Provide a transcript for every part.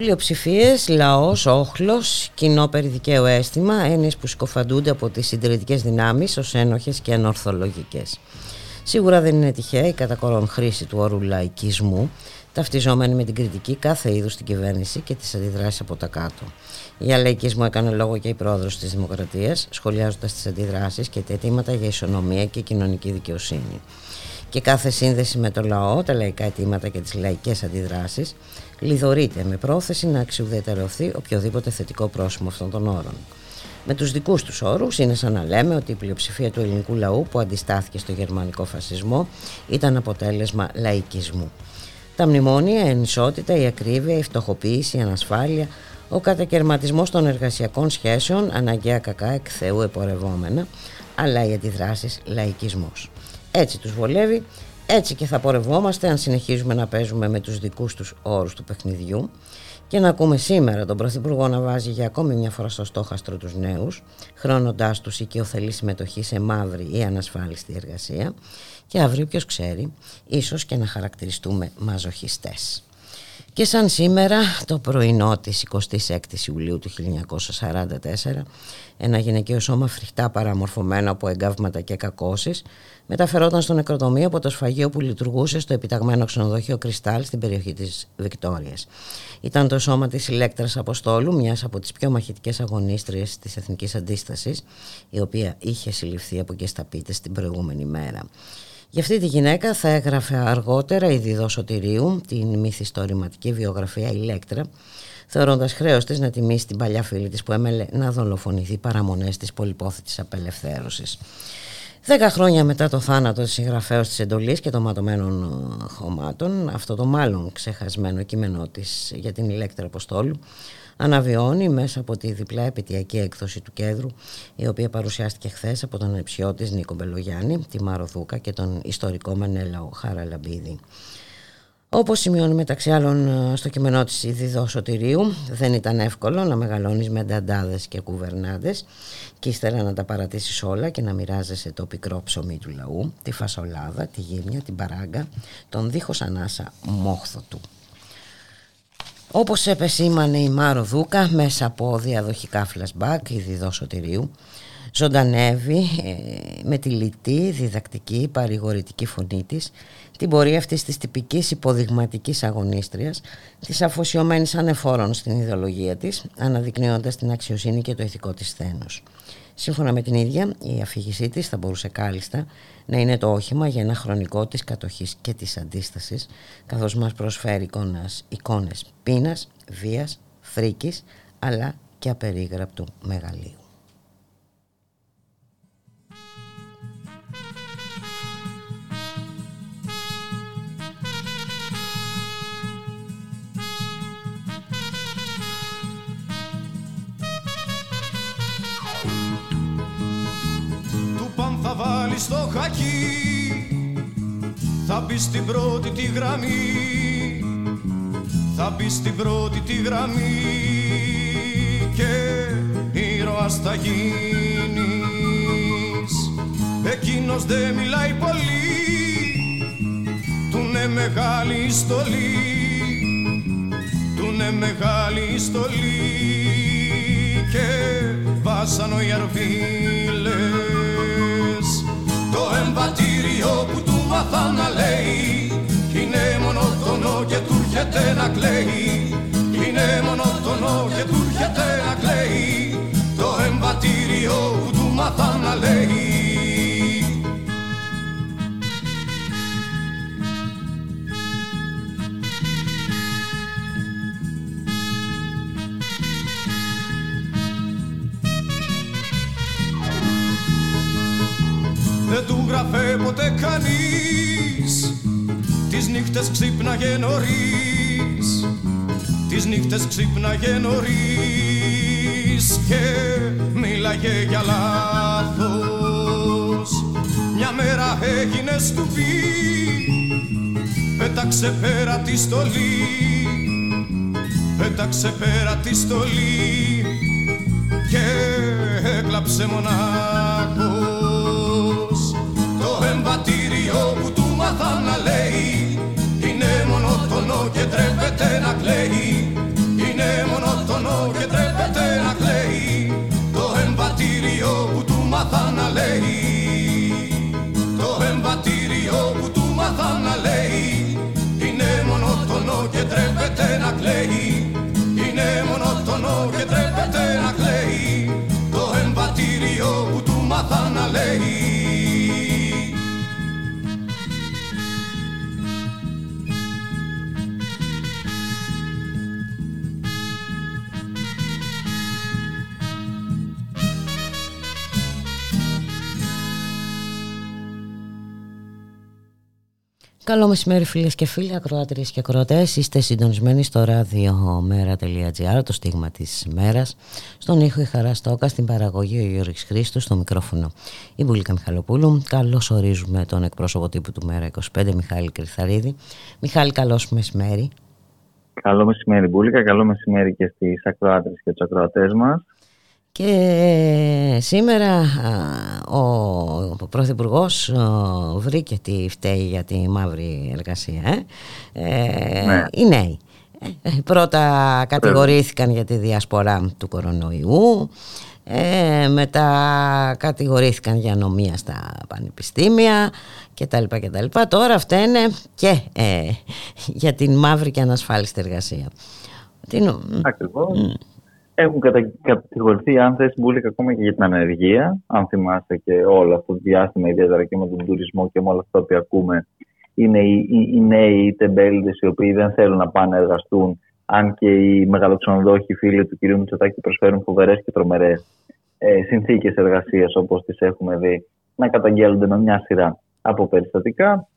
Πλειοψηφίες, λαός, όχλος, κοινό περιδικαίου αίσθημα, έννοιες που σκοφαντούνται από τις συντηρητικές δυνάμεις ως ένοχες και ανορθολογικές. Σίγουρα δεν είναι τυχαία η κατά κορόν χρήση του όρου λαϊκισμού, ταυτιζόμενη με την κριτική κάθε είδους στην κυβέρνηση και τις αντιδράσεις από τα κάτω. Για λαϊκισμό έκανε λόγο και η πρόεδρος της Δημοκρατίας, σχολιάζοντας τις αντιδράσεις και τα αιτήματα για ισονομία και κοινωνική δικαιοσύνη. Και κάθε σύνδεση με το λαό, τα λαϊκά αιτήματα και τις λαϊκές αντιδράσεις λιδωρείται με πρόθεση να αξιουδετερωθεί οποιοδήποτε θετικό πρόσημο αυτών των όρων. Με τους δικούς τους όρους είναι σαν να λέμε ότι η πλειοψηφία του ελληνικού λαού που αντιστάθηκε στο γερμανικό φασισμό ήταν αποτέλεσμα λαϊκισμού. Τα μνημόνια, η ενισότητα, η ακρίβεια, η φτωχοποίηση, η ανασφάλεια, ο κατακαιρματισμός των εργασιακών σχέσεων, αναγκαία κακά εκ Θεού επορευόμενα, αλλά οι αντιδράσεις λαϊκισμός. Έτσι τους βολεύει έτσι και θα πορευόμαστε αν συνεχίζουμε να παίζουμε με τους δικούς τους όρους του παιχνιδιού και να ακούμε σήμερα τον Πρωθυπουργό να βάζει για ακόμη μια φορά στο στόχαστρο τους νέους, χρώνοντάς τους οικειοθελή συμμετοχή σε μαύρη ή ανασφάλιστη εργασία και αύριο ποιος ξέρει, ίσως και να χαρακτηριστούμε μαζοχιστές. Και σαν σήμερα το πρωινό της 26ης Ιουλίου του 1944 ένα γυναικείο σώμα φρικτά παραμορφωμένο από εγκάβματα και κακώσεις μεταφερόταν στο νεκροτομείο από το σφαγείο που λειτουργούσε στο επιταγμένο ξενοδοχείο Κρυστάλ στην περιοχή της Βικτόριας. Ήταν το σώμα της Ηλέκτρας Αποστόλου, μιας από τις πιο μαχητικές αγωνίστριες της Εθνικής Αντίστασης, η οποία είχε συλληφθεί από γεσταπίτες την προηγούμενη μέρα. Για αυτή τη γυναίκα θα έγραφε αργότερα η Διδός Σωτηρίου την μυθιστορηματική βιογραφία Ηλέκτρα θεωρώντας χρέος της να τιμήσει την παλιά φίλη της που έμελε να δολοφονηθεί παραμονές της πολυπόθητης απελευθέρωσης. Δέκα χρόνια μετά το θάνατο της συγγραφέως της εντολής και των ματωμένων ε, χωμάτων, αυτό το μάλλον ξεχασμένο κείμενό της για την ηλέκτρα Αποστόλου, αναβιώνει μέσα από τη διπλά επιτιακή έκδοση του κέντρου, η οποία παρουσιάστηκε χθες από τον εψιώτη Νίκο Μπελογιάννη, τη Μάρο τον ιστορικό Μανέλαο Χάρα Λαμπίδη. Όπως σημειώνει μεταξύ άλλων ε, στο κειμενό της Ιδιδός Σωτηρίου, δεν ήταν εύκολο να μεγαλώνεις με νταντάδες και κουβερνάντες και ύστερα να τα παρατήσεις όλα και να μοιράζεσαι το πικρό ψωμί του λαού, τη φασολάδα, τη γύμνια, την παράγκα, τον δίχως ανάσα μόχθο του. Όπως επεσήμανε η Μάρο Δούκα μέσα από διαδοχικά flashback Ιδιδό Σωτηρίου, ζωντανεύει ε, με τη λιτή, διδακτική, παρηγορητική φωνή της την πορεία αυτής της τυπικής υποδειγματικής αγωνίστριας, της αφοσιωμένης ανεφόρων στην ιδεολογία της, αναδεικνύοντας την αξιοσύνη και το ηθικό της θένος. Σύμφωνα με την ίδια, η αφήγησή της θα μπορούσε κάλλιστα να είναι το όχημα για ένα χρονικό της κατοχής και της αντίστασης, καθώς μας προσφέρει εικόνες πείνας, βίας, φρίκης, αλλά και απερίγραπτου μεγαλείου. Βάλει στο χακί. Θα μπει στην πρώτη τη γραμμή. Θα μπει στην πρώτη τη γραμμή. Και ήρωας θα γίνεις. Εκείνος δεν μιλάει πολύ. Του είναι μεγάλη στολή. Του είναι μεγάλη στολή. Και βάσανο οι αρβίλες το εμβατήριο που του μάθα να λέει. Είναι μονοτονό και του έρχεται να κλαίει. Είναι μονοτονό και του έρχεται να κλαίει. Το εμβατήριο που του μάθα να λέει δεν του γραφέ ποτέ κανείς. Τις νύχτες ξύπναγε νωρίς. Τις νύχτες ξύπναγε νωρίς Και μίλαγε για λάθος. Μια μέρα έγινε στουπί Πέταξε πέρα τη στολή. Πέταξε πέρα τη στολή. Και έκλαψε μονάχος μάθα να λέει. Είναι μονότονο και τρέπεται να κλαίει. Είναι μονότονο και τρέπεται να κλαίει. Το εμβατήριο που του μάθα να λέει. Το εμβατήριο που του μάθα να λέει. Είναι μονότονο και τρέπεται να κλαίει Καλό μεσημέρι φίλες και φίλοι, ακροάτριες και ακροατές. Είστε συντονισμένοι στο radiomera.gr, το στίγμα της μέρας. Στον ήχο η Χαρά Στόκα, στην παραγωγή ο Γιώργης Χρήστος, στο μικρόφωνο η Μπουλίκα Μιχαλοπούλου. Καλώς ορίζουμε τον εκπρόσωπο τύπου του Μέρα 25, Μιχάλη Κρυθαρίδη. Μιχάλη, καλώς μεσημέρι. Καλό μεσημέρι Μπουλίκα, καλό μεσημέρι και στις ακροάτριες και τους ακροατές μας. Και σήμερα ο, ο Πρωθυπουργός βρήκε τι φταίει για τη μαύρη εργασία. Ε; Ε, Ναι. Οι νέοι. Ε, πρώτα κατηγορήθηκαν για τη διασπορά του κορονοϊού. Ε, μετά κατηγορήθηκαν για ανομία στα πανεπιστήμια και τα λοιπά και τα λοιπά. Τώρα φταίνε και ε, για την μαύρη και ανασφάλιστη εργασία. Τι νο- Ακριβώς. Έχουν κατα- κατηγορηθεί αν θες Μπουλίκα ακόμα και για την ανεργία. Αν θυμάστε και όλο αυτό το διάστημα, ιδιαίτερα και με τον τουρισμό και με όλα αυτά που ακούμε, είναι οι, οι, οι νέοι οι τεμπέληδες οι οποίοι δεν θέλουν να πάνε να εργαστούν αν και οι μεγαλοξενοδόχοι φίλοι του κ. Μητσοτάκη προσφέρουν φοβερές και τρομερές ε, συνθήκες εργασίας όπως τις έχουμε δει να καταγγέλλονται με μια σειρά από περιστατικά.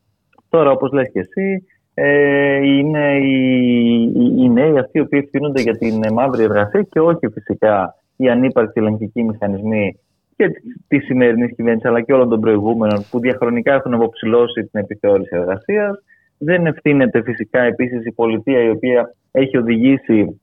Τώρα, όπως λες και εσύ, ε, είναι οι, οι, οι νέοι αυτοί οι οποίοι ευθύνονται για την ε, μαύρη εργασία και όχι φυσικά οι ανύπαρκτοι ελεγκτικοί μηχανισμοί και της σημερινής κυβέρνησης αλλά και όλων των προηγούμενων που διαχρονικά έχουν αποψηλώσει την επιθεώρηση εργασίας. Δεν ευθύνεται φυσικά επίσης η πολιτεία η οποία έχει οδηγήσει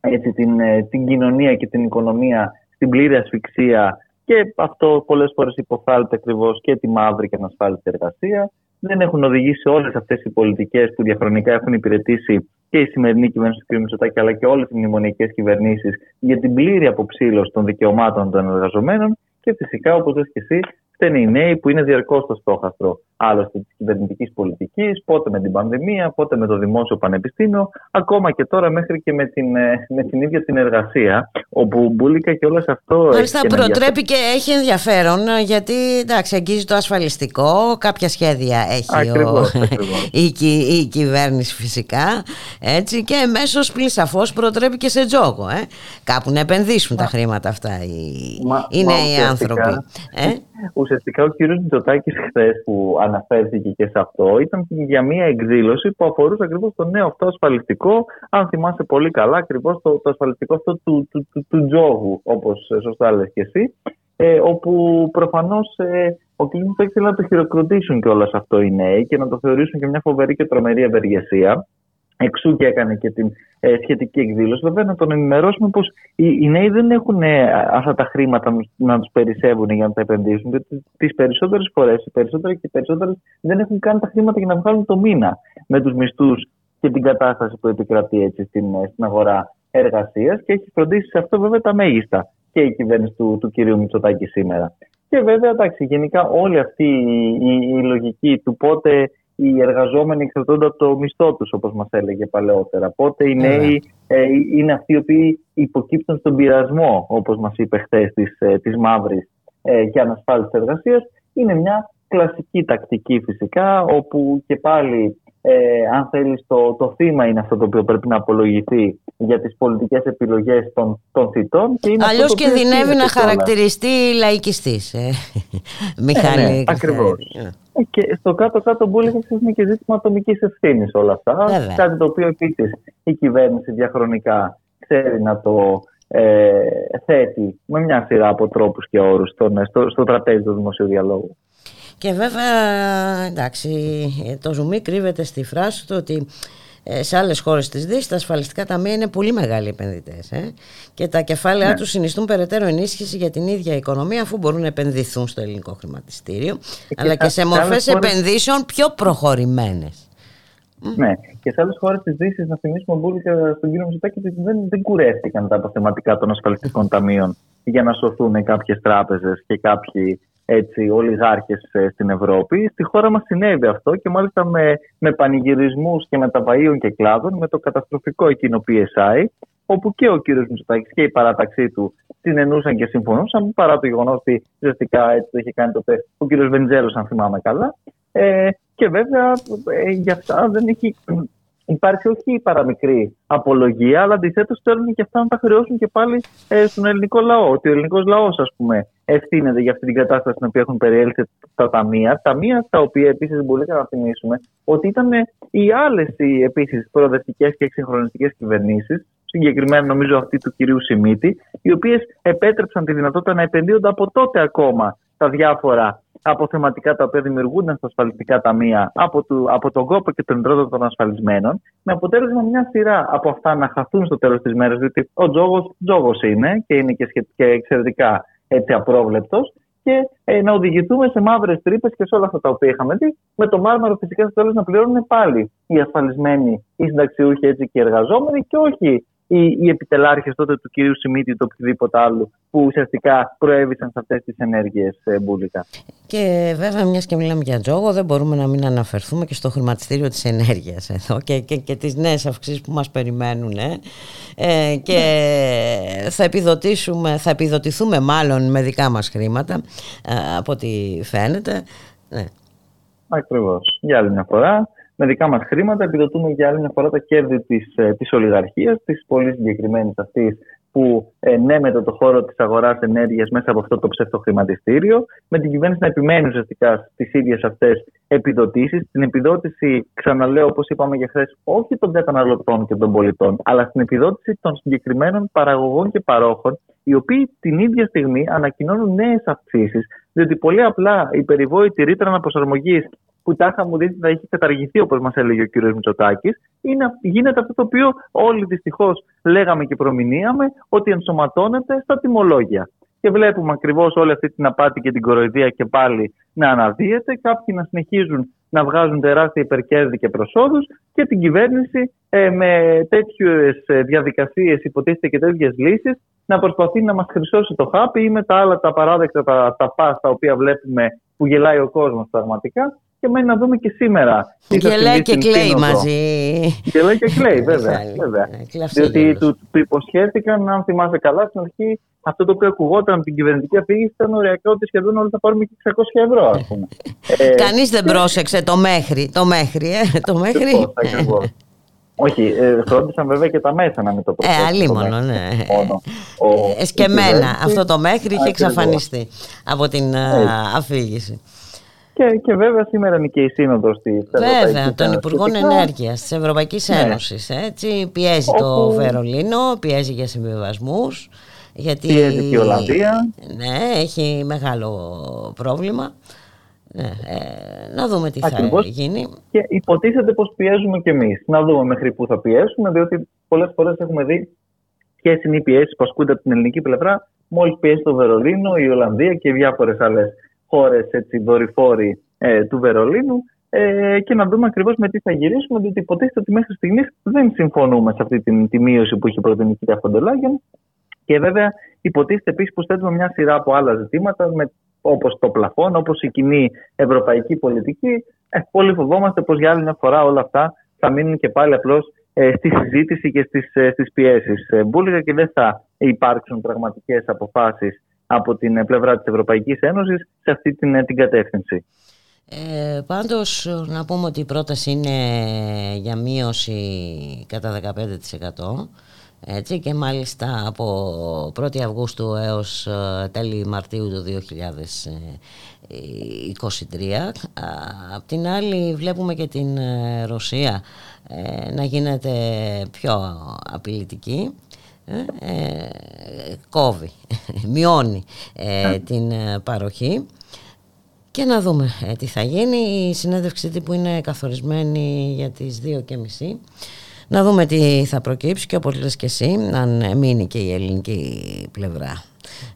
έτσι, την, ε, την κοινωνία και την οικονομία στην πλήρη ασφυξία και αυτό πολλές φορές υποθάλπτει ακριβώς και τη μαύρη και ανασφάλιστη εργασία. Δεν έχουν οδηγήσει όλες αυτές οι πολιτικές που διαχρονικά έχουν υπηρετήσει και η σημερινή κυβέρνηση του κ. Μητσοτάκη αλλά και όλες οι μνημονιακές κυβερνήσεις για την πλήρη αποψήλωση των δικαιωμάτων των εργαζομένων. Και φυσικά, όπως λες και εσύ, φταίνε οι νέοι που είναι διαρκώς στο στόχαστρο άλλωστε τη κυβερνητική πολιτική, πότε με την πανδημία, πότε με το δημόσιο πανεπιστήμιο, ακόμα και τώρα μέχρι και με την, ε, με την ίδια την εργασία, όπου μπουλίκα και όλο αυτό. έχει Μάλιστα και ένα προτρέπει και έχει ενδιαφέρον ε, γιατί εντάξει αγγίζει το ασφαλιστικό, κάποια σχέδια έχει Ακριβώς, ο, ακριβώς. η, κυ- η κυβέρνηση φυσικά έτσι και εμέσως πλην σαφώς προτρέπει και σε τζόγο ε. κάπου να επενδύσουν τα χρήματα αυτά οι, Μα- οι μα νέοι ουσιαστικά- άνθρωποι. Ε. Ουσιαστικά ο κύριος Μητσοτάκης χθες που αναφέρθηκε και σε αυτό ήταν για μια εκδήλωση που αφορούσε ακριβώς το νέο αυτό ασφαλιστικό αν θυμάσαι πολύ καλά ακριβώς το, το ασφαλιστικό αυτό του, του, του, του τζόγου όπως ε, σωστά λες και εσύ ε, όπου προφανώς ε, ο κ. Μητσοτάκης θέλει να το χειροκροτήσουν και όλα αυτό οι νέοι και να το θεωρήσουν και μια φοβερή και τρομερή ευεργεσία Εξού και έκανε και την ε, σχετική εκδήλωση. Βέβαια, να τον ενημερώσουμε πως οι, οι νέοι δεν έχουν ε, αυτά τα χρήματα να τους περισσεύουν για να τα επενδύσουν. Γιατί τις περισσότερες φορές, οι περισσότεροι και οι περισσότερες δεν έχουν καν τα χρήματα για να βγάλουν το μήνα με τους μισθούς και την κατάσταση που επικρατεί έτσι στην, ε, στην αγορά εργασίας. Και έχει φροντίσει σε αυτό βέβαια τα μέγιστα και η κυβέρνηση του, του κυρίου Μητσοτάκη σήμερα. Και βέβαια, εντάξει, γενικά όλη αυτή η, η, η λογική του πότε οι εργαζόμενοι εξαρτώνται από το μισθό τους, όπως μας έλεγε παλαιότερα. Πότε οι νέοι ε, είναι αυτοί οι οποίοι υποκύπτουν στον πειρασμό, όπως μας είπε χθες, της ε, της μαύρης ε, και ανασφάλιστη εργασίας. Είναι μια κλασική τακτική φυσικά, όπου και πάλι, ε, αν θέλεις, το, το θύμα είναι αυτό το οποίο πρέπει να απολογηθεί για τις πολιτικές επιλογές των, των θητών. Αλλιώς κινδυνεύει να χαρακτηριστεί λαϊκιστής. Ε. Μιχάλη. ναι, ακριβώς. Και στο κάτω-κάτω μπουλίκα είναι και ζήτημα ατομικής ευθύνης όλα αυτά. Βέβαια. Κάτι το οποίο επίσης η κυβέρνηση διαχρονικά ξέρει να το, ε, θέτει με μια σειρά από τρόπους και όρους στο, στο τραπέζι του δημοσίου διαλόγου. Και βέβαια, εντάξει, το ζουμί κρύβεται στη φράση του ότι ε, σε άλλες χώρες της Δύσης τα ασφαλιστικά ταμεία είναι πολύ μεγάλοι επενδυτές ε; και τα κεφάλαια ναι. τους συνιστούν περαιτέρω ενίσχυση για την ίδια οικονομία αφού μπορούν να επενδυθούν στο ελληνικό χρηματιστήριο και αλλά και, σε μορφές επενδύσεων πιο προχωρημένες. Ναι, και σε άλλες χώρες της Δύσης, να θυμίσουμε μπουλικα στον κύριο Μητσοτάκη ότι δεν, δεν κουρεύτηκαν τα αποθεματικά των ασφαλιστικών ταμείων για να σωθούν κάποιες τράπεζες και κάποιοι έτσι, ολιγάρχες ε, στην Ευρώπη. Στη χώρα μας συνέβη αυτό και μάλιστα με, με πανηγυρισμούς και μεταβαΐων και κλάδων με το καταστροφικό εκείνο PSI όπου και ο κύριος Μητσοτάκης και η παράταξή του συνενούσαν και συμφωνούσαν παρά το γεγονός ότι ουσιαστικά έτσι το είχε κάνει τότε ο κύριος Βεντζέλος αν θυμάμαι καλά ε, και βέβαια ε, για αυτά δεν έχει υπάρχει όχι η παραμικρή απολογία, αλλά αντιθέτως θέλουν και αυτά να τα χρεώσουν και πάλι ε, στον ελληνικό λαό. Ότι ο ελληνικός λαός, ας πούμε, ευθύνεται για αυτή την κατάσταση στην οποία έχουν περιέλθει τα ταμεία. Ταμεία τα οποία επίσης μπορεί να θυμίσουμε ότι ήταν οι άλλες επίσης προοδευτικές και εξυγχρονιστικές κυβερνήσεις, συγκεκριμένα νομίζω αυτή του κυρίου Σιμίτη, οι οποίες επέτρεψαν τη δυνατότητα να επενδύονται από τότε ακόμα τα διάφορα αποθεματικά τα οποία δημιουργούνταν στα ασφαλιστικά ταμεία από, του, από τον κόπο και τον τρόπο των ασφαλισμένων, με αποτέλεσμα μια σειρά από αυτά να χαθούν στο τέλος της μέρας, διότι ο τζόγος τζόγος είναι και είναι και, και εξαιρετικά έτσι απρόβλεπτος, και ε, να οδηγηθούμε σε μαύρες τρύπες και σε όλα αυτά τα οποία είχαμε δει, με το μάρμαρο φυσικά στο τέλο να πληρώνουν πάλι οι ασφαλισμένοι, οι συνταξιούχοι έτσι και οι εργαζόμενοι και όχι οι, οι επιτελάρχες τότε του κυρίου Σιμίτη ή το οτιδήποτε άλλο που ουσιαστικά προέβησαν σε αυτές τις ενέργειες ε, μπουλικά. Και βέβαια μιας και μιλάμε για τζόγο δεν μπορούμε να μην αναφερθούμε και στο χρηματιστήριο της ενέργειας εδώ και, και, και τις νέες αυξήσεις που μας περιμένουν ε. Ε, και θα, επιδοτήσουμε, θα επιδοτηθούμε μάλλον με δικά μας χρήματα ε, από ό,τι φαίνεται. Ναι. Ακριβώς. Για άλλη μια φορά με δικά μας χρήματα επιδοτούμε για άλλη μια φορά τα κέρδη της της ε, ολιγαρχίας, της πολύ συγκεκριμένης αυτής που ενέμεται το χώρο της αγοράς ενέργειας μέσα από αυτό το ψευτοχρηματιστήριο, με την κυβέρνηση να επιμένει ουσιαστικά στις ίδιες αυτές επιδοτήσεις. Την επιδότηση, ξαναλέω, όπως είπαμε για χθες, όχι των καταναλωτών και των πολιτών, αλλά στην επιδότηση των συγκεκριμένων παραγωγών και παρόχων, οι οποίοι την ίδια στιγμή ανακοινώνουν νέες αυξήσεις, διότι πολύ απλά η περιβόητη ρήτρα αναπροσαρμογής που τάχα μου δείτε θα έχει καταργηθεί όπως μας έλεγε ο κ. Μητσοτάκης, γίνεται αυτό το οποίο όλοι δυστυχώς λέγαμε και προμηνύαμε ότι ενσωματώνεται στα τιμολόγια. Και βλέπουμε ακριβώς όλη αυτή την απάτη και την κοροϊδία και πάλι να αναδύεται, κάποιοι να συνεχίζουν να βγάζουν τεράστια υπερκέρδη και προσόδους και την κυβέρνηση ε, με τέτοιες διαδικασίες, υποτίθεται και τέτοιες λύσεις, να προσπαθεί να μας χρυσώσει το χάπι ή με τα άλλα τα παράδεκτα, τα, τα πα τα οποία βλέπουμε που γελάει ο κόσμος πραγματικά και μένει να δούμε και σήμερα. Γελάει και κλαίει μαζί. Γελάει και κλαίει, βέβαια. βέβαια. Ναι, Διότι του, του υποσχέθηκαν, αν θυμάσαι καλά, στην αρχή αυτό το οποίο ακουγόταν από την κυβερνητική αφήγηση ήταν οριακά ότι σχεδόν όλοι θα πάρουμε και 600 ευρώ, ας πούμε. ε, Κανείς δεν πρόσεξε το μέχρι. Το μέχρι, ε, το μέχρι. Όχι, ε, φρόντισαν βέβαια και τα μέσα να μην το προσέξουν. Ε, αλλήμον, ναι. ε, εσκεμένα. Αυτό το μέχρι είχε εξαφανιστεί από την αφήγηση. Και, και βέβαια σήμερα είναι και η σύνοδος της Βέβαια, των Υπουργών Ενέργειας της Ευρωπαϊκής ναι. Ένωσης. Έτσι, πιέζει το Βερολίνο, πιέζει για συμβιβασμούς. Γιατί, πιέζει και η Ολλανδία. Ναι, έχει μεγάλο πρόβλημα. Ναι, ε, να δούμε τι θα γίνει. Και υποτίθεται πως πιέζουμε κι εμείς. Να δούμε μέχρι πού θα πιέσουμε, διότι πολλές φορές έχουμε δει ποιες είναι οι πιέσεις που ασκούνται από την ελληνική πλευρά. Μόλις πιέσει το Βερολίνο, η Ολλανδία και διάφορες άλλες χώρες έτσι, δορυφόροι ε, του Βερολίνου ε, και να δούμε ακριβώς με τι θα γυρίσουμε, διότι υποτίθεται ότι μέχρι στιγμής δεν συμφωνούμε σε αυτή την, τη μείωση που είχε προτείνει η κυρία Φοντελάγεν και βέβαια υποτίθεται επίσης που θέτουμε μια σειρά από άλλα ζητήματα με, όπως το πλαφόν, όπως η κοινή ευρωπαϊκή πολιτική. Ε, πολύ φοβόμαστε πως για άλλη μια φορά όλα αυτά θα μείνουν και πάλι απλώς ε, στη συζήτηση και στις, ε, στις πιέσεις ε, μπουλικα και δεν θα υπάρξουν πραγματικές αποφάσεις από την πλευρά της Ευρωπαϊκής Ένωσης σε αυτή την, την κατεύθυνση. Ε, πάντως να πούμε ότι η πρόταση είναι για μείωση κατά 15% έτσι, και μάλιστα από 1η Αυγούστου έως ε, τέλη Μαρτίου του 2023. Απ' την άλλη βλέπουμε και την ε, Ρωσία ε, να γίνεται πιο απειλητική κόβει, μειώνει ναι. την παροχή και να δούμε τι θα γίνει. Η συνέντευξη που είναι καθορισμένη για τις 2.30 να δούμε τι θα προκύψει και όπως λες και εσύ αν μείνει και η ελληνική πλευρά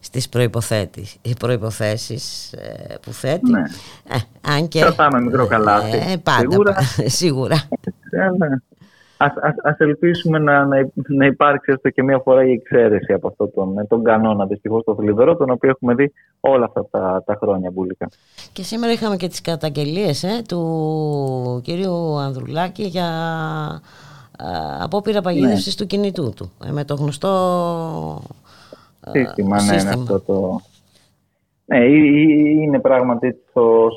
στις προϋποθέσεις, οι προϋποθέσεις ε, που θέτει. Ναι. Ε, αν και, Κρατάμε μικρό καλάθι. Ε, πάντα, σίγουρα. σίγουρα. Ε, ναι. Ας, ας, ας, ελπίσουμε να, να, να υπάρξει έστω και μία φορά η εξαίρεση από αυτόν τον, τον κανόνα δυστυχώς το θλιβερό, τον οποίο έχουμε δει όλα αυτά τα, τα χρόνια μπουλικά. Και σήμερα είχαμε και τις καταγγελίες ε, του κυρίου Ανδρουλάκη για απόπειρα παγίδευση ναι. του κινητού του ε, με το γνωστό σύστημα, ναι, ναι, αυτό το... Ναι, είναι πράγματι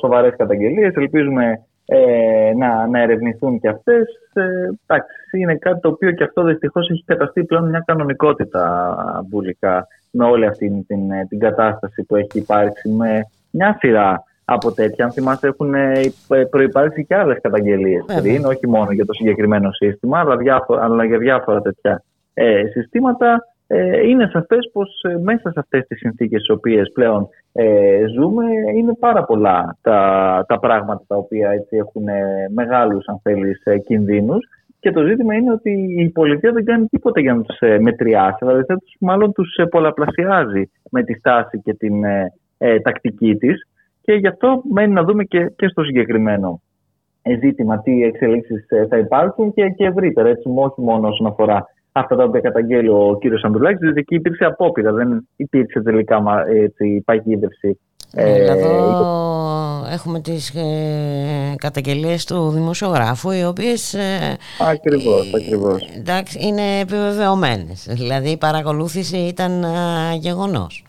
σοβαρές καταγγελίες. Ελπίζουμε ε, να, να ερευνηθούν και αυτές. Ε, εντάξει, είναι κάτι το οποίο και αυτό δυστυχώς έχει καταστεί πλέον μια κανονικότητα μπουλικά με όλη αυτή την, την κατάσταση που έχει υπάρξει με μια σειρά από τέτοια. Αν θυμάστε, έχουν ε, προπάρξει και άλλες καταγγελίες πριν, όχι μόνο για το συγκεκριμένο σύστημα, αλλά, διάφορα, αλλά για διάφορα τέτοια ε, συστήματα. Ε, είναι σαφές πως ε, μέσα σε αυτές τις συνθήκες τις οποίες πλέον ε, ζούμε, είναι πάρα πολλά τα, τα πράγματα τα οποία έτσι, έχουν μεγάλους, αν θέλεις, κινδύνους. Και το ζήτημα είναι ότι η πολιτεία δεν κάνει τίποτα για να τους μετριάσει, δηλαδή μάλλον τους πολλαπλασιάζει με τη στάση και την τακτική της. Και γι' αυτό μένει να δούμε και, και στο συγκεκριμένο ζήτημα τι εξελίξεις ε, θα υπάρχουν και, και ευρύτερα, έτσι, όχι μόνο όσον αφορά αυτά τα οποία καταγγέλει ο κύριος Ανδρουλάκης, διότι εκεί υπήρξε απόπειρα, δεν υπήρξε τελικά έτσι, παγίδευση. Ε, εδώ έχουμε τις ε, καταγγελίες του δημοσιογράφου οι οποίες ε, ακριβώς, ακριβώς. Εντάξει, είναι επιβεβαιωμένες δηλαδή η παρακολούθηση ήταν ε, γεγονός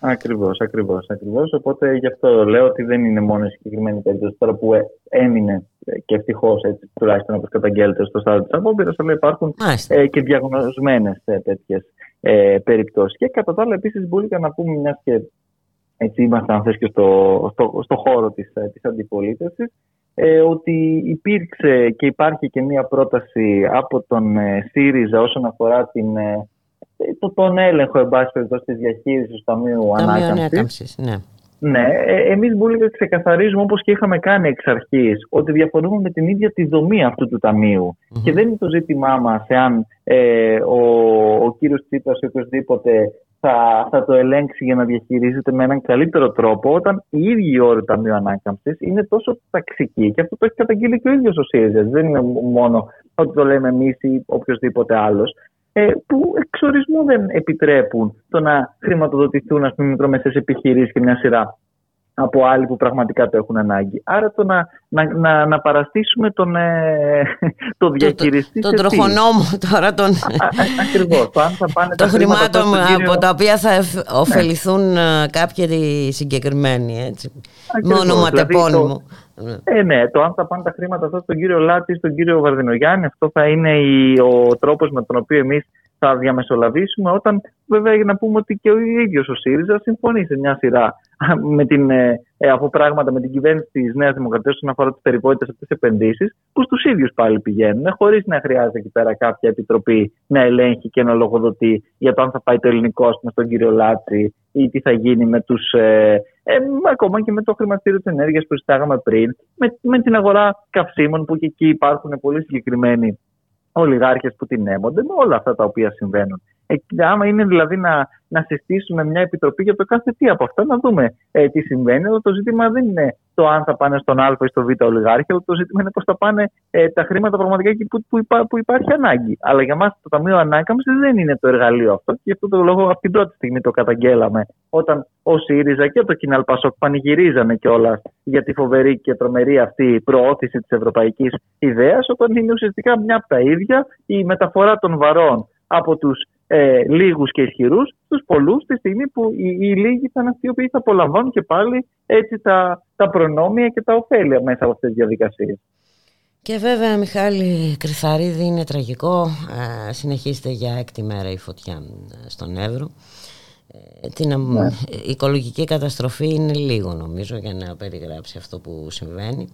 Ακριβώς, ακριβώς. Ακριβώς. Οπότε γι' αυτό λέω ότι δεν είναι μόνο η συγκεκριμένη περίπτωση τώρα που ε, έμεινε ε, και ευτυχώς έτσι τουλάχιστον όπως καταγγέλλεται στο στάδιο της απόπειρας, αλλά υπάρχουν ε, και διαγνωσμένες ε, τέτοιες ε, περιπτώσεις. Και κατά τα άλλα, επίσης, μπορεί να πούμε, μιας και έτσι είμαστε, αν θες, και στο, στο, στο χώρο της της αντιπολίτευσης, ε, ότι υπήρξε και υπάρχει και μια πρόταση από τον ε, ΣΥΡΙΖΑ όσον αφορά την το, τον έλεγχο, εν πάση περιπτώσει, της διαχείρισης του Ταμείου Ανάκαμψης. Ναι. Ναι, ε, εμείς μπορούμε να ξεκαθαρίζουμε όπως και είχαμε κάνει εξ αρχής ότι διαφωνούμε με την ίδια τη δομή αυτού του ταμειου Και δεν είναι το ζήτημά μας εάν ε, ο, ο κύριος Τσίπρας ή οποιοδήποτε θα, θα το ελέγξει για να διαχειρίζεται με έναν καλύτερο τρόπο, όταν οι ίδιοι οι όροι του Ταμείου Ανάκαμψης είναι τόσο ταξικοί. Και αυτό το έχει καταγγείλει και ο ίδιος ο ΣΥΡΙΖΑ. Δεν είναι μόνο ότι το λέμε εμείς ή οποιοδήποτε άλλος. Ε, που εξορισμού δεν επιτρέπουν το να χρηματοδοτηθούν ας πούμε, μικρομεσαίες επιχειρήσεις και μια σειρά από άλλοι που πραγματικά το έχουν ανάγκη. Άρα το να, να, να, να παραστήσουμε τον, ε, το διαχειριστή. Τον το τροχονόμο τώρα. Τον... Ακριβώς. Το, αν θα πάνε το χρημάτων από τα οποία θα ναι. ωφεληθούν ναι. κάποιοι συγκεκριμένοι. Έτσι. Ακριβώς. Με ονοματεπώνυμο. Δηλαδή το, ε, ναι, το αν θα πάνε τα χρήματα αυτά στον κύριο Λάτη, στον κύριο Βαρδινογιάννη, αυτό θα είναι η, ο τρόπος με τον οποίο εμείς θα διαμεσολαβήσουμε όταν βέβαια για να πούμε ότι και ο ίδιος ο ΣΥΡΙΖΑ συμφωνεί σε μια σειρά με την, ε, ε, από πράγματα με την κυβέρνηση της Νέας Δημοκρατίας όσον αφορά τις περιπέτειε αυτές τις επενδύσεις, που στου ίδιους πάλι πηγαίνουν, χωρίς να χρειάζεται εκεί πέρα κάποια επιτροπή να ελέγχει και να λογοδοτεί για το αν θα πάει το ελληνικό πούμε, στον κύριο Λάτσι ή τι θα γίνει με τους. Ε, ε, ακόμα και με το χρηματιστήριο της ενέργειας που συζητάγαμε πριν, με, με την αγορά καυσίμων που και εκεί υπάρχουν πολύ συγκεκριμένοι ολιγάρχες που την έμονται, με όλα αυτά τα οποία συμβαίνουν. Ε, άμα είναι δηλαδή να, να συστήσουμε μια επιτροπή για το κάθε τι από αυτά, να δούμε ε, τι συμβαίνει. Αλλά το ζήτημα δεν είναι το αν θα πάνε στον Α ή στο Β ολιγάρχη, αλλά το ζήτημα είναι πώς θα πάνε ε, τα χρήματα πραγματικά εκεί που, που, υπά, που υπάρχει ανάγκη. Αλλά για μας το Ταμείο Ανάκαμψης δεν είναι το εργαλείο αυτό και γι' αυτό το λόγο από την πρώτη στιγμή το καταγγέλαμε. Όταν ο ΣΥΡΙΖΑ και το Κινάλ Πασόκ πανηγυρίζανε κιόλας για τη φοβερή και τρομερή αυτή προώθηση της ευρωπαϊκής ιδέας, όταν είναι ουσιαστικά μια από τα ίδια η μεταφορά των βαρών από τους ε, λίγους και ισχυρούς στους πολλούς τη στιγμή που οι, οι λίγοι ήταν αυτοί οι οποίοι θα απολαμβάνουν και πάλι έτσι τα, τα προνόμια και τα ωφέλεια μέσα από αυτές τις διαδικασίες. Και βέβαια Μιχάλη Κρυθαρίδη είναι τραγικό, ε, συνεχίζεται για έκτη μέρα η φωτιά ε, στον Εύρο. Ε, την ναι. Η οικολογική καταστροφή είναι λίγο νομίζω για να περιγράψει αυτό που συμβαίνει.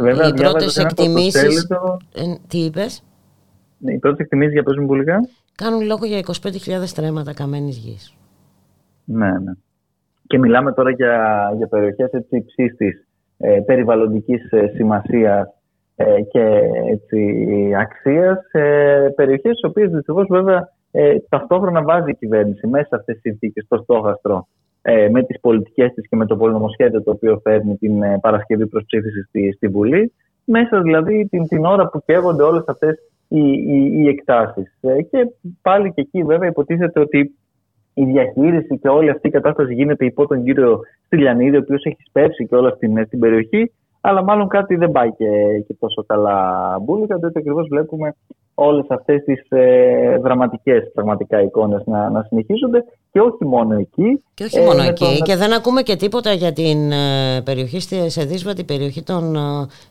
Βέβαια, οι πρώτες εκτιμήσεις... Τι είπες; Οι πρώτες εκτιμήσεις για πες μου κάνουν λόγο για 25.000 στρέμματα καμένης γης. Ναι, ναι. Και μιλάμε τώρα για, για περιοχές έτσι, υψίστης ε, περιβαλλοντικής ε, σημασίας ε, και έτσι, αξίας, ε, περιοχές στις οποίες δυστυχώς βέβαια ε, ταυτόχρονα βάζει η κυβέρνηση μέσα σε αυτές τις συνθήκες στο στόχαστρο ε, με τις πολιτικές της και με το πολυνομοσχέδιο το οποίο φέρνει την ε, Παρασκευή προς ψήφιση στη, στη Βουλή, μέσα δηλαδή την, την ώρα που καίγονται όλες αυτές οι, οι, οι εκτάσεις. Ε, και πάλι και εκεί βέβαια υποτίθεται ότι η διαχείριση και όλη αυτή η κατάσταση γίνεται υπό τον κύριο Στυλιανίδη, ο οποίος έχει σπεύσει και όλα στην, στην περιοχή, αλλά μάλλον κάτι δεν πάει και, και τόσο καλά μπουλικα, διότι ακριβώς βλέπουμε όλες αυτές τις ε, δραματικές πραγματικά εικόνες να, να συνεχίζονται και όχι μόνο εκεί. Και όχι μόνο ε, εκεί και δεν ακούμε και τίποτα για την ε, περιοχή σε δύσβατη περιοχή των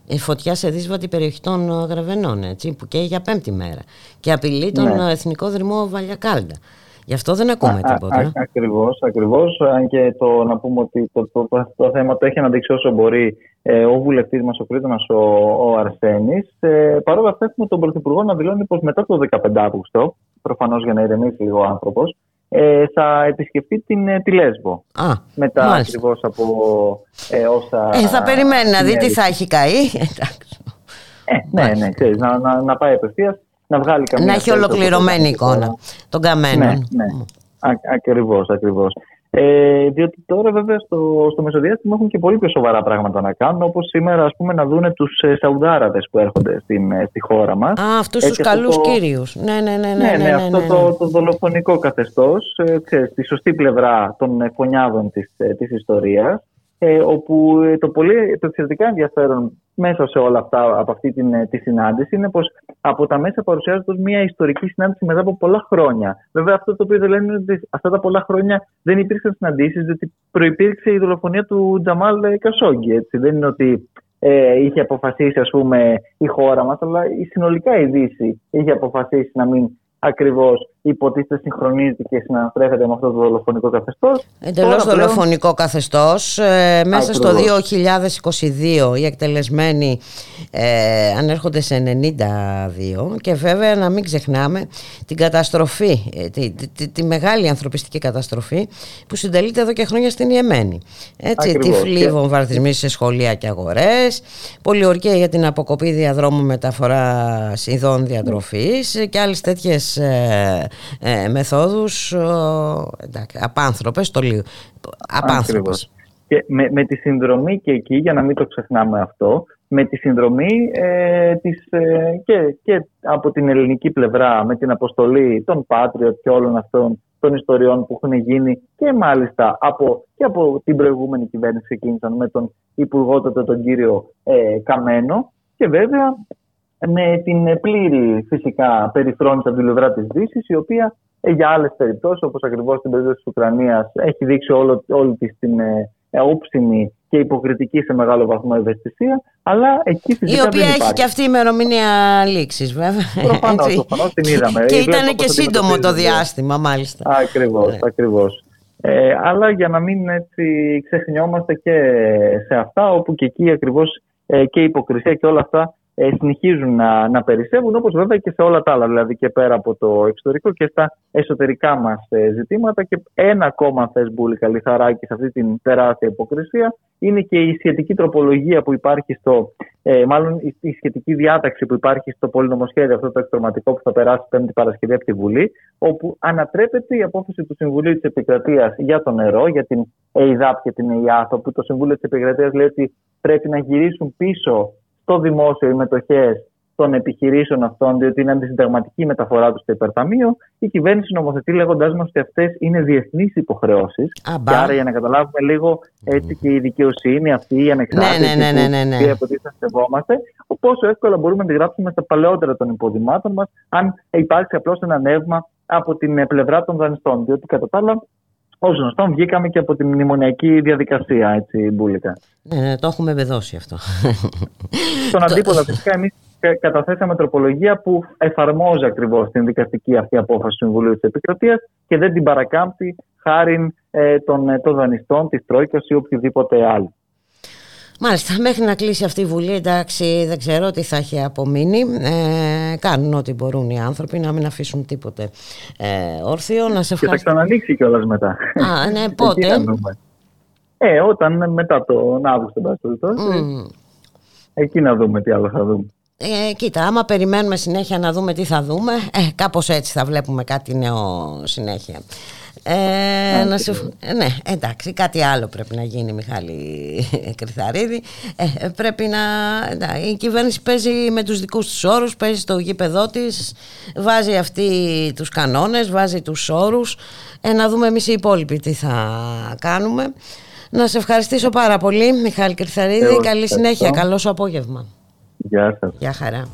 ε, φωτιά σε δύσβατη περιοχή των Γραβενών έτσι, που καίει για πέμπτη μέρα και απειλεί τον ναι. Εθνικό Δρυμό Βαλιακάλντα. Γι' αυτό δεν ακούμε α, τίποτα. Α, ακριβώς, ακριβώς. Αν και το να πούμε ότι το, το, το, θέμα το έχει αναδείξει όσο μπορεί ε, ο βουλευτής μας, ο Κρήτονας, ο, ο Αρσένης. Ε, Παρ' όλα αυτά, έχουμε τον Πρωθυπουργό να δηλώνει πως μετά το 15 Αύγουστο, προφανώς για να ηρεμήσει λίγο ο άνθρωπος, ε, θα επισκεφτεί την, ε, τη Λέσβο. Α, μετά ακριβώς από ε, όσα. Ε, θα περιμένει να δει τι θα έχει καεί. Ε, ναι, ναι, ξέρεις, να, να, να πάει απευθείας να βγάλει καμία. Να έχει ολοκληρωμένη εικόνα των καμένων. Ναι, ναι. Ακριβώς, ακριβώς. Ε, διότι τώρα βέβαια στο, στο μεσοδιάστημα έχουν και πολύ πιο σοβαρά πράγματα να κάνουν, όπως σήμερα ας πούμε, να δούνε τους ε, Σαουδάραβε που έρχονται στην, ε, στη χώρα μας. Α, αυτούς τους καλούς το... κύριους. Ναι, ναι, ναι. ναι, ναι, ναι, ναι αυτό ναι, Το, το δολοφονικό καθεστώς, ε, στη σωστή πλευρά των φωνιάδων της της ιστορίας ε, όπου ε, το, πολύ, το εξαιρετικά ενδιαφέρον μέσα σε όλα αυτά από αυτή την, ε, τη συνάντηση είναι πως από τα μέσα παρουσιάζεται ως μια ιστορική συνάντηση μετά από πολλά χρόνια. Βέβαια αυτό το οποίο δεν λένε είναι ότι αυτά τα πολλά χρόνια δεν υπήρξαν συναντήσεις διότι προϋπήρξε η δολοφονία του Τζαμάλ Κασόγκη. Έτσι. Δεν είναι ότι ε, είχε αποφασίσει ας πούμε η χώρα μας αλλά η συνολικά η Δύση είχε αποφασίσει να μην ακριβώς υποτίθεται συγχρονίζεται και συναναστρέφεται με αυτός το δολοφονικό καθεστώς. Εντελώς δολοφονικό καθεστώς. Ε, μέσα στο 2022 οι εκτελεσμένοι ε, ανέρχονται σε 92 και βέβαια να μην ξεχνάμε την καταστροφή, ε, τη, τη, τη, μεγάλη ανθρωπιστική καταστροφή που συντελείται εδώ και χρόνια στην Ιεμένη. Έτσι, τυφλοί βομβαρδισμοί σε σχολεία και αγορές, πολιορκία για την αποκοπή διαδρόμου μεταφοράς ειδών διατροφής και άλλες τέτοιες ε, ε, μεθόδους ε, απάνθρωπες, το λίγο, απάνθρωπες. Και με, με τη συνδρομή και εκεί, για να μην το ξεχνάμε αυτό, με τη συνδρομή ε, της, ε, και, και από την ελληνική πλευρά, με την αποστολή των Patriot και όλων αυτών των ιστοριών που έχουν γίνει και μάλιστα από, και από την προηγούμενη κυβέρνηση ξεκίνησαν με τον Υπουργό τον κύριο ε, Καμένο. Και βέβαια με την πλήρη φυσικά περιφρόνηση από την πλευρά της Δύσης, η οποία ε, για άλλες περιπτώσεις, όπως ακριβώς στην περίπτωση της Ουκρανίας, έχει δείξει όλο, όλη της την ε, όψιμη και υποκριτική σε μεγάλο βαθμό ευαισθησία, αλλά εκεί φυσικά. Η οποία έχει και αυτή η ημερομηνία λήξης, βέβαια. Προφανώς, προφανώς την είδαμε. και ήταν και σύντομο το διάστημα, μάλιστα. Ακριβώς, ναι. ακριβώς. Ε, αλλά για να μην έτσι ξεχνιόμαστε και σε αυτά, όπου και εκεί ακριβώς ε, και η υποκρισία και όλα αυτά ε, συνεχίζουν να, να περισσεύουν όπως βέβαια και σε όλα τα άλλα, δηλαδή και πέρα από το εξωτερικό και στα εσωτερικά μας ε, ζητήματα. Και ένα ακόμα θες μπουλικα λιθαράκι σε αυτή την τεράστια υποκρισία είναι και η σχετική τροπολογία που υπάρχει στο, ε, μάλλον η σχετική διάταξη που υπάρχει στο πολυνομοσχέδιο αυτό το εκτροματικό που θα περάσει πέμπτη Παρασκευή από τη Βουλή, όπου ανατρέπεται η απόφαση του Συμβουλίου της Επικρατείας για το νερό, για την ΕΙΔΑΠ και την ΕΙΑΘ, όπου το Συμβούλιο της Επικρατείας λέει ότι πρέπει να γυρίσουν πίσω στο δημόσιο οι μετοχές των επιχειρήσεων αυτών, διότι είναι αντισυνταγματική η μεταφορά τους στο υπερταμείο, η κυβέρνηση νομοθετεί λέγοντάς μας ότι αυτές είναι διεθνείς υποχρεώσεις. Και άρα για να καταλάβουμε λίγο έτσι και η δικαιοσύνη αυτή, η ανεξάρτητη ναι, ναι, ναι, ναι, ναι. που σεβόμαστε, πόσο εύκολα μπορούμε να τη γράψουμε στα παλαιότερα των υποδημάτων μας, αν υπάρξει απλώς ένα νεύμα από την πλευρά των δανειστών. Διότι κατά τα άλλα Ω γνωστό, βγήκαμε και από τη μνημονιακή διαδικασία, έτσι, μπουλικα. Ναι, ναι, το έχουμε βεδώσει αυτό. Στον αντίποδα, φυσικά, εμείς καταθέσαμε τροπολογία που εφαρμόζει ακριβώς την δικαστική αυτή απόφαση του Συμβουλίου της Επικρατείας και δεν την παρακάμπτει χάρη ε, των, ε, των δανειστών, της Τρόικας ή οποιοδήποτε άλλο. Μάλιστα, μέχρι να κλείσει αυτή η Βουλή, εντάξει, δεν ξέρω τι θα έχει απομείνει. Ε, κάνουν ό,τι μπορούν οι άνθρωποι να μην αφήσουν τίποτε ε, όρθιο. Να σε Και θα ξανανοίξει κιόλας μετά. Α, ναι, πότε; ε, όταν μετά τον Αύγουστο, mm. εκεί να δούμε τι άλλο θα δούμε. Ε, κοίτα, άμα περιμένουμε συνέχεια να δούμε τι θα δούμε, ε, κάπως έτσι θα βλέπουμε κάτι νέο συνέχεια. Ε, να σου... Ναι, εντάξει, κάτι άλλο πρέπει να γίνει, Μιχάλη Κρυθαρίδη. Ε, πρέπει να... Η κυβέρνηση παίζει με τους δικούς τους όρους, παίζει στο γήπεδό της, βάζει αυτή τους κανόνες, βάζει τους όρους. Ε, να δούμε εμείς οι υπόλοιποι τι θα κάνουμε. Να σε ευχαριστήσω πάρα πολύ, Μιχάλη Κρυθαρίδη. Καλή συνέχεια, καλό σου απόγευμα. Γεια σας. Γεια χαρά.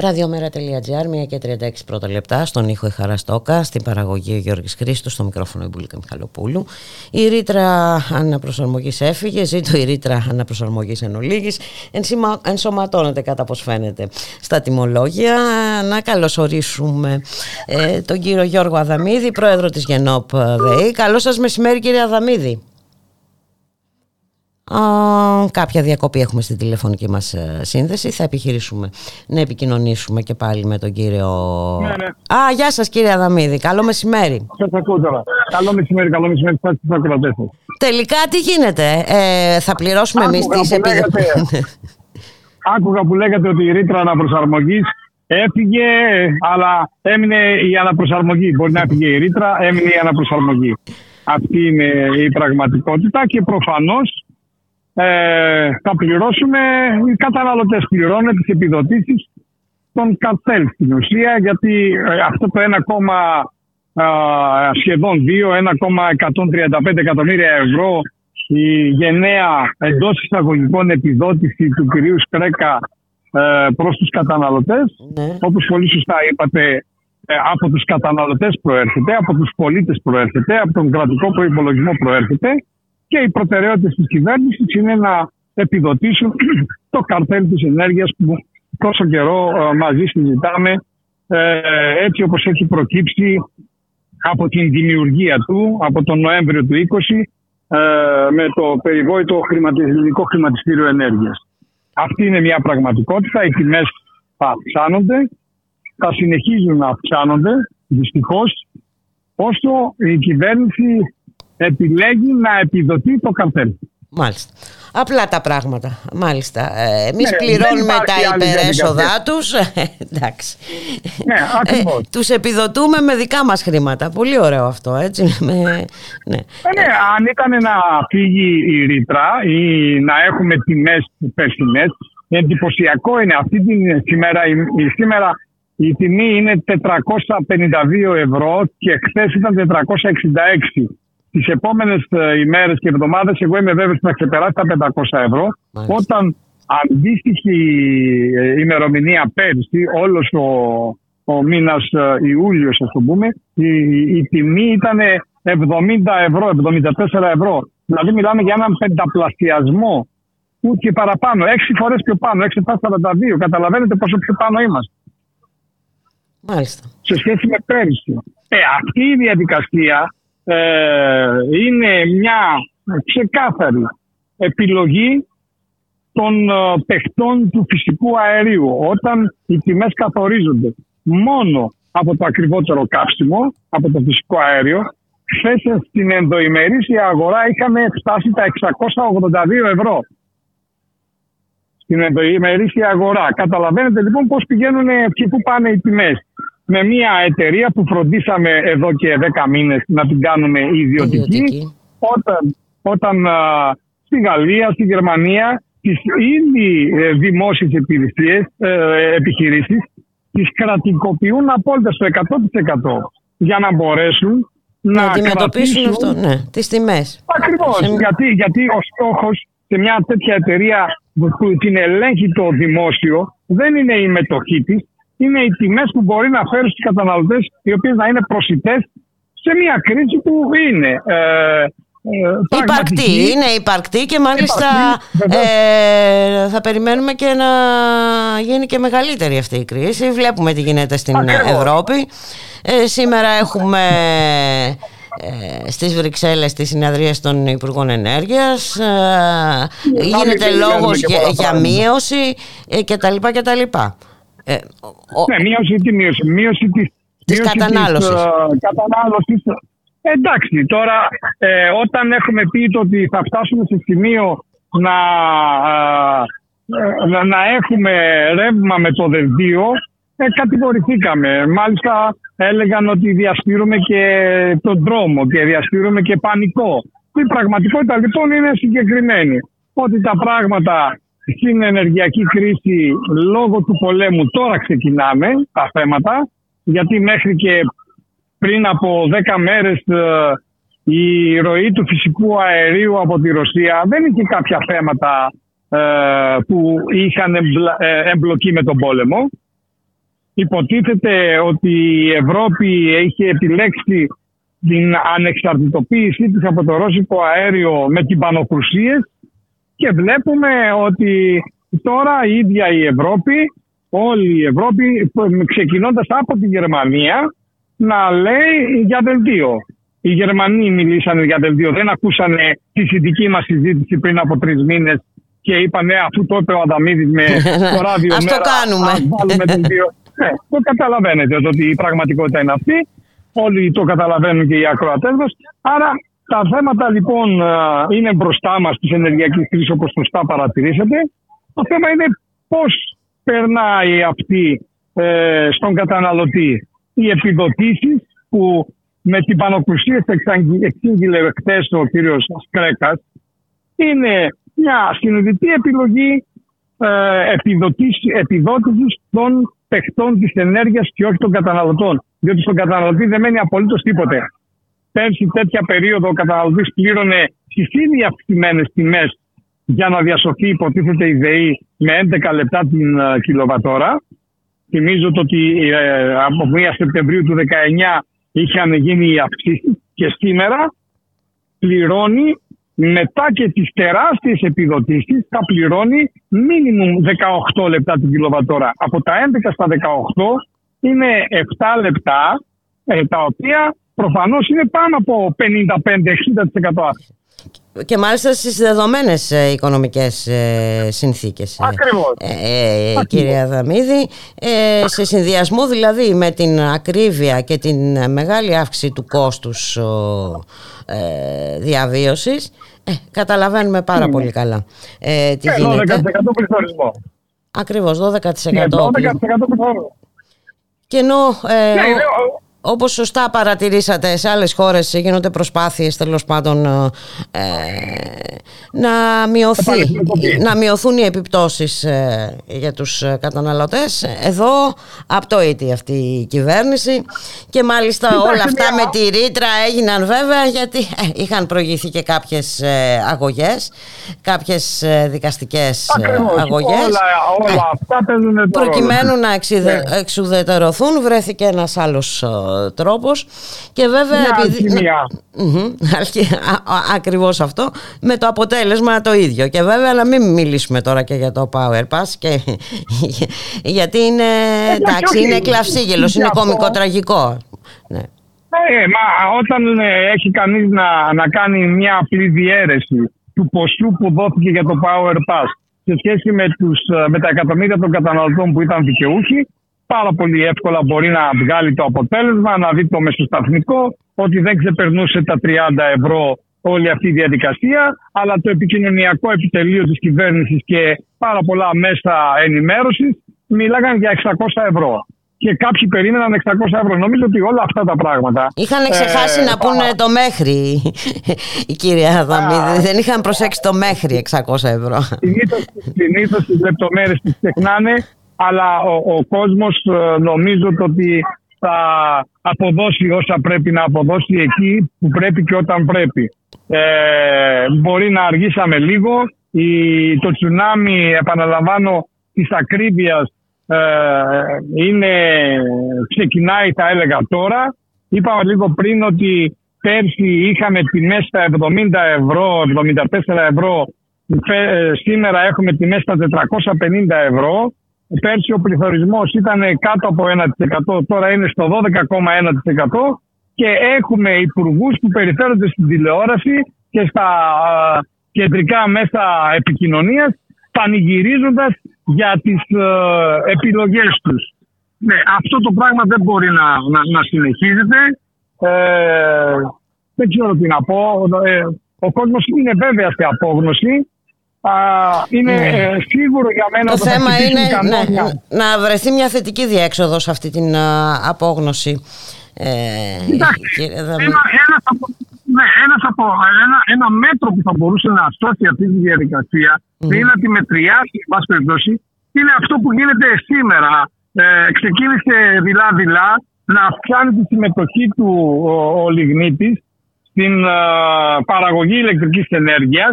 Ραδιομέρα.gr, 1 και 36 πρώτα λεπτά, στον ήχο η Χαραστόκα, στην παραγωγή ο Γιώργης Χρήστος, στο μικρόφωνο η Μπουλίκα Μιχαλοπούλου. Η ρήτρα αναπροσαρμογής έφυγε, ζήτω η ρήτρα αναπροσαρμογής εν ολίγης. Ενσωματώνεται κατά πως φαίνεται στα τιμολόγια. Να καλωσορίσουμε ε, τον κύριο Γιώργο Αδαμίδη, πρόεδρο της Γενόπ ΔΕΗ. Καλό σας μεσημέρι κύριε Αδαμίδη κάποια διακοπή έχουμε στην τηλεφωνική μας ε, σύνδεση. Θα επιχειρήσουμε να επικοινωνήσουμε και πάλι με τον κύριο... Ναι, ναι. Α, γεια σας κύριε Αδαμίδη. Καλό μεσημέρι. Σας ακούω τώρα. Καλό μεσημέρι, καλό μεσημέρι. Σας ακροατές Τελικά τι γίνεται. Ε, θα πληρώσουμε εμείς τις επιδοτήσεις. Άκουγα που λέγατε ότι η ρήτρα αναπροσαρμογής έφυγε, αλλά έμεινε η αναπροσαρμογή. Μπορεί να έφυγε η ρήτρα, έμεινε η αναπροσαρμογή. Αυτή είναι η πραγματικότητα και προφανώς ε, θα πληρώσουμε, οι καταναλωτές πληρώνουν τις επιδοτήσεις των καρτέλ στην ουσία γιατί ε, αυτό το 1, σχεδόν 2, 1,135 εκατομμύρια ευρώ η γενναία εντός εισαγωγικών επιδότηση του κυρίου Σκρέκα ε, προς τους καταναλωτές ναι. όπως πολύ σωστά είπατε ε, από τους καταναλωτές προέρχεται, από τους πολίτες προέρχεται, από τον κρατικό προϋπολογισμό προέρχεται και οι προτεραιότητες της κυβέρνησης είναι να επιδοτήσουν το καρτέλ της ενέργειας που τόσο καιρό ε, μαζί συζητάμε ε, έτσι όπως έχει προκύψει από την δημιουργία του από τον Νοέμβριο του 20 ε, με το περιβόητο ελληνικό χρηματιστήριο ενέργειας. Αυτή είναι μια πραγματικότητα. Οι τιμές θα αυξάνονται, θα συνεχίζουν να αυξάνονται δυστυχώς όσο η κυβέρνηση επιλέγει να επιδοτεί το καρτέλ. Μάλιστα. Απλά τα πράγματα. Μάλιστα. Ε, Εμείς ναι, πληρώνουμε τα υπερέσοδά τους. Εντάξει. Ναι, ακριβώς. Ε, τους επιδοτούμε με δικά μας χρήματα. Πολύ ωραίο αυτό, έτσι. Με, ναι. Ε, ναι, αν ήταν να φύγει η ρήτρα ή να έχουμε τιμές περσινέ, εντυπωσιακό είναι αυτή τη σήμερα. Η, σήμερα η τιμή είναι 452 ευρώ και χθες ήταν 466 τις επόμενες ε, ημέρες και εβδομάδες εγώ είμαι βέβαιος ότι θα ξεπεράσει τα 500 ευρώ. Όταν αντίστοιχη ε, ημερομηνία πέρσι όλος ο, ο μήνας ε, Ιούλιος ας το πούμε η, η τιμή ήταν 70 ευρώ, 74 ευρώ. Δηλαδή μιλάμε για έναν πενταπλασιασμό ούτε και παραπάνω, έξι φορές πιο πάνω, 6 42 καταλαβαίνετε πόσο πιο πάνω είμαστε. Μάλιστα. σε σχέση με πέρυσι ε, αυτή η διαδικασία ε, είναι μια ξεκάθαρη επιλογή των ε, παιχτών του φυσικού αερίου. Όταν οι τιμές καθορίζονται μόνο από το ακριβότερο καύσιμο, από το φυσικό αέριο, χθες στην ενδοημερήσια αγορά είχαμε φτάσει τα 682 ευρώ. Στην ενδοημερήσια αγορά. Καταλαβαίνετε λοιπόν πώς πηγαίνουν και πού πάνε οι τιμές με μια εταιρεία που φροντίσαμε εδώ και 10 μήνες να την κάνουμε ιδιωτική, όταν, όταν στη Γαλλία, στη Γερμανία τις ήδη ε, δημόσιες υπηρεσίες, ε, επιχειρήσεις τις κρατικοποιούν απόλυτα στο 100% για να μπορέσουν να, να αντιμετωπίσουν αυτό, ναι, τις τιμές. Ακριβώς, γιατί, γιατί ο στόχος σε μια τέτοια εταιρεία που την ελέγχει το δημόσιο δεν είναι η μετοχή της, είναι οι τιμές που μπορεί να φέρεις στους καταναλωτές, οι οποίες να είναι προσιτές σε μια κρίση που είναι. Ε, ε, υπαρκτή, είναι υπαρκτή και μάλιστα ε, θα περιμένουμε και να γίνει και μεγαλύτερη αυτή η κρίση. Βλέπουμε τι γίνεται στην Ευρώπη. Ε, σήμερα έχουμε ε, στις Βρυξέλλες τις συναδρίες των Υπουργών Ενέργειας ε, γίνεται λόγος για, για μείωση ε, κτλ. κτλ. Ε, Ναι, μείωση τι μείωση. Μείωση της, της κατανάλωσης. κατανάλωσης. Εντάξει, τώρα ε, όταν έχουμε πει το ότι θα φτάσουμε σε σημείο να, ε, να, να έχουμε ρεύμα με το δελτίο, ε, κατηγορηθήκαμε. Μάλιστα έλεγαν ότι διασπείρουμε και τον δρόμο και διασπείρουμε και πανικό. Η πραγματικότητα λοιπόν είναι συγκεκριμένη. Ότι τα πράγματα στην ενεργειακή κρίση λόγω του πολέμου τώρα ξεκινάμε τα θέματα γιατί μέχρι και πριν από 10 μέρες ε, η ροή του φυσικού αερίου από τη Ρωσία δεν είχε κάποια θέματα ε, που είχαν ε, εμπλοκή με τον πόλεμο. υποτίθεται ότι η Ευρώπη έχει επιλέξει την ανεξαρτητοποίησή της από το ρώσικο αέριο με τυμπανοκρουσίες και βλέπουμε ότι τώρα η ίδια η Ευρώπη, όλη η Ευρώπη ξεκινώντας από τη Γερμανία να λέει για δελτίο. Οι Γερμανοί μιλήσανε για δελτίο, δεν ακούσανε τη συνδική μας συζήτηση πριν από τρεις μήνες και είπανε αφού το είπε ο Αδαμίδης με το ράδιο Αυτό κάνουμε. βάλουμε δελτίο. ναι, το καταλαβαίνετε ότι η πραγματικότητα είναι αυτή. Όλοι το καταλαβαίνουν και οι ακροατές μας. Άρα τα θέματα λοιπόν είναι μπροστά μας της ενεργειακής κρίσης όπως σωστά παρατηρήσατε. Το θέμα είναι πώς περνάει αυτή ε, στον καταναλωτή οι επιδοτήσεις που με την πανοκρουσία εξήγηλε χθες ο κύριος Σκρέκας είναι μια συνειδητή επιλογή ε, επιδότησης των παιχτών της ενέργειας και όχι των καταναλωτών. Διότι στον καταναλωτή δεν μένει απολύτως τίποτε. Πέρσι τέτοια περίοδο ο καταναλωτής πλήρωνε στις ήδη αυξημένες τιμές για να διασωθεί υποτίθεται η ΔΕΗ με 11 λεπτά την uh, κιλοβατόρα. Θυμίζω ότι ε, από 1 Σεπτεμβρίου του 2019 είχαν γίνει οι αυξήσεις και σήμερα πληρώνει μετά και τις τεράστιες επιδοτήσεις θα πληρώνει μίνιμουμ 18 λεπτά την κιλοβατόρα. Από τα 11 στα 18 είναι 7 λεπτά ε, τα οποία προφανώς είναι πάνω από 55-60% αύξηση και μάλιστα στις δεδομένες ε, οικονομικές ε, συνθήκες. Ε, Ακριβώς. Ε, κυρία Δαμίδη, σε συνδυασμό δηλαδή με την ακρίβεια και την μεγάλη αύξηση του κόστους ε, διαβίωσης, καταλαβαίνουμε πάρα ναι. πολύ καλά τι γίνεται. 12% πληθωρισμό. Ακριβώς, 12%. Ναι, 12% πληθωρισμό. Και ενώ ναι, όπως σωστά παρατηρήσατε σε άλλες χώρες γίνονται προσπάθειες τέλος πάντων ε, να, μειωθεί, να μειωθούν οι επιπτώσεις ε, για τους καταναλωτές. Εδώ απτοείται αυτή η κυβέρνηση. Και μάλιστα όλα αυτά με τη ρήτρα έγιναν βέβαια γιατί ε, είχαν προηγηθεί και κάποιες ε, αγωγές κάποιες δικαστικές Ακριβώς, αγωγές. Όλα, όλα αυτά προκειμένου να εξουδε, ναι. εξουδετερωθούν βρέθηκε ένας άλλος τρόπος. Και βέβαια Μια επειδή... ακριβώς αυτό. Με το αποτέλεσμα το ίδιο. Και βέβαια να μην μιλήσουμε τώρα και για το Power Pass και... γιατί είναι, ε, εντάξει, είναι κλαυσίγελος, είναι κομικό τραγικό. Ναι. Ε, μα όταν ε, έχει κανείς να, να κάνει μια απλή διαίρεση του ποσού που δόθηκε για το Power Pass σε σχέση με, τους, ε, με τα εκατομμύρια των καταναλωτών που ήταν δικαιούχοι πάρα πολύ εύκολα μπορεί να βγάλει το αποτέλεσμα, να δει το μεσοσταθμικό, ότι δεν ξεπερνούσε τα 30 ευρώ όλη αυτή η διαδικασία, αλλά το επικοινωνιακό επιτελείο της κυβέρνησης και πάρα πολλά μέσα ενημέρωσης μιλάγαν για 600 ευρώ. Και κάποιοι περίμεναν 600 ευρώ. Νομίζω ότι όλα αυτά τα πράγματα. Είχαν ξεχάσει ε, να πούνε το μέχρι, η κυρία Αδαμίδη. Δεν είχαν προσέξει το μέχρι 600 ευρώ. Συνήθως τις λεπτομέρειες τις ξεχνάνε αλλά ο, ο κόσμος ε, νομίζω ότι θα αποδώσει όσα πρέπει να αποδώσει εκεί που πρέπει και όταν πρέπει. Ε, μπορεί να αργήσαμε λίγο. Η, το τσουνάμι, επαναλαμβάνω, της ακρίβειας ε, είναι, ξεκινάει θα έλεγα τώρα. Είπα λίγο πριν ότι πέρσι είχαμε τιμές στα 70 ευρώ, 74 ευρώ. Ε, σήμερα έχουμε τιμές στα 450 ευρώ. Πέρσι ο πληθωρισμός ήταν κάτω από 1%, τώρα είναι στο 12,1% και έχουμε υπουργούς που περιφέρονται στην τηλεόραση και στα κεντρικά μέσα επικοινωνίας πανηγυρίζοντας για τις ε, επιλογές τους. Ναι, αυτό το πράγμα δεν μπορεί να, να, να συνεχίζεται. Ε, δεν ξέρω τι να πω. Ε, ο κόσμος είναι βέβαια σε απόγνωση Α, είναι ναι. ε, σίγουρο για μένα το θέμα είναι ναι, να βρεθεί μια θετική διέξοδο σε αυτή την απόγνωση. Ε, Κοιτάξτε, ένα, ένας από, ναι, ένας από, ένα, ένα μέτρο που θα μπορούσε να σώσει αυτή τη διαδικασία mm. είναι να τη μετριάσει, μας περιπτώσει, είναι αυτό που γίνεται σήμερα. Ε, ξεκίνησε δειλά-δειλά να αυξάνει τη συμμετοχή του ο, ο Λιγνίτης στην ε, παραγωγή ηλεκτρικής ενέργειας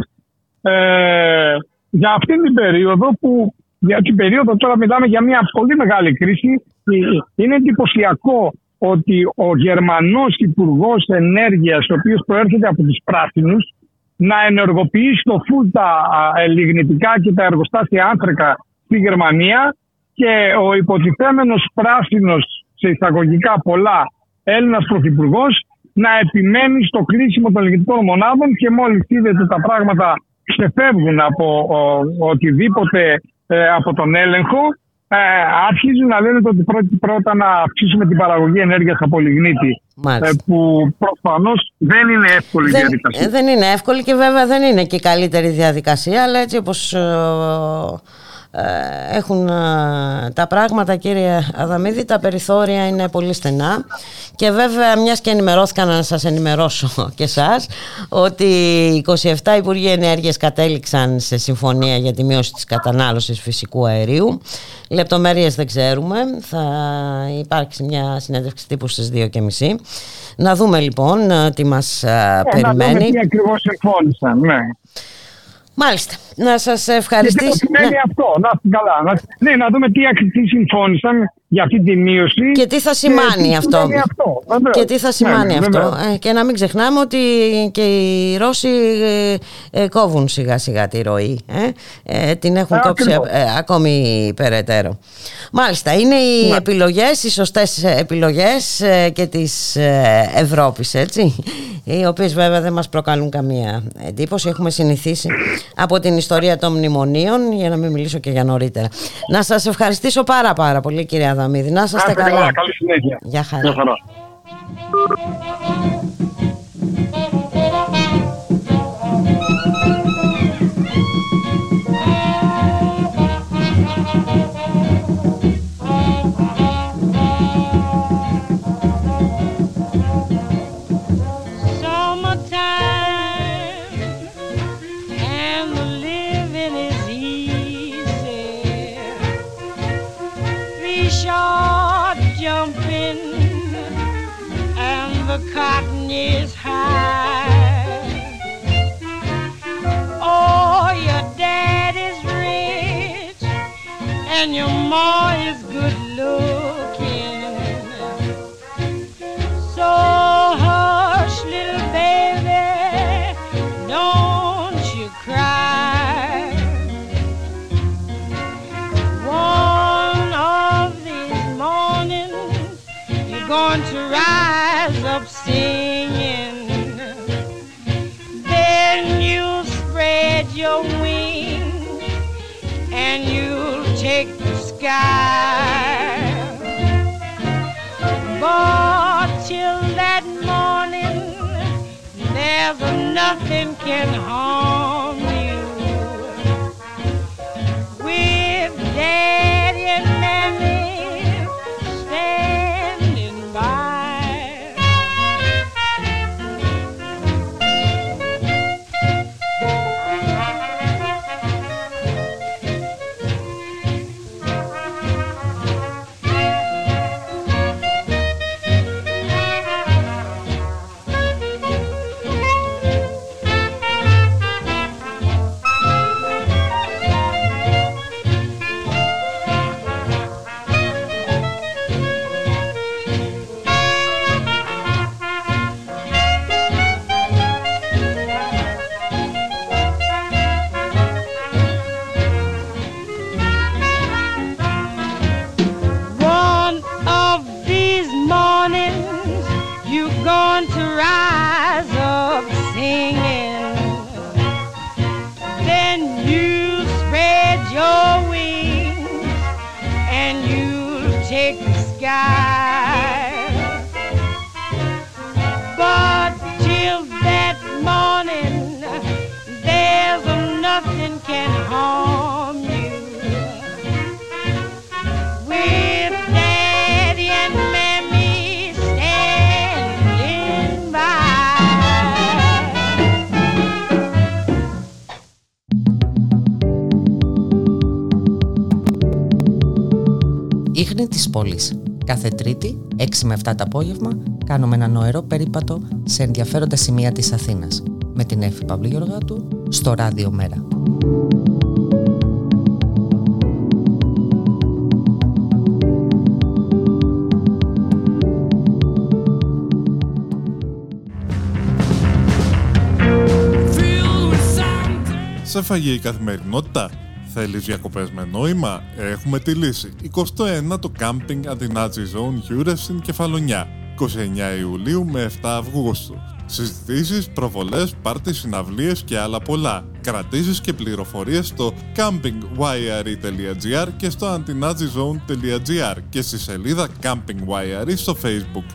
ε, για αυτήν την περίοδο που για την περίοδο τώρα μιλάμε για μια πολύ μεγάλη κρίση. Είναι εντυπωσιακό ότι ο Γερμανός υπουργός Ενέργειας, ο οποίος προέρχεται από τους πράσινους, να ενεργοποιήσει το φουλ τα λιγνητικά και τα εργοστάσια άνθρακα στη Γερμανία και ο υποτιθέμενος πράσινος σε εισαγωγικά πολλά Έλληνας Πρωθυπουργός να επιμένει στο κλείσιμο των λιγνητικών μονάδων και μόλις είδε τα πράγματα ξεφεύγουν από οτιδήποτε ε, από τον έλεγχο ε, αρχίζουν να λένε ότι πρώτα, πρώτα να αυξήσουμε την παραγωγή ενέργειας από λιγνίτη ε, που προφανώς δεν είναι εύκολη δεν, διαδικασία. Ε, δεν είναι εύκολη και βέβαια δεν είναι και η καλύτερη διαδικασία αλλά έτσι όπως ε, έχουν ε, τα πράγματα κύριε Αδαμίδη τα περιθώρια είναι πολύ στενά. Και βέβαια μιας και ενημερώθηκα να σας ενημερώσω και εσάς ότι 27 Υπουργοί Ενέργειας κατέληξαν σε συμφωνία για τη μείωση της κατανάλωσης φυσικού αερίου. Λεπτομέρειες δεν ξέρουμε. Θα υπάρξει μια συνέντευξη τύπου στις 2.30 να δούμε λοιπόν ε, τι μας περιμένει να δούμε τι ακριβώς συμφώνησαν ναι. Μάλιστα. Να σας ευχαριστήσω. Και τι σημαίνει ναι. αυτό. Να καλά. Να, ναι, να δούμε τι, τι συμφώνησαν για αυτή τη μείωση. Και τι θα σημάνει και αυτό; αυτό. Και τι θα σημάνει ναι, αυτό; Ε, και να μην ξεχνάμε ότι και οι Ρώσοι ε, ε, κόβουν σιγά σιγά τη ροή. Ε, την έχουν κόψει ακόμη περαιτέρω. Μάλιστα. Είναι οι ναι. επιλογές, οι σωστές επιλογές και της Ευρώπης, έτσι. Οι οποίες βέβαια δεν μας προκαλούν καμία εντύπωση. Έχουμε συνηθίσει από την ιστορία των μνημονίων, για να μην μιλήσω και για νωρίτερα. Να σας ευχαριστήσω πάρα πάρα πολύ κυρία Αδαμίδη. Να είστε καλά. καλά. Καλή συνέχεια. Γεια χαρά. Γεια χαρά. πόλης. Κάθε Τρίτη, 6 με 7 το απόγευμα, κάνουμε ένα νοερό περίπατο σε ενδιαφέροντα σημεία της Αθήνας με την Εύη Παυλή Γεωργάτου στο Ράδιο Μέρα. Σε φαγεί η καθημερινότητα; Θέλεις διακοπές με νόημα; Έχουμε τη λύση. 21 το Camping Αντινάτζι Zone Γιούρευσιν Κεφαλονιά. 29 Ιουλίου με 7 Αυγούστου. Συζητήσεις, προβολές, πάρτις, συναυλίες και άλλα πολλά. Κρατήσεις και πληροφορίες στο campingwire.gr και στο antinazizone.gr και στη σελίδα Camping στο Facebook.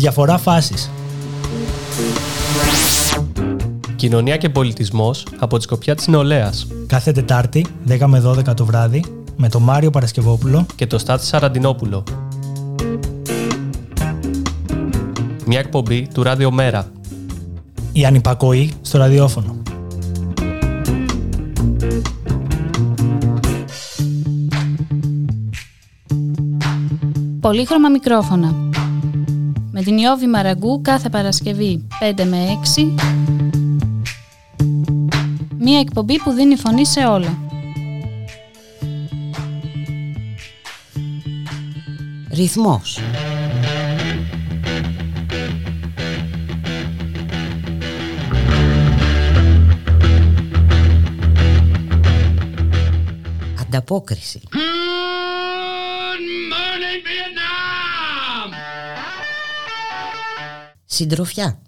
Διαφορά φάσεις. Κοινωνία και πολιτισμός από τη σκοπιά της νεολαίας. Κάθε Τετάρτη, 10 με 12 το βράδυ, με τον Μάριο Παρασκευόπουλο και τον Στάθη Σαραντινόπουλο. Μια εκπομπή του Ράδιο Μέρα. Η ανυπακοή στο ραδιόφωνο. Πολύχρωμα μικρόφωνα. Με την Ιώβη Μαραγκού κάθε Παρασκευή 5 με 6 Μία εκπομπή που δίνει φωνή σε όλα. Ρυθμός. Ανταπόκριση. Συντροφιά.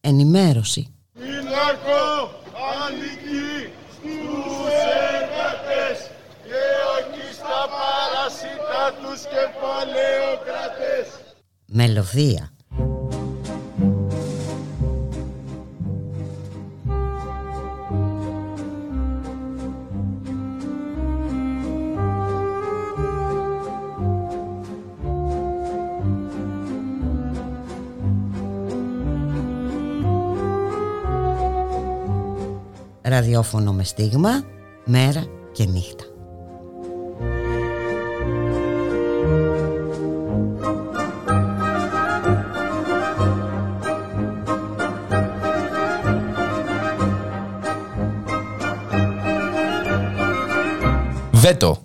ενημέρωση. Φυλακό ανήκει στους εργατές και όχι στα παρασίτα τους κεφαλαιοκρατές. Μελωδία. Ραδιόφωνο με στίγμα, μέρα και νύχτα. Βέτο.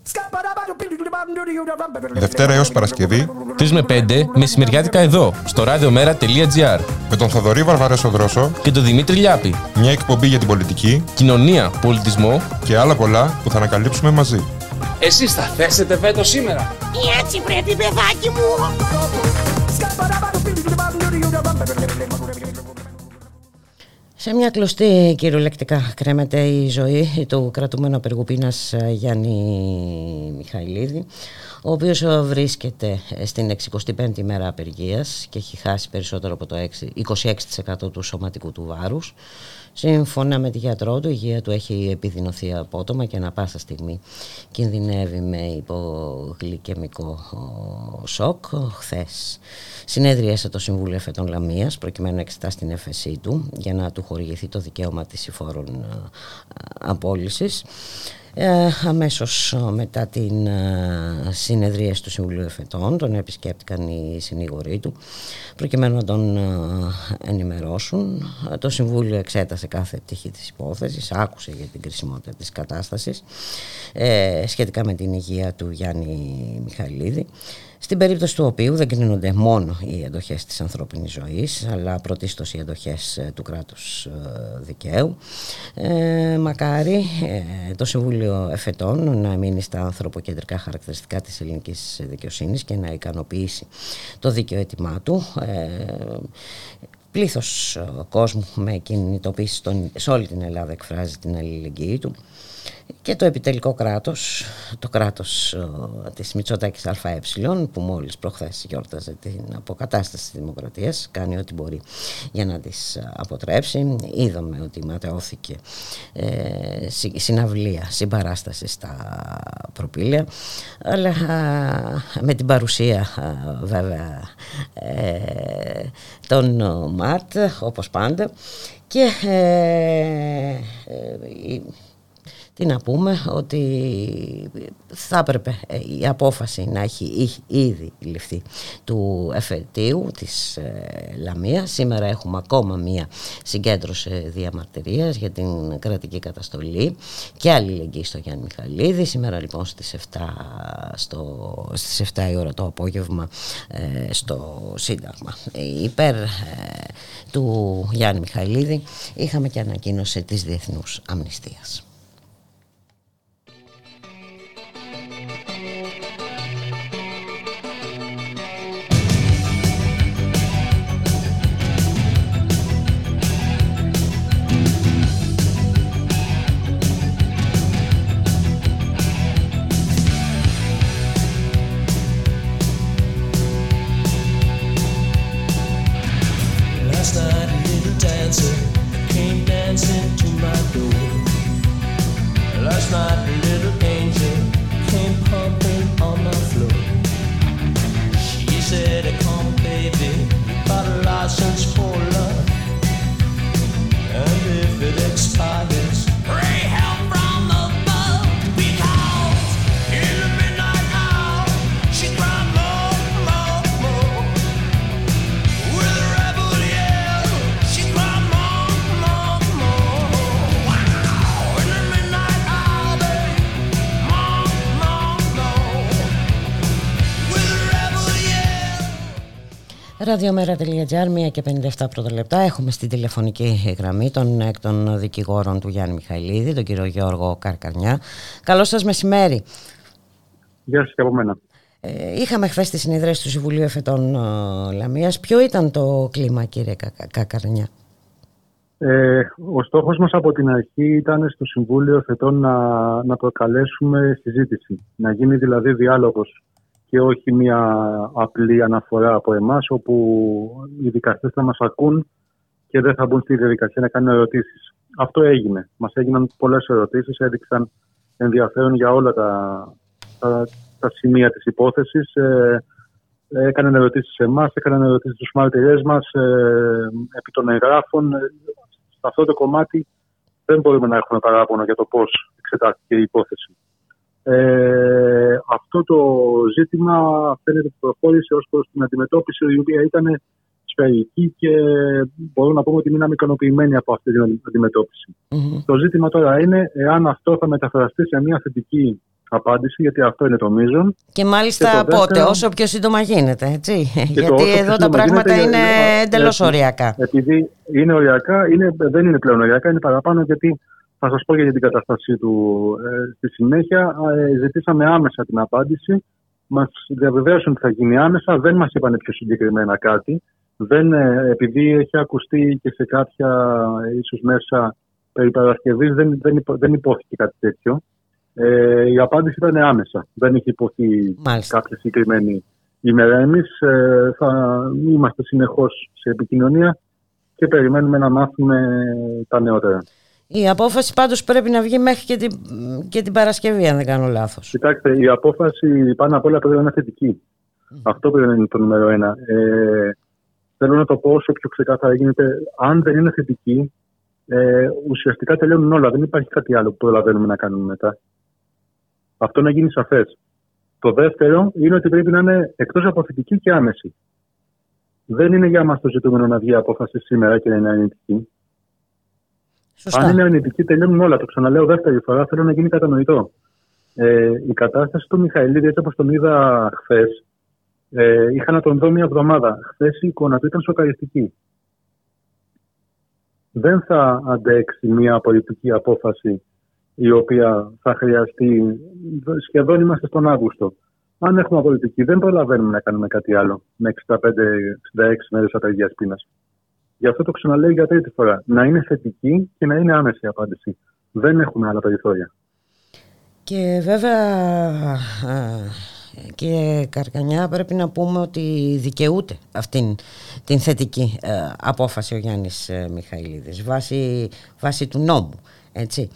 Δευτέρα έως Παρασκευή 3 με 5 μεσημεριάτικα εδώ, στο radiomera.gr με τον Θοδωρή Βαρβαρέσο Δρόσο και τον Δημήτρη Λιάπη. Μια εκπομπή για την πολιτική, κοινωνία, πολιτισμό και άλλα πολλά που θα ανακαλύψουμε μαζί. Εσείς θα θέσετε βέτο σήμερα. Έτσι πρέπει παιδάκι μου. Σε μια κλωστή κυριολεκτικά κρέμεται η ζωή του κρατούμενου απεργού πείνας Γιάννη Μιχαηλίδη ο οποίος βρίσκεται στην 65η μέρα απεργίας και έχει χάσει περισσότερο από το 26% του σωματικού του βάρους. Σύμφωνα με τη γιατρό του, η υγεία του έχει επιδεινωθεί απότομα και ανα πάσα στιγμή κινδυνεύει με υπογλυκαιμικό σοκ. Χθες συνέδριασε το Συμβούλιο Εφετών Λαμίας προκειμένου να εξετάσει την έφεσή του για να του χορηγηθεί το δικαίωμα της υφόρων ε, απόλυσης. Ε, αμέσως μετά την ε, συνεδρία του Συμβουλίου Εφετών τον επισκέπτηκαν οι συνήγοροι του προκειμένου να τον ε, ενημερώσουν. Το Συμβούλιο εξέτασε κάθε πτυχή της υπόθεσης, άκουσε για την κρισιμότητα της κατάστασης σχετικά με την υγεία του Γιάννη Μιχαλίδη στην περίπτωση του οποίου δεν κρίνονται μόνο οι εντοχές της ανθρώπινης ζωής αλλά πρωτίστως οι εντοχές ε, του κράτους ε, δικαίου. Ε, μακάρι ε, το Συμβούλιο Εφετών να μείνει στα ανθρωποκεντρικά χαρακτηριστικά της ελληνικής δικαιοσύνης και να ικανοποιήσει το δίκαιο έτοιμά του. Ε, πλήθος κόσμου με κινητοποίηση σε όλη την Ελλάδα εκφράζει την αλληλεγγύη του και το επιτελικό κράτος, το κράτος της Μητσοτάκης ΑΕ που μόλις προχθές γιόρταζε την αποκατάσταση της δημοκρατίας κάνει ό,τι μπορεί για να τις αποτρέψει. Είδαμε ότι ματαιώθηκε ε, συναυλία, συμπαράσταση στα προπήλαια αλλά με την παρουσία βέβαια ε, των ΜΑΤ όπως πάντα και ε, τι να πούμε ότι θα έπρεπε ε, η απόφαση να έχει ήδη ληφθεί του εφετείου της ε, Λαμίας. Σήμερα έχουμε ακόμα μία συγκέντρωση διαμαρτυρίας για την κρατική καταστολή και αλληλεγγύη στο Γιάννη Μιχαλίδη. Σήμερα λοιπόν στις 7, στο, στις 7 η ώρα το απόγευμα ε, στο Σύνταγμα. Υπέρ του Γιάννη Μιχαλίδη είχαμε και ανακοίνωση της Διεθνούς Αμνηστίας. Ραδιομέρα.gr, 1 και 57 πρώτα λεπτά. Έχουμε στην τηλεφωνική γραμμή τον εκ των δικηγόρων του Γιάννη Μιχαηλίδη, τον κύριο Γιώργο Καρκαρνιά. Καλό σας μεσημέρι. Γεια σας και από μένα. Ε, είχαμε χθες τη συνεδρίαση του Συμβουλίου Εφετών ε, Λαμίας. Ποιο ήταν το κλίμα, κύριε Καρκαρνιά; Ε, ο στόχος μας από την αρχή ήταν στο Συμβούλιο Εφετών να, να προκαλέσουμε συζήτηση. Να γίνει δηλαδή διάλογος και όχι μια απλή αναφορά από εμάς όπου οι δικαστές θα μας ακούν και δεν θα μπουν στη διαδικασία να κάνουν ερωτήσεις. Αυτό έγινε. Μας έγιναν πολλές ερωτήσεις, έδειξαν ενδιαφέρον για όλα τα, τα, τα σημεία της υπόθεσης. Ε, έκαναν ερωτήσεις σε εμάς, έκαναν ερωτήσεις στους μάρτυρές μας, ε, επί των εγγράφων. Σε αυτό το κομμάτι δεν μπορούμε να έχουμε παράπονο για το πώς εξετάστηκε η υπόθεση. Ε, αυτό το ζήτημα φαίνεται ότι προχώρησε ως προς την αντιμετώπιση η οποία ήταν σφαιρική και μπορούμε να πούμε ότι μείναμε ικανοποιημένοι από αυτή την αντιμετωπιση Το ζήτημα τώρα είναι εάν αυτό θα μεταφραστεί σε μια θετική απάντηση, γιατί αυτό είναι το μείζον. Και μάλιστα και πότε, όσο πιο σύντομα γίνεται, έτσι. γιατί εδώ τα πράγματα είναι εντελώς οριακά. Επειδή είναι οριακά, είναι, δεν είναι πλέον οριακά, είναι παραπάνω γιατί θα σας πω για την κατάστασή του. Ε, στη συνέχεια ε, ζητήσαμε άμεσα την απάντηση. Μας διαβεβαίωσαν ότι θα γίνει άμεσα. Δεν μας είπαν πιο συγκεκριμένα κάτι. Δεν, ε, επειδή έχει ακουστεί και σε κάποια ίσως μέσα περί Παρασκευής, δεν, δεν, δεν υπόθηκε κάτι τέτοιο. Ε, η απάντηση ήταν άμεσα. Δεν έχει υποθεί κάποια συγκεκριμένη ημέρα. Εμείς ε, θα είμαστε συνεχώς σε επικοινωνία και περιμένουμε να μάθουμε τα νεότερα. Η απόφαση πάντως πρέπει να βγει μέχρι και την, και την Παρασκευή, αν δεν κάνω λάθος. Κοιτάξτε, η απόφαση πάνω απ' όλα πρέπει να είναι θετική. Αυτό πρέπει να είναι το νούμερο ένα. Ε, θέλω να το πω όσο πιο ξεκάθαρα γίνεται. Αν δεν είναι θετική, ε, ουσιαστικά τελειώνουν όλα. Δεν υπάρχει κάτι άλλο που προλαβαίνουμε να κάνουμε μετά. Αυτό να γίνει σαφές. Το δεύτερο είναι ότι πρέπει να είναι εκτός από θετική και άμεση. Δεν είναι για μας το ζητούμενο να βγει απόφαση σήμερα και να είναι αρνητική. Αν είναι αρνητική, τελειώνουν όλα. Το ξαναλέω δεύτερη φορά, θέλω να γίνει κατανοητό. Ε, η κατάσταση του Μιχαηλίδη, έτσι όπως τον είδα χθες, ε, είχα να τον δω μια εβδομάδα. Χθες η εικόνα του ήταν σοκαριστική. Δεν θα αντέξει μια πολιτική απόφαση η οποία θα χρειαστεί. Σχεδόν είμαστε στον Αύγουστο. Αν έχουμε πολιτική, δεν προλαβαίνουμε να κάνουμε κάτι άλλο με 65-66 μέρες απεργίας πείνας. Γι' αυτό το ξαναλέω για τρίτη φορά. Να είναι θετική και να είναι άμεση η απάντηση. Δεν έχουμε άλλα περιθώρια. Και βέβαια, κύριε Καρκανιά, πρέπει να πούμε ότι δικαιούται αυτήν την θετική ε, απόφαση ο Γιάννης ε, Μιχαηλίδης βάσει, βάσει του νόμου. Έτσι.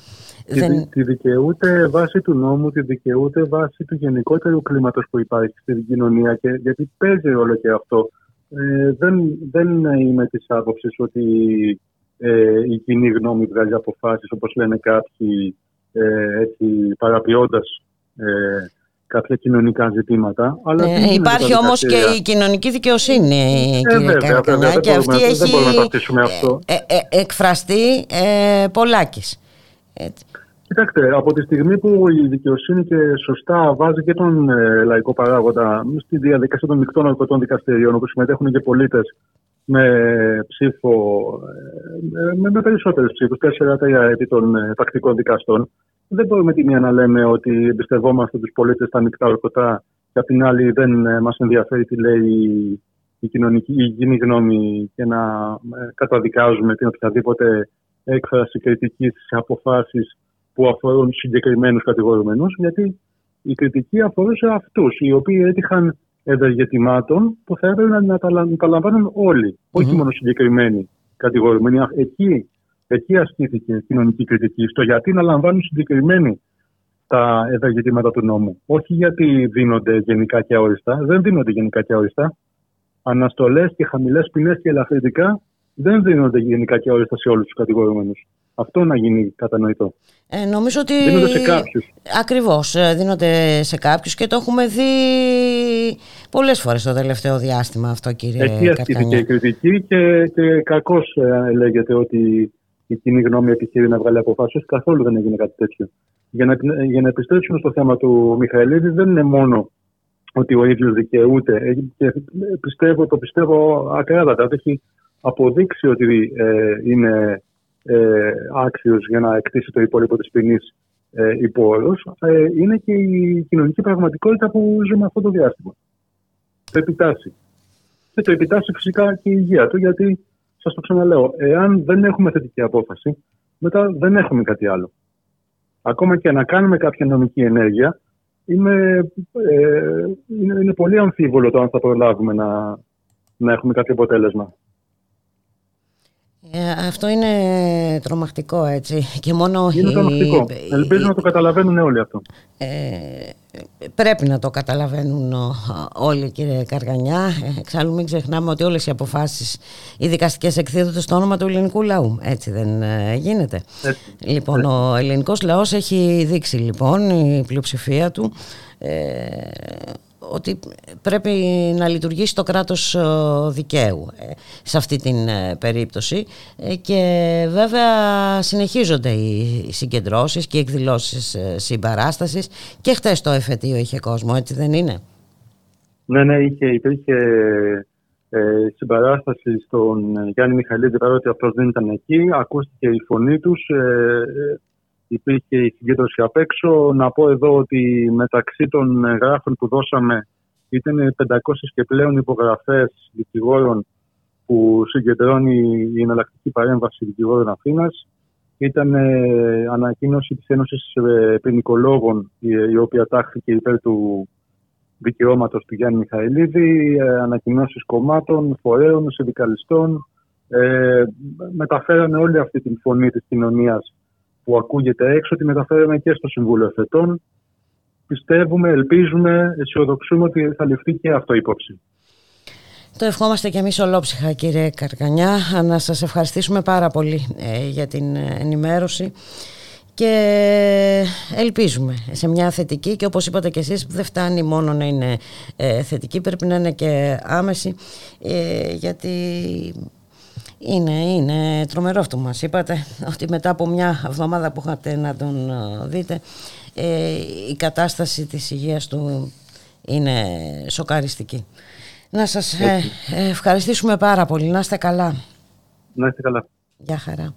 Τη, Δεν... τη δικαιούται βάσει του νόμου, τη δικαιούται βάσει του γενικότερου κλίματος που υπάρχει στην κοινωνία και γιατί παίζει όλο και αυτό ε, δεν, δεν είμαι της άποψης ότι ε, η κοινή γνώμη βγάζει αποφάσεις, όπως λένε κάποιοι, ε, έτσι, παραποιώντας ε, κάποια κοινωνικά ζητήματα. Αλλά ε, υπάρχει όμως και η κοινωνική δικαιοσύνη, ε, κύριε βέβαια, βέβαια, και αυτή έχει δεν μπορούμε να το αυτό. Ε, ε, εκφραστεί ε, πολλάκις. Κοιτάξτε, από τη στιγμή που η δικαιοσύνη και σωστά βάζει και τον ε, λαϊκό παράγοντα στη διαδικασία των μεικτών ορκωτών δικαστηριών, όπου συμμετέχουν και πολίτες με ψήφο, ε, με, με περισσότερε ψήφους, 4-3 επί των ε, τακτικών δικαστών, δεν μπορούμε τη μία να λέμε ότι εμπιστευόμαστε τους πολίτες στα μεικτά ορκωτά και απ' την άλλη δεν ε, μας ενδιαφέρει τι λέει η κοινωνική η κοινή γνώμη και να ε, καταδικάζουμε την οποιαδήποτε έκφραση κριτικής σε αποφάσεις που αφορούν συγκεκριμένους κατηγορουμένους, γιατί η κριτική αφορούσε αυτούς, οι οποίοι έτυχαν ευεργετημάτων που θα έπρεπε να τα λαμβάνουν όλοι, όχι μόνο συγκεκριμένοι κατηγορουμένοι. Εκεί, εκεί ασκήθηκε η κοινωνική κριτική, στο γιατί να λαμβάνουν συγκεκριμένοι τα ευεργετήματα του νόμου. Όχι γιατί δίνονται γενικά και αόριστα. Δεν δίνονται γενικά και αόριστα. Αναστολές και χαμηλές ποινές και ελαφρυντικά δεν δίνονται γενικά και αόριστα σε όλους τους κατηγορουμένου. Αυτό να γίνει κατανοητό. Ε, νομίζω ότι δίνονται σε κάποιους. Ακριβώς, ε, δίνονται σε κάποιους και το έχουμε δει πολλές φορές το τελευταίο διάστημα αυτό κύριε Εκεί ασκήθηκε η κριτική και, και κακώς ε, λέγεται ότι η κοινή γνώμη επιχείρει να βγάλει αποφάσεις. Καθόλου δεν έγινε κάτι τέτοιο. Για να, για να επιστρέψουμε στο θέμα του Μιχαηλίδη δεν είναι μόνο ότι ο ίδιος δικαιούται. Ε, και πιστεύω, το πιστεύω ακράδαντα. Έχει αποδείξει ότι ε, είναι ε, άξιος για να εκτίσει το υπόλοιπο της ποινής ε, υπό ε, είναι και η κοινωνική πραγματικότητα που ζούμε αυτό το διάστημα. Το επιτάσσει. Και το επιτάσσει φυσικά και η υγεία του, γιατί σας το ξαναλέω, εάν δεν έχουμε θετική απόφαση, μετά δεν έχουμε κάτι άλλο. Ακόμα και να κάνουμε κάποια νομική ενέργεια, είναι, ε, είναι, είναι πολύ αμφίβολο το αν θα προλάβουμε να, να έχουμε κάποιο αποτέλεσμα. Ε, αυτό είναι τρομακτικό έτσι και μόνο Είναι τρομακτικό. Ελπίζω να το καταλαβαίνουν όλοι αυτό. Ε, πρέπει να το καταλαβαίνουν όλοι κύριε Καργανιά. Ε, εξάλλου μην ξεχνάμε ότι όλες οι αποφάσεις οι δικαστικές εκδίδονται στο όνομα του ελληνικού λαού. Έτσι δεν ε, γίνεται. Λοιπόν, ο ελληνικός λαός έχει δείξει λοιπόν η πλειοψηφία του ότι πρέπει να λειτουργήσει το κράτος ε, δικαίου ε, σε αυτή την ε, περίπτωση και βέβαια συνεχίζονται οι συγκεντρώσεις και οι εκδηλώσεις συμπαράστασης και χτες το εφετείο είχε κόσμο, έτσι δεν είναι; Ναι, ναι, είχε, υπήρχε ε, συμπαράσταση στον Γιάννη Μιχαλίδη παρότι αυτός δεν ήταν εκεί, ακούστηκε η φωνή τους, υπήρχε η συγκέντρωση απ' έξω. Να πω εδώ ότι μεταξύ των γράφων που δώσαμε ήταν 500 και πλέον υπογραφές δικηγόρων που συγκεντρώνει η εναλλακτική παρέμβαση δικηγόρων Αθήνας. Ήταν ε, ανακοίνωση της Ένωσης ε, Ποινικολόγων η, οποία τάχθηκε υπέρ του δικαιώματος του Γιάννη Μιχαηλίδη, ε, ανακοινώσεις κομμάτων, φορέων, συνδικαλιστών. Ε, μεταφέραμε όλη αυτή την φωνή της κοινωνίας που ακούγεται έξω, τη μεταφέραμε και στο Συμβούλιο Εφετών. Πιστεύουμε, ελπίζουμε, αισιοδοξούμε ότι θα ληφθεί και αυτό υπόψη. Το ευχόμαστε και εμείς ολόψυχα κύριε Καρκανιά. Να σας ευχαριστήσουμε πάρα πολύ ε, για την ενημέρωση και ελπίζουμε σε μια θετική και όπως είπατε και εσείς δεν φτάνει μόνο να είναι ε, θετική πρέπει να είναι και άμεση ε, γιατί είναι, είναι τρομερό αυτό που μας είπατε ότι μετά από μια εβδομάδα που είχατε να τον ε, δείτε ε, η κατάσταση της υγείας του είναι σοκαριστική. Να σας ε, ευχαριστήσουμε πάρα πολύ. Να είστε καλά. Να είστε καλά. Γεια χαρά.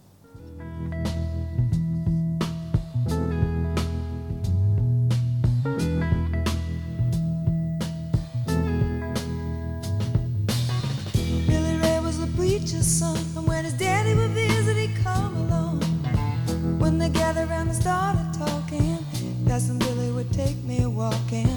Around and started talking, Cousin Billy would take me walking.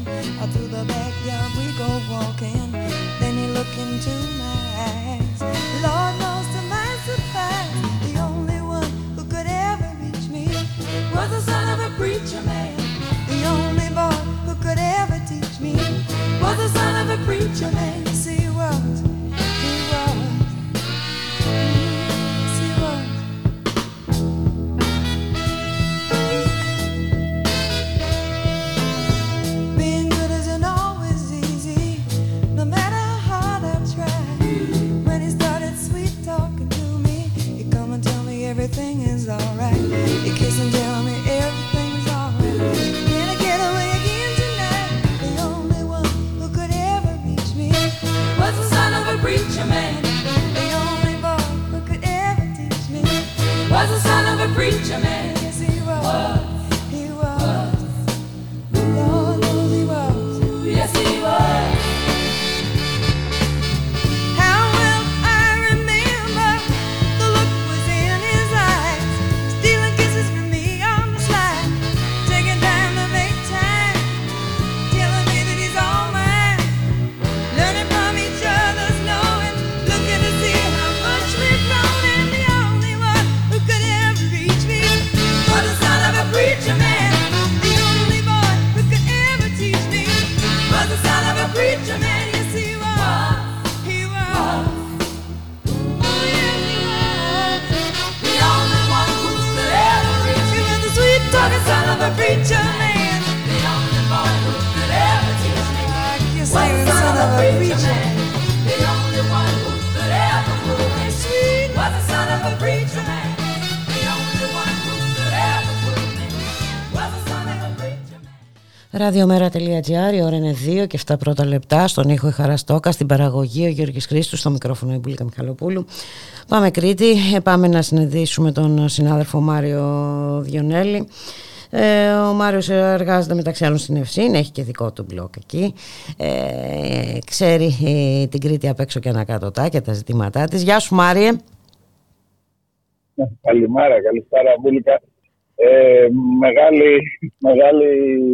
Ραδιομέρα.gr, η ώρα είναι 2 και 7 πρώτα λεπτά. Στον ήχο η Χαραστόκα, στην παραγωγή ο Γιώργης Χρήστου, στο μικρόφωνο η Μπουλίκα Μιχαλοπούλου. Πάμε Κρήτη, πάμε να συνεδρίσουμε τον συνάδελφο Μάριο Διονέλη. Ε, ο Μάριος εργάζεται μεταξύ άλλων στην Ευσύν, έχει και δικό του μπλοκ εκεί. Ε, ξέρει ε, την Κρήτη απ' έξω και ανακάτωτά και τα ζητήματά της. Γεια σου Μάριε. Καλημέρα, καλησπέρα Μπουλίκα. Ε, μεγάλη, μεγάλη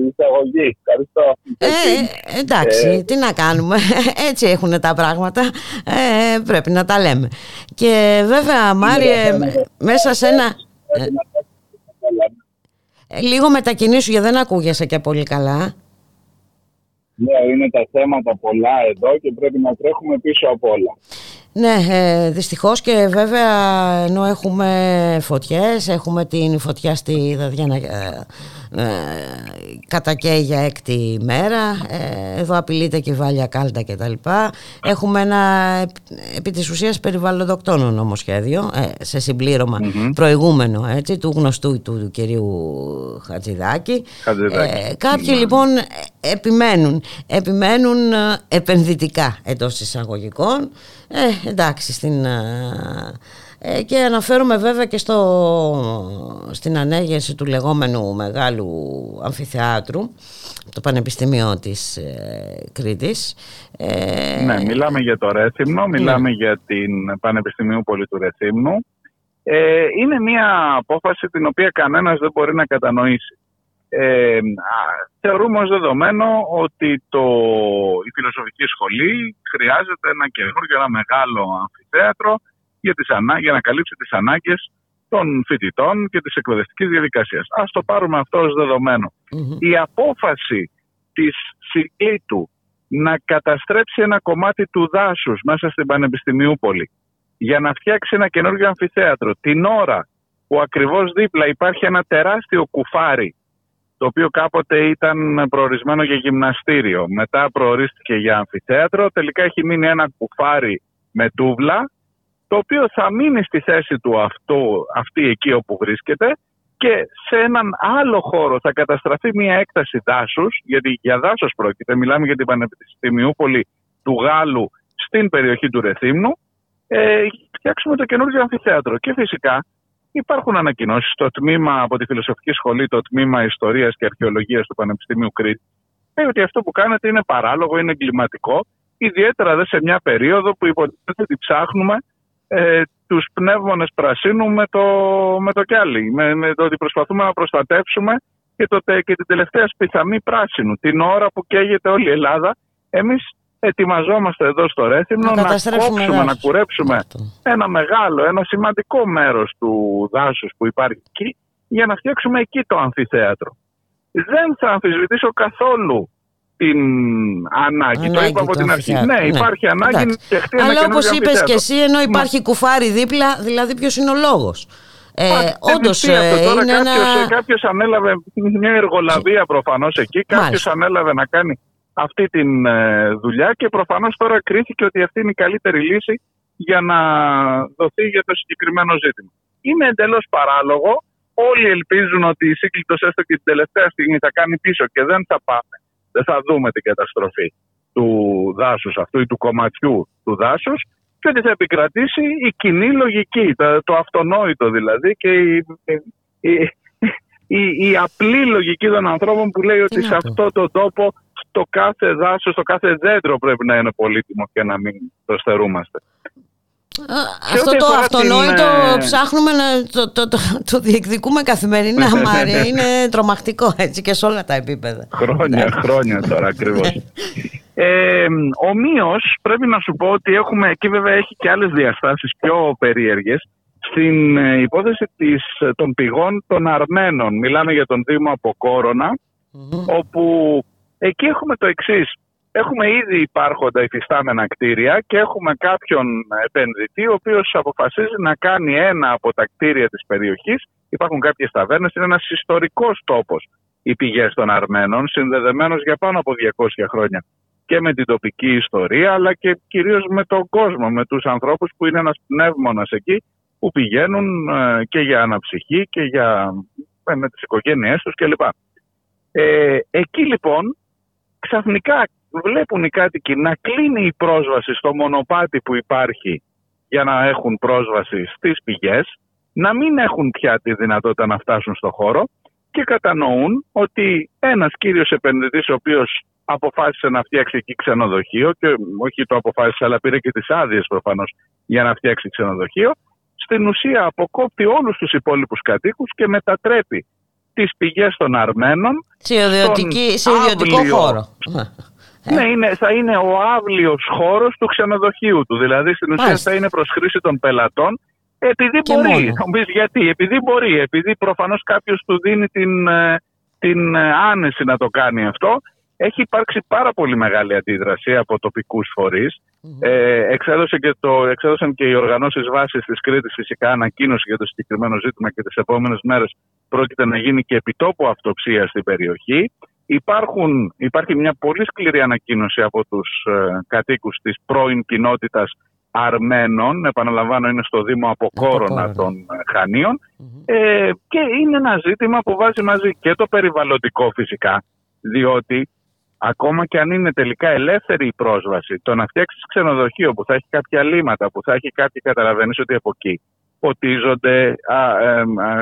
εισαγωγή. Ευχαριστώ. Ε, εντάξει, ε, τι να κάνουμε. Έτσι έχουν τα πράγματα. Ε, πρέπει να τα λέμε. Και βέβαια, Μάριε, μέσα σε ένα... Ε, λίγο μετακινήσου γιατί δεν ακούγεσαι και πολύ καλά. Ναι, είναι τα θέματα πολλά εδώ και πρέπει να τρέχουμε πίσω από όλα. Ναι, ε, δυστυχώς και βέβαια ενώ έχουμε φωτιές, έχουμε την φωτιά στη Δαδιάνα ε, ε, κατακαίει για έκτη μέρα, ε, εδώ απειλείται και η Βάλια Κάλτα και τα λοιπά. Έχουμε ένα επί της ουσίας περιβαλλοντοκτόνο νομοσχέδιο, ε, σε συμπληρωμα προηγούμενο έτσι, του γνωστού του, του κυρίου Χατζηδάκη. Ε, κάποιοι λοιπόν επιμένουν, επιμένουν επενδυτικά εντός εισαγωγικών. Ε, εντάξει, στην, ε, και αναφέρομαι βέβαια και στο, στην ανέγερση του λεγόμενου μεγάλου αμφιθεάτρου, το Πανεπιστημίο της ε, Κρήτης. Ε, ναι, μιλάμε για το Ρέθυμνο, μιλάμε ναι. για την Πανεπιστημίου Πολύ του Ρεθύμνου. Ε, είναι μια απόφαση την οποία κανένας δεν μπορεί να κατανοήσει. Ε, θεωρούμε ως δεδομένο ότι το, η φιλοσοφική σχολή χρειάζεται ένα καινούργιο, ένα μεγάλο αμφιθέατρο για, τις για να καλύψει τις ανάγκες των φοιτητών και της εκπαιδευτικής διαδικασίας. Ας το πάρουμε αυτό ως δεδομενο Η απόφαση της Συγκλήτου να καταστρέψει ένα κομμάτι του δάσους μέσα στην Πανεπιστημιούπολη για να φτιάξει ένα καινούργιο αμφιθέατρο την ώρα που ακριβώς δίπλα υπάρχει ένα τεράστιο κουφάρι το οποίο κάποτε ήταν προορισμένο για γυμναστήριο. Μετά προορίστηκε για αμφιθέατρο. Τελικά έχει μείνει ένα κουφάρι με τούβλα, το οποίο θα μείνει στη θέση του αυτό, αυτή εκεί όπου βρίσκεται και σε έναν άλλο χώρο θα καταστραφεί μια έκταση δάσους, γιατί για δάσος πρόκειται, μιλάμε για την Πανεπιστημιούπολη του Γάλλου στην περιοχή του Ρεθύμνου, ε, φτιάξουμε το καινούργιο αμφιθέατρο. Και φυσικά Υπάρχουν ανακοινώσεις στο τμήμα από τη Φιλοσοφική Σχολή, το τμήμα Ιστορίας και Αρχαιολογίας του Πανεπιστημίου Κρήτη, λέει ότι αυτό που κάνετε είναι παράλογο, είναι εγκληματικό, ιδιαίτερα δε σε μια περίοδο που υποτίθεται ότι ψάχνουμε ε, τους πνεύμονες πρασίνου με το, με το κιάλι. Με, με το ότι προσπαθούμε να προστατεύσουμε και, το, και την τελευταία σπιθαμή πράσινου. Την ώρα που καίγεται όλη η Ελλάδα, εμείς ετοιμαζόμαστε εδώ στο Ρέθυμνο να, να κόψουμε, να κουρέψουμε ένα μεγάλο, ένα σημαντικό μέρος του δάσους που υπάρχει εκεί για να φτιάξουμε εκεί το αμφιθέατρο. Δεν θα αμφισβητήσω καθόλου την ανάγκη. το είπα από την αρχή. Ναι, ναι, υπάρχει ανάγκη να φτιαχτεί ένα Αλλά όπως είπες και εσύ, ενώ υπάρχει κουφάρι δίπλα, δηλαδή ποιος είναι ο λόγος; Ε, Όντως ε, είναι κάποιος, ένα... κάποιος ανέλαβε μια εργολαβία προφανώς εκεί, κάποιος ανέλαβε να κάνει αυτή τη ε, δουλειά και προφανώς τώρα κρίθηκε ότι αυτή είναι η καλύτερη λύση για να δοθεί για το συγκεκριμένο ζήτημα. Είναι εντελώς παράλογο. Όλοι ελπίζουν ότι η σύγκλιτος έστω και την τελευταία στιγμή θα κάνει πίσω και δεν θα πάμε. Δεν θα δούμε την καταστροφή του δάσους αυτού ή του κομματιού του δάσους και ότι θα επικρατήσει η κοινή λογική, το, αυτονόητο δηλαδή και η, η, η, απλή λογική των ανθρώπων που λέει ότι σε αυτό το τόπο το κάθε δάσος, το κάθε δέντρο πρέπει να είναι πολύτιμο και να μην το στερούμαστε. Αυτό το αυτονόητο την... ψάχνουμε να το, το, το, το διεκδικούμε καθημερινά, Μάρια. Είναι τρομακτικό έτσι και σε όλα τα επίπεδα. Χρόνια, χρόνια τώρα ακριβώς. ε, Ομοίω, πρέπει να σου πω ότι έχουμε, εκεί βέβαια έχει και άλλες διαστάσεις πιο περίεργες, στην ε, υπόθεση της, των πηγών των Αρμένων. Μιλάμε για τον Δήμο από όπου Εκεί έχουμε το εξής. Έχουμε ήδη υπάρχοντα υφιστάμενα κτίρια και έχουμε κάποιον επενδυτή ο οποίος αποφασίζει να κάνει ένα από τα κτίρια της περιοχής. Υπάρχουν κάποιες ταβέρνες, είναι ένας ιστορικός τόπος οι πηγές των Αρμένων, συνδεδεμένος για πάνω από 200 χρόνια και με την τοπική ιστορία, αλλά και κυρίως με τον κόσμο, με τους ανθρώπους που είναι ένας πνεύμονας εκεί, που πηγαίνουν ε, και για αναψυχή και για, ε, με τις οικογένειές τους κλπ. Ε, εκεί λοιπόν ξαφνικά βλέπουν οι κάτοικοι να κλείνει η πρόσβαση στο μονοπάτι που υπάρχει για να έχουν πρόσβαση στις πηγές, να μην έχουν πια τη δυνατότητα να φτάσουν στο χώρο και κατανοούν ότι ένας κύριος επενδυτής ο οποίος αποφάσισε να φτιάξει εκεί ξενοδοχείο και όχι το αποφάσισε αλλά πήρε και τις άδειες προφανώς για να φτιάξει ξενοδοχείο στην ουσία αποκόπτει όλους τους υπόλοιπους κατοίκους και μετατρέπει τις πηγές των Αρμένων σε, σε ιδιωτικό χώρο. Ναι, είναι, θα είναι ο άβλιος χώρος του ξενοδοχείου του. Δηλαδή στην ουσία θα είναι προς χρήση των πελατών επειδή μπορεί. γιατί. Επειδή μπορεί. Επειδή προφανώς κάποιος του δίνει την, ε, την ε, άνεση να το κάνει αυτό έχει υπάρξει πάρα πολύ μεγάλη αντίδραση από τοπικούς Ε, εξέδωσε και το, εξέδωσαν και οι οργανώσεις βάσης της Κρήτης φυσικά ανακοίνωση για το συγκεκριμένο ζήτημα και τις επόμενες μέρες πρόκειται να γίνει και επιτόπου αυτοψία στην περιοχή. Υπάρχουν, υπάρχει μια πολύ σκληρή ανακοίνωση από τους ε, κατοίκους της πρώην κοινότητας Αρμένων, επαναλαμβάνω είναι στο Δήμο Αποκόρονα των ε, χανιων ε, και είναι ένα ζήτημα που βάζει μαζί και το περιβαλλοντικό φυσικά, διότι ακόμα και αν είναι τελικά ελεύθερη η πρόσβαση, το να φτιάξεις ξενοδοχείο που θα έχει κάποια λύματα, που θα έχει κάτι, καταλαβαίνεις ότι από εκεί ποτίζονται.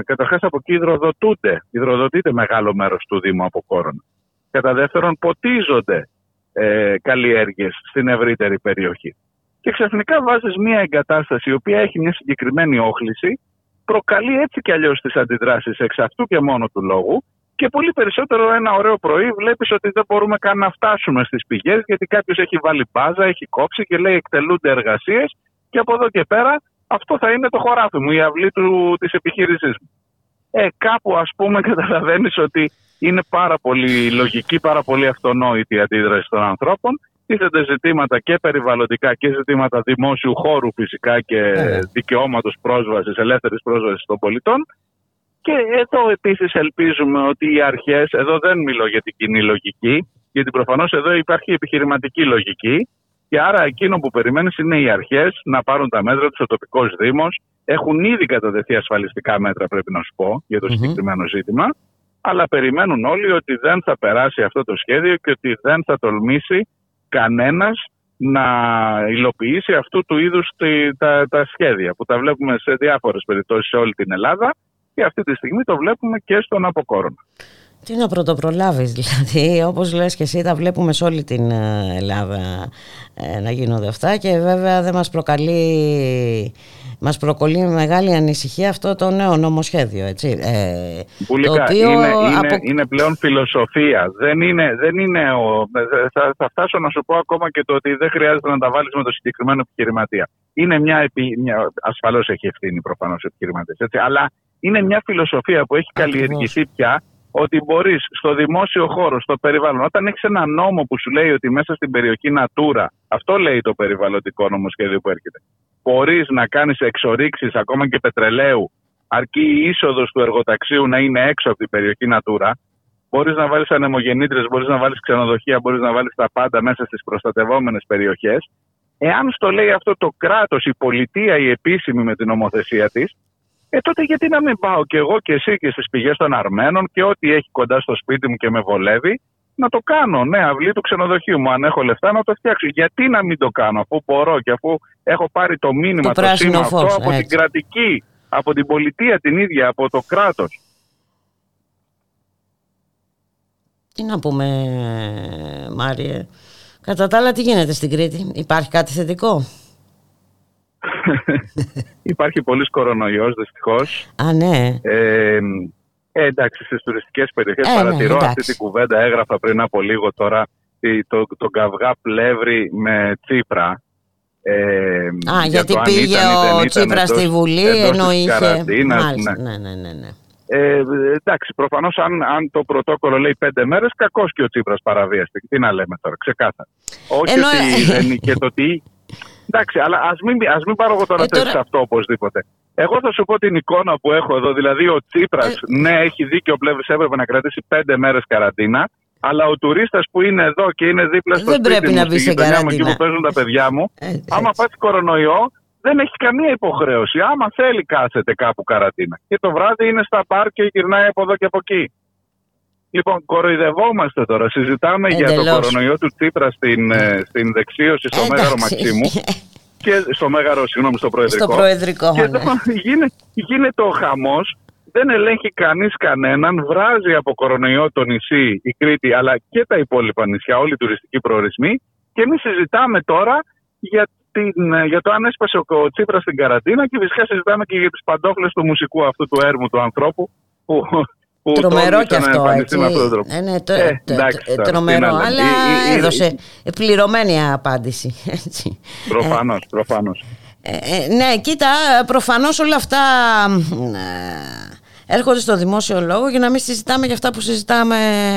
Καταρχάς από εκεί υδροδοτούνται. Υδροδοτείται μεγάλο μέρος του Δήμου από κόρονα. Κατά δεύτερον, ποτίζονται ε, καλλιέργειες στην ευρύτερη περιοχή. Και ξαφνικά βάζεις μια εγκατάσταση η οποία έχει μια συγκεκριμένη όχληση, προκαλεί έτσι κι αλλιώς τις αντιδράσεις εξ αυτού και μόνο του λόγου και πολύ περισσότερο ένα ωραίο πρωί βλέπεις ότι δεν μπορούμε καν να φτάσουμε στις πηγές, γιατί κάποιος έχει βάλει μπάζα, έχει κόψει και λέει εκτελούνται εργασίες και από εδώ και πέρα αυτό θα είναι το χωράφι μου, η αυλή του, της επιχείρησής μου. Ε, κάπου ας πούμε καταλαβαίνεις ότι είναι πάρα πολύ λογική, πάρα πολύ αυτονόητη η αντίδραση των ανθρώπων. Τίθενται ζητήματα και περιβαλλοντικά και ζητήματα δημόσιου χώρου φυσικά και ε. δικαιώματος πρόσβασης, ελεύθερης πρόσβασης των πολιτών και εδώ επίσης ελπίζουμε ότι οι αρχές, εδώ δεν μιλώ για την κοινή λογική, γιατί προφανώς εδώ υπάρχει επιχειρηματική λογική και άρα εκείνο που περιμένεις είναι οι αρχές να πάρουν τα μέτρα τους, ο τοπικός δήμος. Έχουν ήδη καταδεθεί ασφαλιστικά μέτρα πρέπει να σου πω για το mm συγκεκριμένο ζήτημα. Αλλά περιμένουν όλοι ότι δεν θα περάσει αυτό το σχέδιο και ότι δεν θα τολμήσει κανένας να υλοποιήσει αυτού του είδους τα, τα σχέδια που τα βλέπουμε σε διάφορες περιπτώσεις σε όλη την Ελλάδα και αυτή τη στιγμή το βλέπουμε και στον Αποκόρονα. Τι να πρωτοπρολάβεις δηλαδή, όπως λες και εσύ τα βλέπουμε σε όλη την ε, Ελλάδα ε, να γίνονται αυτά και βέβαια δεν μας προκαλεί, μας προκαλεί μεγάλη ανησυχία αυτό το νέο νομοσχέδιο, έτσι. Ε, το οποίο είναι, είναι, είναι, πλέον φιλοσοφία, δεν είναι, δεν είναι ο, θα, θα φτάσω να σου πω ακόμα και το ότι δεν χρειάζεται να τα βάλεις με το συγκεκριμένο επιχειρηματία. Είναι μια, μια ασφαλώς έχει ευθύνη προφανώς επιχειρηματίες, έτσι, αλλά είναι μια φιλοσοφία που έχει καλλιεργηθεί πια ότι μπορείς στο δημόσιο χώρο, στο περιβάλλον, όταν έχεις ένα νόμο που σου λέει ότι μέσα στην περιοχή Natura, αυτό λέει το περιβαλλοντικό νομοσχέδιο που έρχεται, μπορεί να κάνεις εξορίξεις ακόμα και πετρελαίου, αρκεί η είσοδος του εργοταξίου να είναι έξω από την περιοχή Natura. Μπορείς να βάλεις ανεμογεννήτρε, μπορείς να βάλεις ξενοδοχεία, μπορείς να βάλεις τα πάντα μέσα στις προστατευόμενες περιοχές. Εάν στο λέει αυτό το κράτος, η πολιτεία, η επίσημη με την νομοθεσία της, ε, τότε γιατί να μην πάω και εγώ και εσύ και στις πηγές των Αρμένων και ό,τι έχει κοντά στο σπίτι μου και με βολεύει, να το κάνω. Ναι, αυλή του ξενοδοχείου μου. Αν έχω λεφτά να το φτιάξω. Γιατί να μην το κάνω, αφού μπορώ και αφού έχω πάρει το μήνυμα, το, το σήμα αυτό από την κρατική, από την πολιτεία την ίδια, από το κράτος. Τι να πούμε, Μάριε. Κατά τα άλλα, τι γίνεται στην Κρήτη, υπάρχει κάτι θετικό; Υπάρχει πολλή κορονοϊός δυστυχώς. Α, ναι. Ε, ε, εντάξει, στις τουριστικές περιοχές ε, ναι, παρατηρώ αυτή την κουβέντα. Έγραφα πριν από λίγο τώρα το, το καυγά πλεύρη με Τσίπρα. Ε, Α, για γιατί πήγε ο Τσίπρας στη Βουλή ενώ είχε. Μάλιστα, ναι, ναι, ναι. ναι. Ε, εντάξει, προφανώς αν, αν το πρωτόκολλο λέει πέντε μέρες, κακός και ο Τσίπρας παραβίαστηκε. Τι να λέμε τώρα, ξεκάθαρα. Όχι Ενώ... ότι δεν και το τι Εντάξει, αλλά ας μην, ας μην πάρω εγώ τώρα, ε, τώρα... αυτό οπωσδήποτε. Εγώ θα σου πω την εικόνα που έχω εδώ. Δηλαδή, ο Τσίπρας, ε... ναι, έχει δίκιο πλευρε έπρεπε να κρατήσει πέντε μέρες καραντίνα. Αλλά ο τουρίστας που είναι εδώ και είναι δίπλα στο δεν σπίτι μου, στη γειτονιά μου, εκεί που παίζουν τα παιδιά μου, ε, άμα πάθει κορονοϊό, δεν έχεις καμία υποχρέωση. Άμα θέλει, κάθεται κάπου καραντίνα. Και το βράδυ είναι στα πάρ και γυρνάει από εδώ και από εκεί. Λοιπόν, κοροϊδευόμαστε τώρα. Συζητάμε για το Εντελώς. κορονοϊό του Τσίπρα στην, ε, στην δεξίωση στο Εντάξει. Μέγαρο Μαξίμου. και στο Μέγαρο, συγγνώμη, στο Προεδρικό. Στο Προεδρικό, Και ναι. εδώ γίνεται, γίνεται ο χαμός. Δεν ελέγχει κανείς κανέναν. Βράζει από κορονοϊό το νησί, η Κρήτη, αλλά και τα υπόλοιπα νησιά, όλοι οι τουριστικοί προορισμοί. Και εμείς συζητάμε τώρα για, την, ε, για το αν έσπασε ο, ο Τσίπρας στην καραντίνα και φυσικά συζητάμε και για τις παντόφλες του μουσικού αυτού του έρμου του ανθρώπου που, που Τρομερό τόλμησε κι να αυτό, εμφανιστεί έτσι. με αυτόν τον τρόπο. Ε, ναι, το, Ε, το- εντάξει, το- τώρα, τι τρομερό, να λέμε. αλλά Ε, ε, ε, έδωσε πληρωμένη απάντηση. Έτσι. Προφανώς, προφανώς. Ε, ε, ναι, κοίτα, προφανώς όλα αυτά ε, έρχονται στο δημόσιο λόγο για να μην συζητάμε για αυτά που συζητάμε,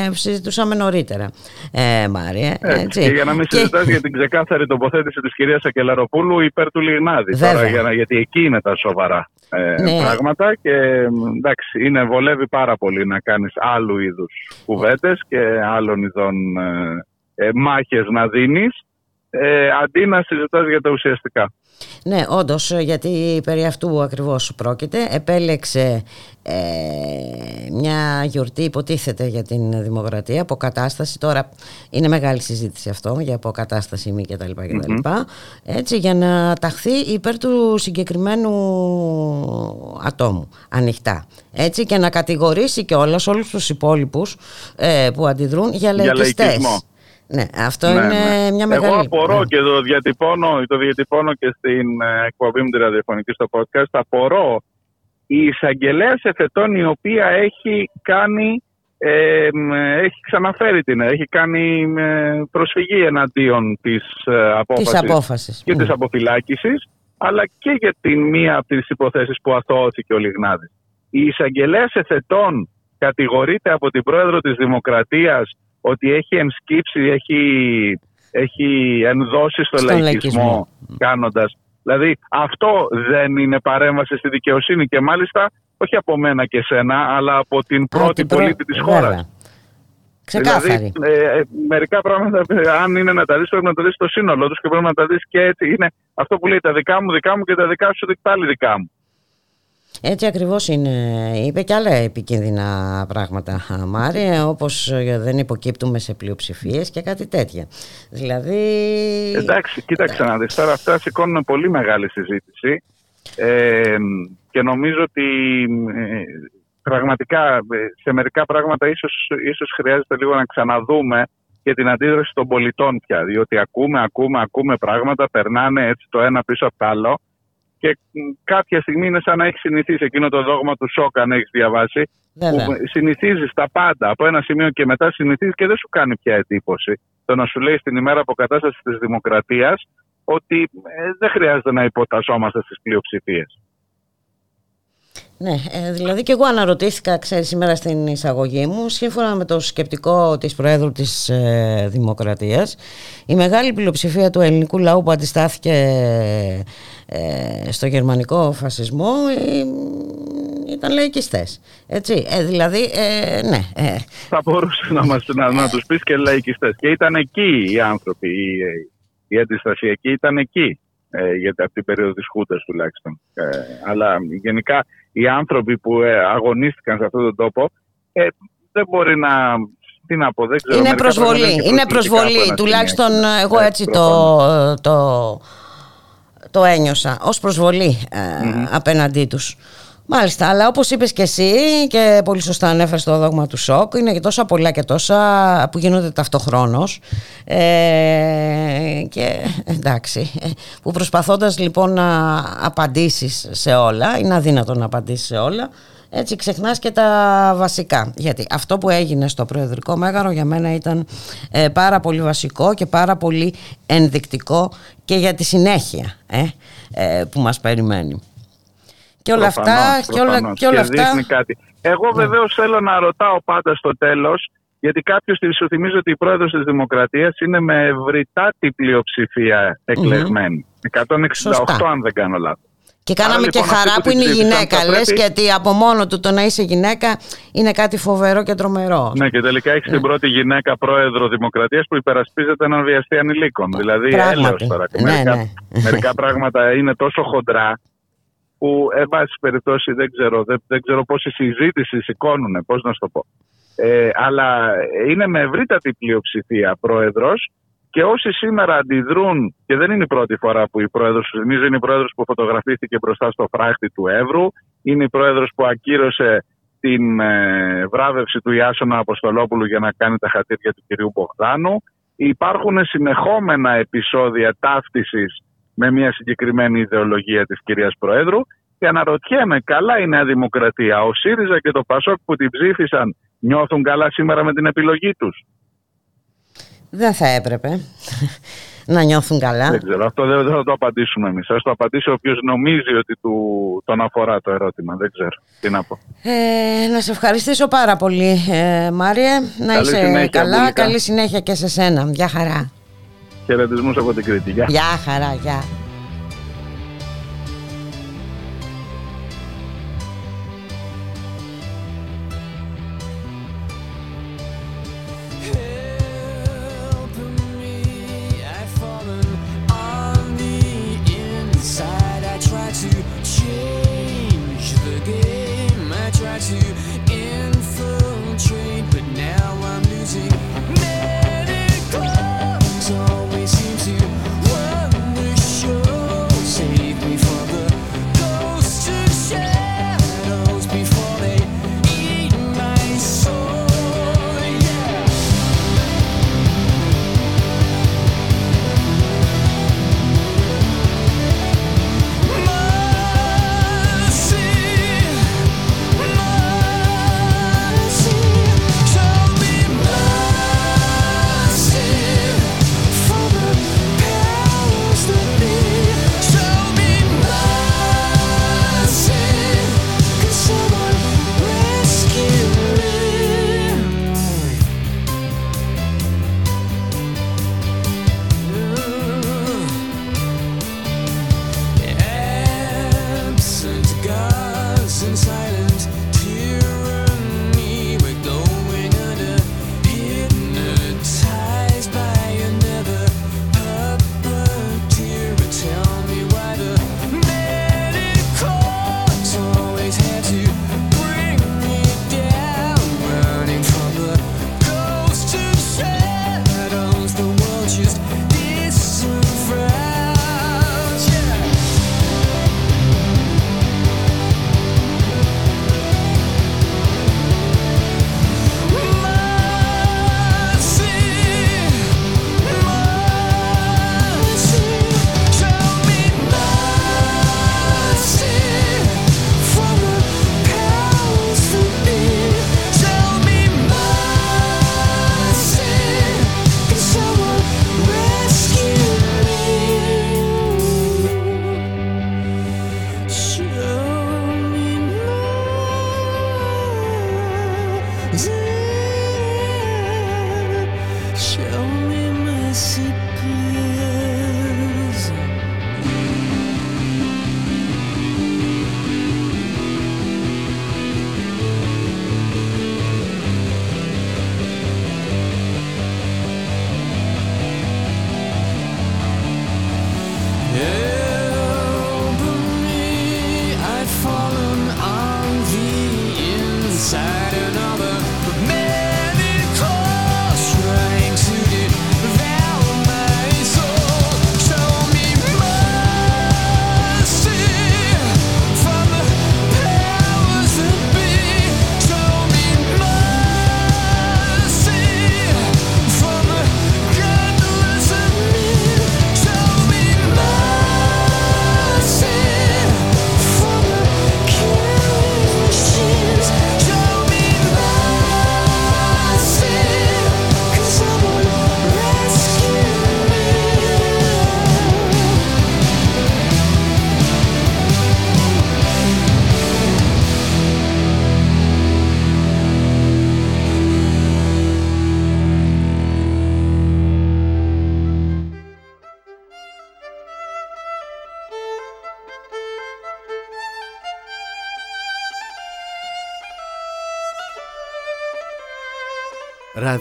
που συζητούσαμε νωρίτερα. Ε, Μάρια, Έτσι. έτσι. Και για να μην Και- συζητάς για την ξεκάθαρη τοποθέτηση της κυρίας Ακελαροπούλου υπέρ του Λιγνάδη. Βέβαια. Τώρα, για να- γιατί εκεί είναι τα σοβαρά ε, Ναι. πράγματα και μ, εντάξει, είναι, βολεύει πάρα πολύ να κάνεις άλλου είδους κουβέντες και άλλων ειδών ε, ε, μάχες να δίνεις ε, αντί να συζητάς για τα ουσιαστικά. Ναι, όντως, γιατί περί αυτού ακριβώς πρόκειται. Επέλεξε ε, μια γιορτή, υποτίθεται για την δημοκρατία, αποκατάσταση. Τώρα είναι μεγάλη συζήτηση αυτό για αποκατάσταση μη κτλ. κτλ. Έτσι, για να ταχθεί υπέρ του συγκεκριμένου ατόμου, ανοιχτά. Έτσι, και να κατηγορήσει και όλα όλους τους υπόλοιπους ε, που αντιδρούν για Για λαϊκιστές. λαϊκισμό. Ναι, αυτό Ναι, είναι ναι. μια μεγάλη... Εγώ απορώ ναι. και το διατυπώνω, το διατυπώνω και στην ε, εκπομπή μου τη ραδιοφωνική στο podcast. Απορώ η εισαγγελέα εφετών η οποία έχει κάνει, ε, μ, έχει ξαναφέρει την, έχει κάνει ε, προσφυγή εναντίον της ε, απόφασης, απόφασης. και Μμ. της αποφυλάκησης αλλά και για την μία από τις υποθέσεις που αθώθηκε ο Λιγνάδης. Η εισαγγελέα εφετών κατηγορείται από την πρόεδρο της Δημοκρατίας ότι έχει ενσκύψει, έχει, έχει ενδώσει στο, Στον λαϊκισμό, λαϊκισμό. κάνοντας. Δηλαδή αυτό δεν είναι παρέμβαση στη δικαιοσύνη και μάλιστα όχι από μένα και σένα αλλά από την πρώτη την πρω- πολίτη της Βέβαια. χώρας. Ξεκάθαρη. Δηλαδή, ε, ε, μερικά πράγματα, ε, αν είναι να τα δεις, πρέπει να τα δεις στο σύνολό τους και πρέπει να τα δεις και έτσι. Είναι αυτό που λέει τα δικά μου δικά μου και τα δικά σου δι- πάλι δικά μου. Έτσι ακριβώς είναι. Είπε και άλλα επικίνδυνα πράγματα, Μάρια, όπως ε, δεν υποκύπτουμε σε πλειοψηφίες και κάτι τέτοια. Δηλαδή... Εντάξει, κοίταξε να δεις. Τώρα αυτά σηκώνουν πολύ μεγάλη συζήτηση ε, και νομίζω ότι ε, πραγματικά ε, σε μερικά πράγματα ίσως, ίσως χρειάζεται λίγο να ξαναδούμε και την αντίδραση των πολιτών πια. Διότι ακούμε, ακούμε, ακούμε πράγματα, περνάνε έτσι το ένα πίσω από το άλλο και μ, κάποια στιγμή είναι σαν να έχεις συνηθίσει εκείνο το δόγμα του σοκ, αν έχεις διαβάσει. Βέβαια. Που συνηθίζεις τα πάντα από ένα σημείο και μετά συνηθίζεις και δεν σου κάνει πια εντύπωση. Το να σου λέει στην ημέρα αποκατάστασης της δημοκρατίας ότι ε, δεν χρειάζεται να υποτασσόμαστε στις πλειοψηφίες. Ναι, ε, δηλαδή και εγώ αναρωτήθηκα, ξέρεις, σήμερα στην εισαγωγή μου, σύμφωνα με το σκεπτικό της Προέδρου της ε, Δημοκρατίας, η μεγάλη πλειοψηφία του ελληνικού λαού που αντιστάθηκε ε, στο γερμανικό φασισμό ε, ήταν λαϊκιστές. Έτσι, ε, δηλαδή, ε, ναι. Ε, Θα μπορούσε να, μας, να, να τους πεις και λαϊκιστές. Και ήταν εκεί οι άνθρωποι, οι, οι αντιστασιακοί ήταν εκεί. Ε, γιατί από την περίοδο της Χούντας τουλάχιστον. Ε, αλλά γενικά οι άνθρωποι που ε, αγωνίστηκαν σε αυτόν τον τόπο ε, δεν μπορεί να... Τι να πω, δεν ξέρω. είναι μερικά πράγματα προσβολή, και είναι προσβλητικά από προσβολή. ένα Τουλάχιστον σημείο. εγώ Ε, έτσι το, προφανώς. το, το ένιωσα ως προσβολή ε, απέναντί τους. Μάλιστα, αλλά όπως είπες και εσύ και πολύ σωστά ανέφερες το δόγμα του σοκ, είναι και τόσα πολλά και τόσα που γίνονται ταυτοχρόνως ε, και εντάξει, ε, που προσπαθώντας λοιπόν να απαντήσεις σε όλα, είναι αδύνατο να απαντήσεις σε όλα, έτσι ξεχνάς και τα βασικά. Γιατί αυτό που έγινε στο Προεδρικό Μέγαρο για μένα ήταν ε, πάρα πολύ βασικό και πάρα πολύ ενδεικτικό και για τη συνέχεια ε, ε, που μας περιμένει. Και όλα αυτά, Προφανώς, και όλα, προφανώς. και όλα Και αυτά δείχνει κάτι. Εγώ βεβαίως θέλω να ρωτάω πάντα στο τέλος, γιατί κάποιος σου θυμίζει ότι η πρόεδρος της Δημοκρατίας είναι με ευρυτάτη πλειοψηφία εκλεγμένη. 168, Σωστά. αν δεν κάνω λάθος. Και κάναμε Άρα, και λοιπόν, αυτοί χαρά που που την είναι η ψήφισαν γυναίκα. θα Λες πρέπει- και ότι από μόνο του το να είσαι γυναίκα είναι κάτι φοβερό και τρομερό. Ναι, και τελικά έχεις την πρώτη γυναίκα πρόεδρο Δημοκρατίας που υπερασπίζεται έναν βιαστή ανηλίκων. Δηλαδή, Πράγματι. έλεος τώρα. Ναι, μερικά, ναι. μερικά πράγματα είναι τόσο χοντρά που, εν πάση περιπτώσει, δεν ξέρω, δεν, δεν ξέρω πόση συζήτηση σηκώνουν. Πώς να σου το πω. Ε, αλλά είναι με ευρύτατη πλειοψηφία πρόεδρος και όσοι σήμερα αντιδρούν, και δεν είναι η πρώτη φορά που η πρόεδρος, θυμίζω είναι η πρόεδρος που φωτογραφίστηκε μπροστά στο φράχτη του Εύρου, είναι η πρόεδρος που ακύρωσε την ε, βράβευση του Ιάσονα Αποστολόπουλου για να κάνει τα χατήρια του κυρίου Μπογδάνου. Υπάρχουν συνεχόμενα επεισόδια ταύτισης με μια συγκεκριμένη ιδεολογία της κυρίας Προέδρου και αναρωτιέμαι, καλά η Νέα Δημοκρατία, ο ΣΥΡΙΖΑ και το ΠΑΣΟΚ που την ψήφισαν νιώθουν καλά σήμερα με την επιλογή τους; Δεν θα έπρεπε να νιώθουν καλά. Δεν ξέρω, αυτό δεν, θα το απαντήσουμε εμείς. Ας το απαντήσει όποιος νομίζει ότι του, τον αφορά το ερώτημα. Δεν ξέρω. Τι να πω. Ε, να σε ευχαριστήσω πάρα πολύ ε, Μάριε. Να Καλή είσαι συνέχεια, καλά. Μπουλίκα. Καλή συνέχεια και σε σένα. Γεια χαρά. Χαιρετισμούς από την Κρήτη. Γεια. Γεια χαρά. Γεια.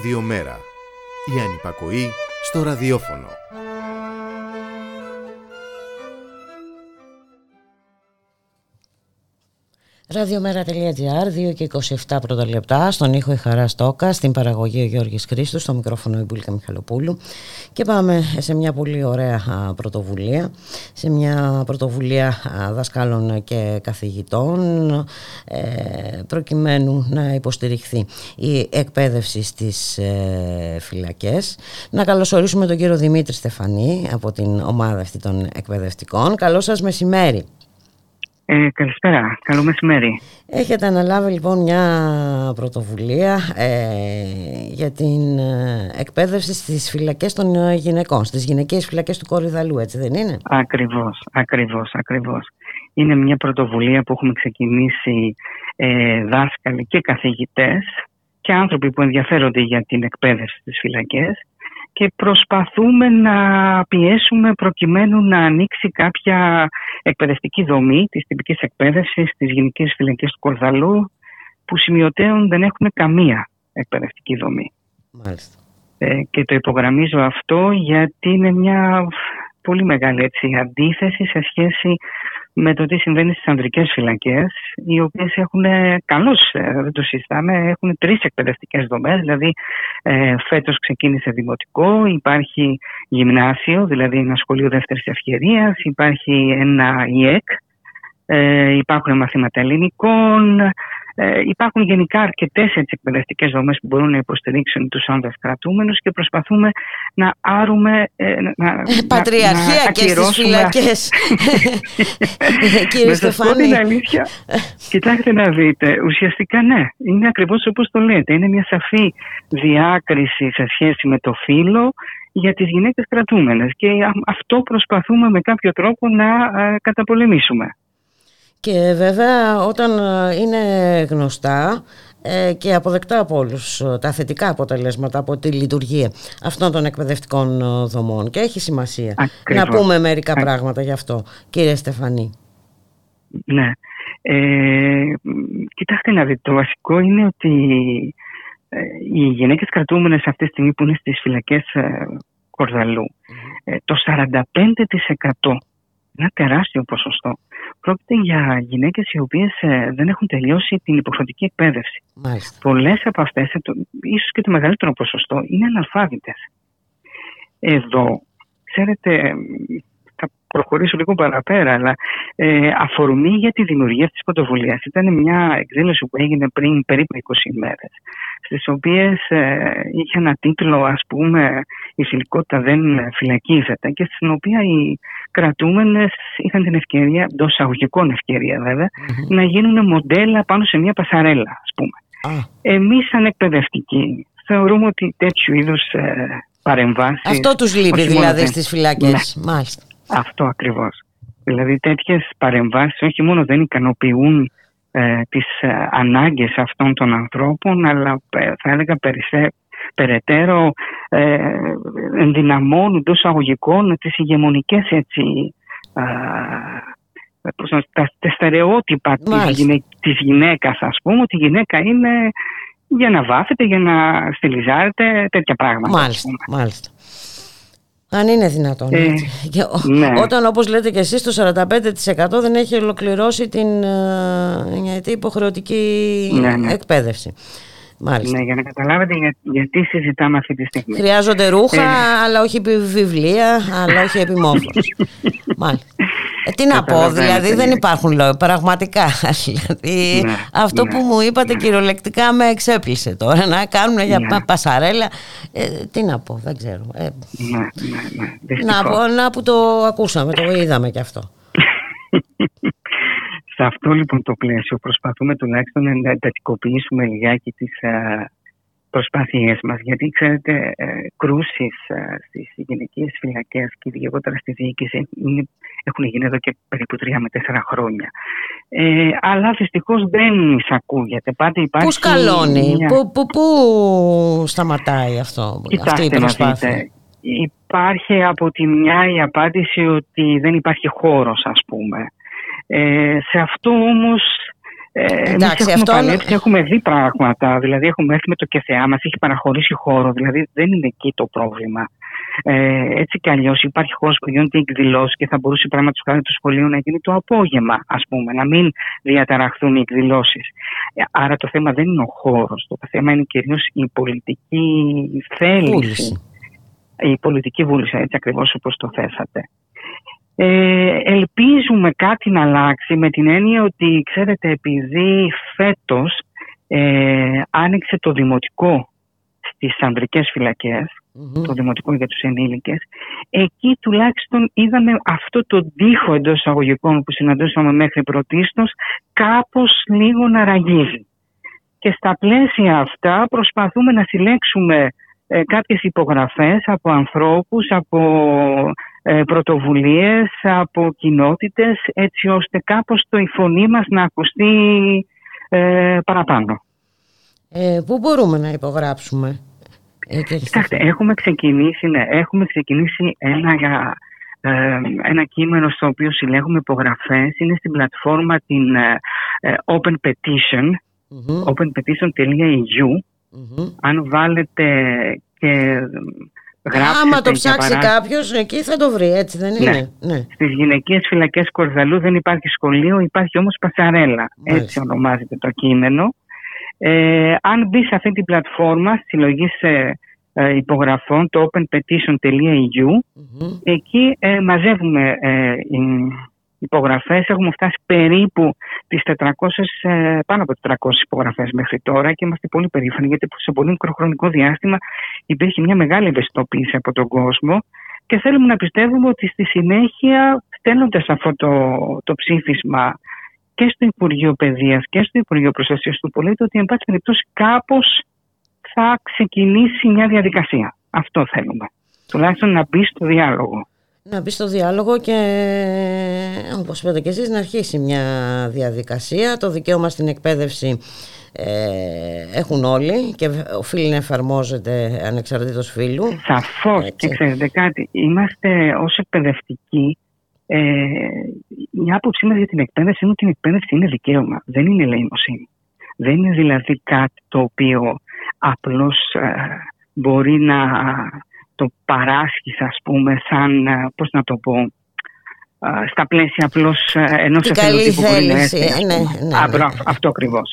Ραδιομέρα. Η ανυπακοή στο ραδιόφωνο. Ραδιομέρα.gr, 2 και 27 πρώτα λεπτά, στον ήχο η Χαρά Στόκα, στην παραγωγή ο Γιώργης Χρήστος, στο μικρόφωνο η Μπουλίκα Μιχαλοπούλου και πάμε σε μια πολύ ωραία α, πρωτοβουλία, σε μια πρωτοβουλία α, δασκάλων και καθηγητών ε, προκειμένου να υποστηριχθεί η εκπαίδευση στις ε, φυλακές. Να καλωσορίσουμε τον κύριο Δημήτρη Στεφανή από την ομάδα αυτή των εκπαιδευτικών. Καλό σας μεσημέρι. Ε, καλησπέρα, καλό μεσημέρι. Έχετε αναλάβει λοιπόν μια πρωτοβουλία ε, για την ε, εκπαίδευση στις φυλακές των ε, γυναικών, στις γυναικείες φυλακές του Κορυδαλού, έτσι δεν είναι; Ακριβώς, ακριβώς, ακριβώς. Είναι μια πρωτοβουλία που έχουμε ξεκινήσει ε, δάσκαλοι και καθηγητές και άνθρωποι που ενδιαφέρονται για την εκπαίδευση στις φυλακές και προσπαθούμε να πιέσουμε προκειμένου να ανοίξει κάποια εκπαιδευτική δομή της τυπικής εκπαίδευσης στις γενικές φυλακές του Κορδαλού που σημειωτέων δεν έχουν καμία εκπαιδευτική δομή. Μάλιστα. Ε, και το υπογραμμίζω αυτό γιατί είναι μια πολύ μεγάλη έτσι, αντίθεση σε σχέση με το τι συμβαίνει στις ανδρικές φυλακές, οι οποίες έχουν καλώς, ε, δεν το συζητάμε, έχουν τρεις εκπαιδευτικές δομές, δηλαδή ε, φέτος ξεκίνησε δημοτικό, υπάρχει γυμνάσιο, δηλαδή ένα σχολείο δεύτερης ευκαιρίας, υπάρχει ένα ΙΕΚ, ε, υπάρχουν μαθήματα ελληνικών, ε, υπάρχουν γενικά αρκετές εκπαιδευτικές δομές που μπορούν να υποστηρίξουν τους άνδρε κρατούμενου και προσπαθούμε να άρουμε. Ε, να, Πατριαρχία να, και στις φυλακές. Κύριε Στεφάνη. την αλήθεια. Κοιτάξτε να δείτε. Ουσιαστικά ναι. Είναι ακριβώς όπως το λέτε. Είναι μια σαφή διάκριση σε σχέση με το φύλλο για τις γυναίκες κρατούμενες και αυτό προσπαθούμε με κάποιο τρόπο να καταπολεμήσουμε. Και βέβαια όταν είναι γνωστά ε, και αποδεκτά από όλους τα θετικά αποτελέσματα από τη λειτουργία αυτών των εκπαιδευτικών δομών και έχει σημασία Ακριβώς. να πούμε μερικά πράγματα γι' αυτό κύριε Στεφανή. Ναι. Ε, κοιτάξτε να δείτε, το βασικό είναι ότι ε, οι γυναίκες κρατούμενες αυτή τη στιγμή που είναι στις φυλακές ε, Κορδαλού, ε, το 45% ένα τεράστιο ποσοστό. Πρόκειται για γυναίκες οι οποίες ε, δεν έχουν τελειώσει την υποχρεωτική εκπαίδευση. Μάλιστα. Πολλές από αυτές, ε, το, ίσως και το μεγαλύτερο ποσοστό, είναι αναλφάβητες. Εδώ, ξέρετε, θα προχωρήσω λίγο παραπέρα, αλλά ε, αφορμή για τη δημιουργία της πρωτοβουλίας ήταν μια εκδήλωση που έγινε πριν περίπου 20 ημέρες, στις οποίες ε, είχε ένα τίτλο, ας πούμε, «Η φιλικότητα δεν φυλακίζεται» και στην οποία οι κρατούμενες είχαν την ευκαιρία, εντός αγωγικών ευκαιρία βέβαια, να γίνουν μοντέλα πάνω σε μια πασαρέλα, ας πούμε. Α. Εμείς σαν εκπαιδευτικοί θεωρούμε ότι τέτοιου είδους ε, παρεμβάσεις... Αυτό τους λείπει όχι μόνο δηλαδή δεν- στις φυλακές. Μάλιστα. Αυτό ακριβώς. Δηλαδή τέτοιες παρεμβάσεις όχι μόνο δεν ικανοποιούν ε, τις ε, ανάγκες αυτών των ανθρώπων αλλά ε, θα έλεγα περισσέ, περαιτέρω ε, ενδυναμώνουν εντός αγωγικών τις ηγεμονικές έτσι α, πώς να- τα, τα στερεότυπα της, Μάλιστα. γυναί, της γυναίκας ας πούμε ότι η γυναίκα είναι για να βάφεται, για να στυλιζάρεται τέτοια πράγματα. ας Μάλιστα, πούμε. μάλιστα. Αν είναι δυνατόν. Ε, έτσι. Και ο- ναι. Όταν όπως λέτε και εσείς το 45% δεν έχει ολοκληρώσει την ε, την υποχρεωτική Ναι, ναι. εκπαίδευση. Μάλιστα. Ναι, για να καταλάβετε για- γιατί συζητάμε αυτή τη στιγμή. Χρειάζονται ρούχα, Ε, αλλά όχι επί βιβλία, αλλά όχι επιμόρφωση. Μάλιστα. Ε, τι να πω, Καταλαβαίνετε, δηλαδή δεν ναι. υπάρχουν λόγια, πραγματικά. Δηλαδή, Ναι, αυτό ναι, που μου είπατε κυριολεκτικά με εξέπλησε τώρα, να κάνουν για Ναι. πα- πασαρέλα. Ε, τι να πω, δεν ξέρω. Ε, Ναι, ναι, ναι. να, δυστυχώς. πω, να που το ακούσαμε, το είδαμε κι αυτό. Σε αυτό λοιπόν το πλαίσιο προσπαθούμε τουλάχιστον να εντατικοποιήσουμε λιγάκι τις α, προσπάθειές μας γιατί ξέρετε ε, κρούσεις α, στις γυναικείες φυλακές και ειδικότερα στη διοίκηση είναι, έχουν γίνει εδώ και περίπου τρία με τέσσερα χρόνια. Ε, αλλά δυστυχώς δεν εισακούγεται. Πάντα υπάρχει Πού σκαλώνει, μια- πού, πού, πού σταματάει αυτό, αυτή η Κοιτάξτε να προσπάθεια; δείτε. Υπάρχει από τη μια η απάντηση ότι δεν υπάρχει χώρος ας πούμε. Ε, σε αυτό όμως ε, εμείς Εντάξει, έχουμε αυτό- παλέψει, έχουμε δει πράγματα. Δηλαδή έχουμε έρθει με το ΚΕΘΕΑ μας, έχει παραχωρήσει χώρο. Δηλαδή δεν είναι εκεί το πρόβλημα. Ε, έτσι κι αλλιώς υπάρχει χώρος που γίνονται εκδηλώσεις και θα μπορούσε πράγματι χάρη του σχολείου να γίνει το απόγευμα, ας πούμε, να μην διαταραχθούν οι εκδηλώσεις. Άρα το θέμα δεν είναι ο χώρος. Το θέμα είναι κυρίως η πολιτική θέληση. Βούληση. Η πολιτική βούληση, έτσι ακριβώς όπως το θέσατε. Ε, ελπίζουμε κάτι να αλλάξει με την έννοια ότι, ξέρετε, επειδή φέτος ε, άνοιξε το δημοτικό στις ανδρικές φυλακές, το δημοτικό για τους ενήλικες, εκεί τουλάχιστον είδαμε αυτό το τείχο εντός εισαγωγικών που συναντούσαμε μέχρι πρωτίστως κάπως λίγο να ραγίζει. Και στα πλαίσια αυτά προσπαθούμε να συλλέξουμε ε, κάποιες υπογραφές από ανθρώπους, από ε, πρωτοβουλίες, από κοινότητες, έτσι ώστε κάπως το η φωνή μας να ακουστεί ε, παραπάνω. Ε, πού μπορούμε να υπογράψουμε, ε, κύριε Κοιτάξτε, έχουμε ξεκινήσει, ναι, έχουμε ξεκινήσει ένα, ε, ένα κείμενο στο οποίο συλλέγουμε υπογραφές. Είναι στην πλατφόρμα την ε, ε, Open Petition, openpetition.eu. Αν βάλετε και γράψετε Άμα το για ψάξει παράδειγμα- κάποιος, εκεί θα το βρει, έτσι δεν είναι; Ναι. Στις γυναικείε φυλακές Κορδαλού δεν υπάρχει σχολείο, υπάρχει όμως πασαρέλα. Έτσι ονομάζεται το κείμενο. Ε, αν μπει σε αυτή την πλατφόρμα συλλογή ε, ε, υπογραφών, το openpetition.eu, εκεί ε, μαζεύουμε ε, οι υπογραφές. Έχουμε φτάσει περίπου τις 400, ε, πάνω από 400 υπογραφές μέχρι τώρα και είμαστε πολύ περήφανοι γιατί σε πολύ μικρό χρονικό διάστημα υπήρχε μια μεγάλη ευαισθητοποίηση από τον κόσμο και θέλουμε να πιστεύουμε ότι στη συνέχεια στέλνοντας αυτό το, το ψήφισμα και στο Υπουργείο Παιδείας και στο Υπουργείο Προστασίας του Πολίτη ότι εν πάση περιπτώσει κάπως θα ξεκινήσει μια διαδικασία. Αυτό θέλουμε. Τουλάχιστον να μπει στο διάλογο. Να μπεις στο διάλογο και όπως είπατε και εσείς να αρχίσει μια διαδικασία. Το δικαίωμα στην εκπαίδευση ε, έχουν όλοι και οφείλει να εφαρμόζεται ανεξαρτήτως φύλου. Σαφώς και ξέρετε κάτι, είμαστε ως εκπαιδευτικοί ε, η άποψή μας για την εκπαίδευση είναι ότι η εκπαίδευση είναι δικαίωμα, δεν είναι ελεημοσύνη. Δεν είναι δηλαδή κάτι το οποίο απλώς ε, μπορεί να το παράσχεις ας πούμε σαν, ε, πώς να το πω, ε, στα πλαίσια απλώς ε, ενός Την καλή εθελοντή που μπορεί να θέληση, έρθει, ας ε, ναι, πούμε. ναι, Α, ναι. μπράβο, αυτό ακριβώς.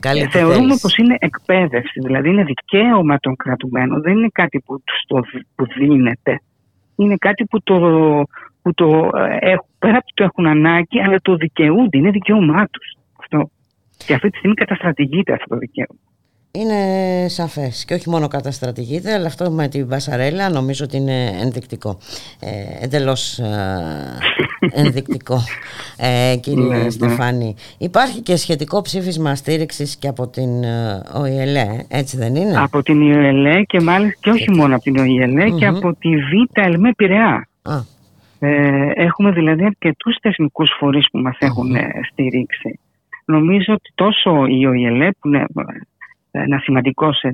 Καλή Ε, τη Θεωρούμε θέληση. πως είναι εκπαίδευση, δηλαδή είναι δικαίωμα των κρατουμένων, δεν είναι κάτι που τους το δι- που δίνεται. Είναι κάτι που το, που το ε, έχουν, πέρα από το έχουν ανάγκη, αλλά το δικαιούνται, είναι δικαίωμά τους. Αυτό. Και αυτή τη στιγμή καταστρατηγείται αυτό το δικαίωμα. Είναι σαφές και όχι μόνο καταστρατηγείται αλλά αυτό με την Μπασαρέλα νομίζω ότι είναι ενδεικτικό ε, εντελώς ε, ενδεικτικό ε, κύριε Ναι, ναι. Στεφάνη υπάρχει και σχετικό ψήφισμα στήριξης και από την ε, ΟΗΕΛΕ έτσι δεν είναι; Από την ΙΕΛΕ και μάλιστα και όχι μόνο από την ΙΕΛΕ και Μμμ. από τη Β' ΕΛΜΕ Πειραιά. Α. Ε, έχουμε δηλαδή αρκετούς θεσμικούς φορείς που μας έχουν ε, στηρίξει. Νομίζω ότι τόσο η ΟΗΕΛΕ που είναι ε, ένα σημαντικός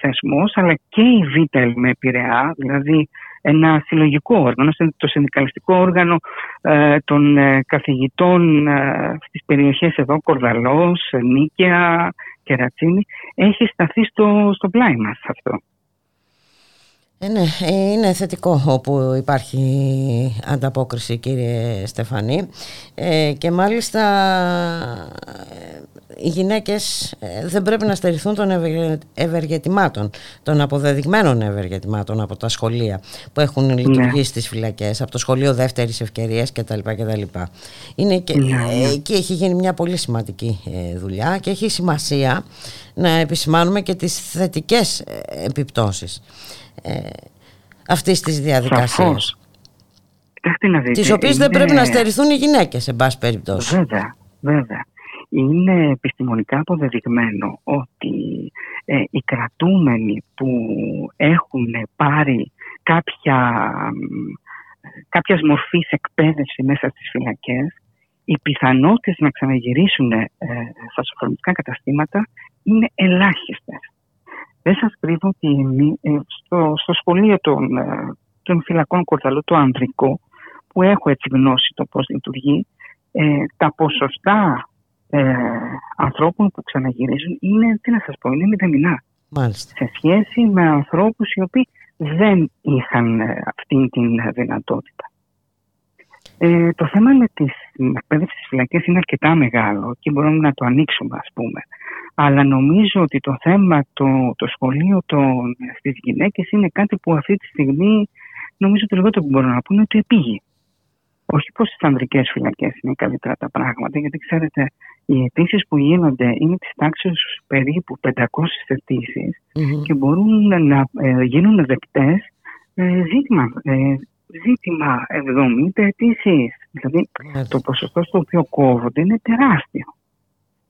θεσμός, αλλά και η Β' ΕΛΜΕ Πειραιά, δηλαδή ένα συλλογικό όργανο, το συνδικαλιστικό όργανο ε, των ε, καθηγητών ε, στις περιοχές εδώ, Κορδαλός, Νίκαια, Κερατσίνη, έχει σταθεί στο, στο πλάι μας αυτό. Ε, ναι, ε, είναι θετικό όπου υπάρχει ανταπόκριση κύριε Στεφανή ε, και μάλιστα ε, οι γυναίκες ε, δεν πρέπει να στερηθούν των ευεργε- ευεργετημάτων, των αποδεδειγμένων ευεργετημάτων από τα σχολεία που έχουν λειτουργήσει στις φυλακές, από το σχολείο δεύτερης ευκαιρίας κτλ. κτλ. Είναι και, Ναι, ναι. ε, εκεί έχει γίνει μια πολύ σημαντική ε, δουλειά και έχει σημασία να επισημάνουμε και τις θετικές ε, επιπτώσεις ε, αυτής της διαδικασίας. Σαφώς. Κοιτάξτε να δείτε. Τις οποίες δεν είναι- πρέπει να στερηθούν οι γυναίκες, σε πάση περιπτώσει. Βέβαια, βέβαια. Είναι επιστημονικά αποδεδειγμένο ότι ε, οι κρατούμενοι που έχουν πάρει κάποια, μ, κάποιας μορφής εκπαίδευση μέσα στις φυλακές, οι πιθανότητες να ξαναγυρίσουν ε, στα σοφρονιστικά καταστήματα είναι ελάχιστες. Δεν σας κρύβω ότι εμεί- ε, στο, στο σχολείο των, ε, των φυλακών Κορδαλού, το ανδρικό, που έχω έτσι γνώση το πώς λειτουργεί, ε, τα ποσοστά ε, ανθρώπων που ξαναγυρίζουν είναι, τι να σας πω, είναι μηδενινά. Μάλιστα. Σε σχέση με ανθρώπους οι οποίοι δεν είχαν ε, αυτή την δυνατότητα. Ε, το θέμα με τη εκπαίδευση στις φυλακές είναι αρκετά μεγάλο και μπορούμε να το ανοίξουμε ας πούμε. Αλλά νομίζω ότι το θέμα, το, το σχολείο των, στις γυναίκες είναι κάτι που αυτή τη στιγμή νομίζω το λιγότερο που μπορώ να πω είναι ότι επήγει. Όχι πως στις ανδρικές φυλακές είναι καλύτερα τα πράγματα, γιατί ξέρετε, οι αιτήσεις που γίνονται είναι της τάξης περίπου 500 αιτήσεις και μπορούν να ε, γίνουν δεκτές ε, ζήτημα, ε, ζήτημα 70 αιτήσεις. Δηλαδή το ποσοστό στο οποίο κόβονται είναι τεράστιο.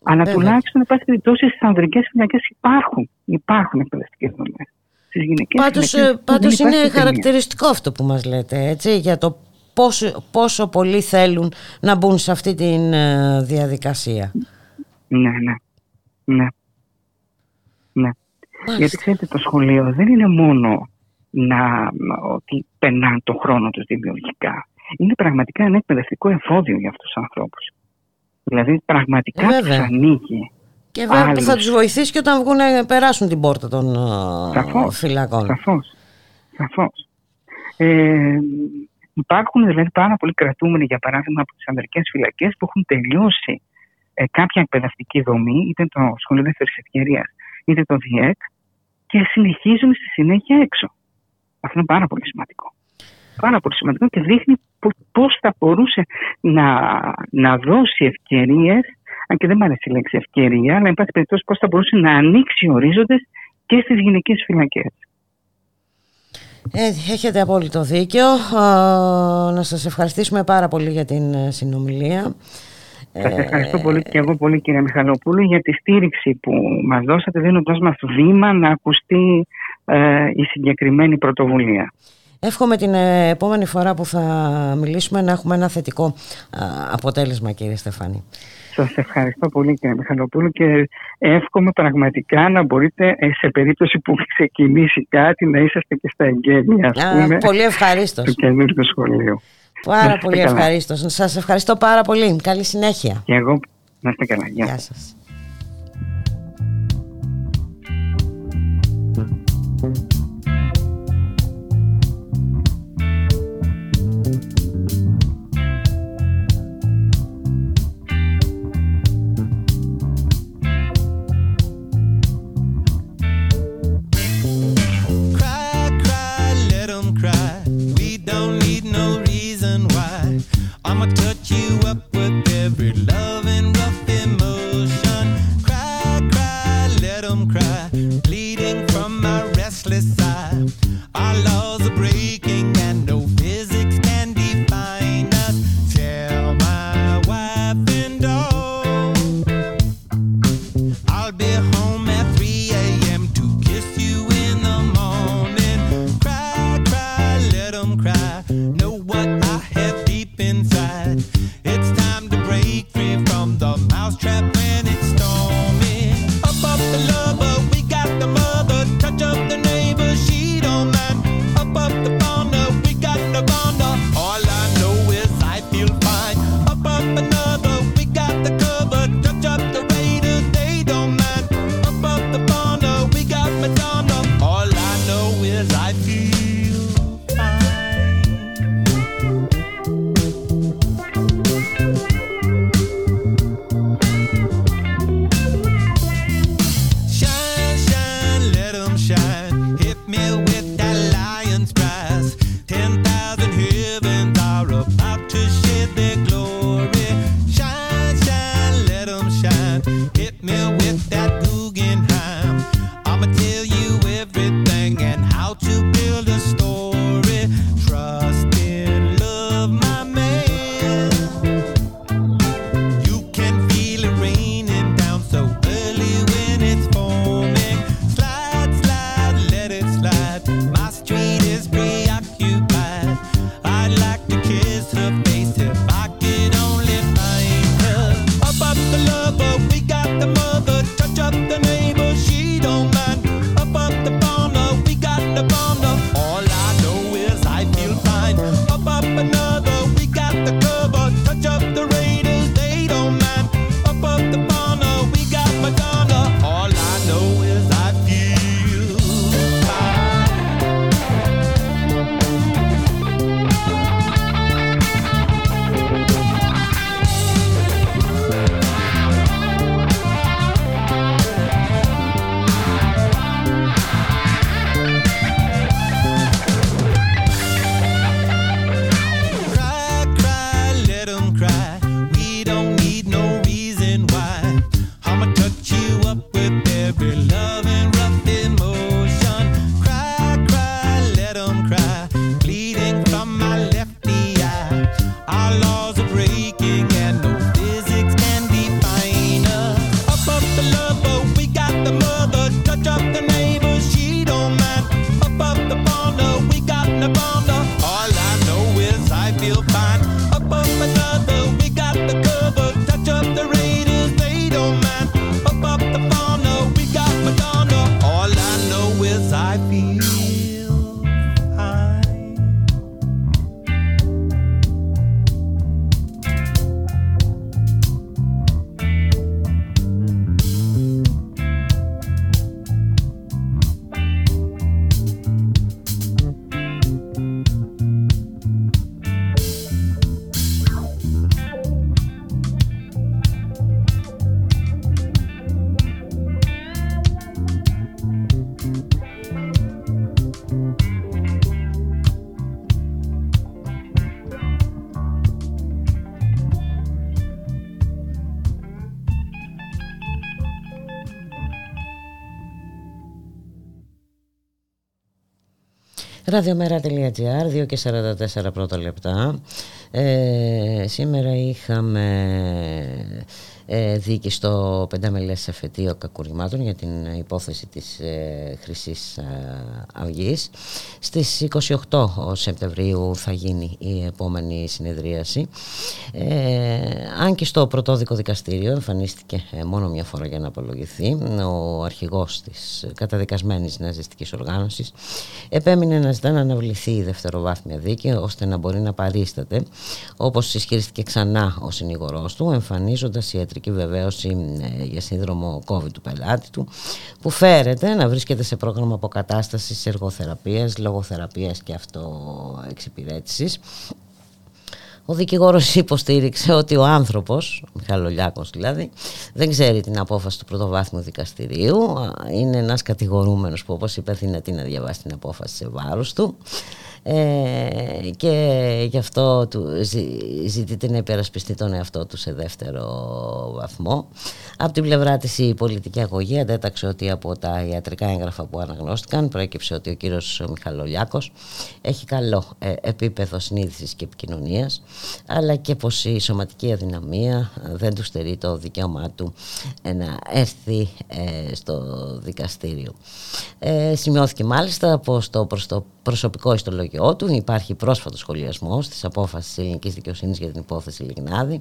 Αλλά Βέβαια. τουλάχιστον, εν πάση περιπτώσει, στις ανδρικές φυλακές υπάρχουν, υπάρχουν εκπαιδευτικές δομές. Στις γυναικές Πάντως, ε, πάντως είναι χαρακτηριστικό αυτό που μας λέτε, έτσι, για το πόσο, πόσο πολλοί θέλουν να μπουν σε αυτή τη διαδικασία. Ναι, ναι. Ναι. ναι. Γιατί ξέρετε, το σχολείο δεν είναι μόνο να, ότι περνάνε τον χρόνο τους δημιουργικά. Είναι πραγματικά ένα εκπαιδευτικό εφόδιο για αυτούς τους ανθρώπους. Δηλαδή πραγματικά Ε, τους βέβαια. ανοίγει. Και βέβαια άλλους. θα τους βοηθήσει και όταν βγουν, περάσουν την πόρτα των ε, Σαφώς, φυλακών. Σαφώς. Σαφώς. Ε, υπάρχουν δηλαδή πάρα πολλοί κρατούμενοι, για παράδειγμα, από τις ανδρικές φυλακές που έχουν τελειώσει ε, κάποια εκπαιδευτική δομή, είτε το Σχολείο Δεύτερης Ευκαιρίας, είτε το ΔΙΕΚ, και συνεχίζουν στη συνέχεια έξω. Αυτό είναι πάρα πολύ σημαντικό. Πάρα πολύ σημαντικό και δείχνει πο- πώς θα μπορούσε να, να δώσει ευκαιρίες, αν και δεν μου αρέσει η λέξη ευκαιρία, αλλά εν πάση περιπτώσει πώς θα μπορούσε να ανοίξει ορίζοντες και στις γυναικές φυλακές. Ε, έχετε απόλυτο δίκιο. Α, να σας ευχαριστήσουμε πάρα πολύ για την ε, συνομιλία. Σας ευχαριστώ πολύ και εγώ πολύ κύριε Μιχαλοπούλου για τη στήριξη που μας δώσατε δίνοντάς μας βήμα να ακουστεί ε, η συγκεκριμένη πρωτοβουλία. Εύχομαι την ε, επόμενη φορά που θα μιλήσουμε να έχουμε ένα θετικό α, αποτέλεσμα κύριε Στεφάνη. Σας ευχαριστώ πολύ κύριε Μιχαλοπούλου και εύχομαι πραγματικά να μπορείτε ε, σε περίπτωση που ξεκινήσει κάτι να είσαστε και στα εγγένεια ας Α, πούμε, πολύ ευχαρίστως. του καινούργιου σχολείου. Να Πάρα είστε πολύ καλά. ευχαρίστως. Σας ευχαριστώ πάρα πολύ. Καλή συνέχεια. Και εγώ να είστε καλά. Γεια Γεια σας. Don't need no reason why. I'ma touch you up with every love and rough Ραδιομέρα.gr, 2 και 44 πρώτα λεπτά. Ε, σήμερα είχαμε ε, δίκη στο πεντάμελες εφετείο κακουρημάτων για την υπόθεση της ε, Χρυσής ε, Αυγής. Στις 28 Σεπτεμβρίου θα γίνει η επόμενη συνεδρίαση. Ε, αν και στο πρωτόδικο δικαστήριο εμφανίστηκε ε, μόνο μια φορά για να απολογηθεί, ο αρχηγός της καταδικασμένης ναζιστικής οργάνωσης επέμεινε να ζητά να αναβληθεί η δευτεροβάθμια δίκη ώστε να μπορεί να παρίσταται όπως ισχυρίστηκε ξανά ο συνηγορός του εμφανίζοντας ιατρική βεβαίωση ε, για σύνδρομο COVID του πελάτη του που φέρεται να βρίσκεται σε πρόγραμμα αποκατάστασης εργοθεραπείας, λογοθεραπείας και αυτοεξυπηρέτησης ο δικηγόρος υποστήριξε ότι ο άνθρωπος, ο Μιχαλολιάκος δηλαδή, δεν ξέρει την απόφαση του πρωτοβάθμιου δικαστηρίου. Είναι ένας κατηγορούμενος που όπως είπε δυνατή να διαβάσει την απόφαση σε βάρος του. Ε, και γι' αυτό του ζητείται να υπερασπιστεί τον εαυτό του σε δεύτερο βαθμό. Από την πλευρά της η πολιτική αγωγή αντέταξε ότι από τα ιατρικά έγγραφα που αναγνώστηκαν προέκυψε ότι ο κύριος Μιχαλολιάκος έχει καλό ε, επίπεδο συνείδησης και επικοινωνίας αλλά και πως η σωματική αδυναμία δεν του στερεί το δικαίωμά του ε, να έρθει ε, στο δικαστήριο. Ε, σημειώθηκε μάλιστα πως το προς το προσωπικό ιστολογιό του υπάρχει πρόσφατο σχολιασμό της απόφασης της ελληνικής δικαιοσύνης για την υπόθεση Λιγνάδη.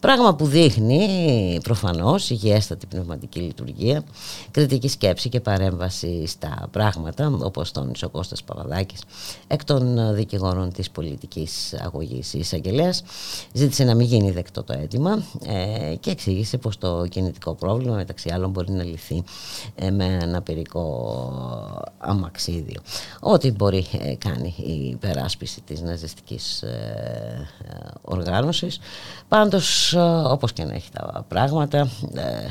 Πράγμα που δείχνει προφανώς υγιέστατη πνευματική λειτουργία, κριτική σκέψη και παρέμβαση στα πράγματα, όπως τόνισε ο Κώστας Παπαδάκης, εκ των δικηγόρων της πολιτικής αγωγής. Η εισαγγελέας ζήτησε να μην γίνει δεκτό το αίτημα ε, και εξήγησε πως το κινητικό πρόβλημα μεταξύ άλλων μπορεί να λυθεί ε, με ένα περικό αμαξίδιο. Ό,τι μπορεί ε, κάνει η υπεράσπιση της ναζιστικής ε, οργάνωσης. Πάντως, ε, όπως και να έχει τα πράγματα, ε,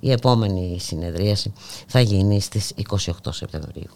η επόμενη συνεδρίαση θα γίνει στις 28 Σεπτεμβρίου.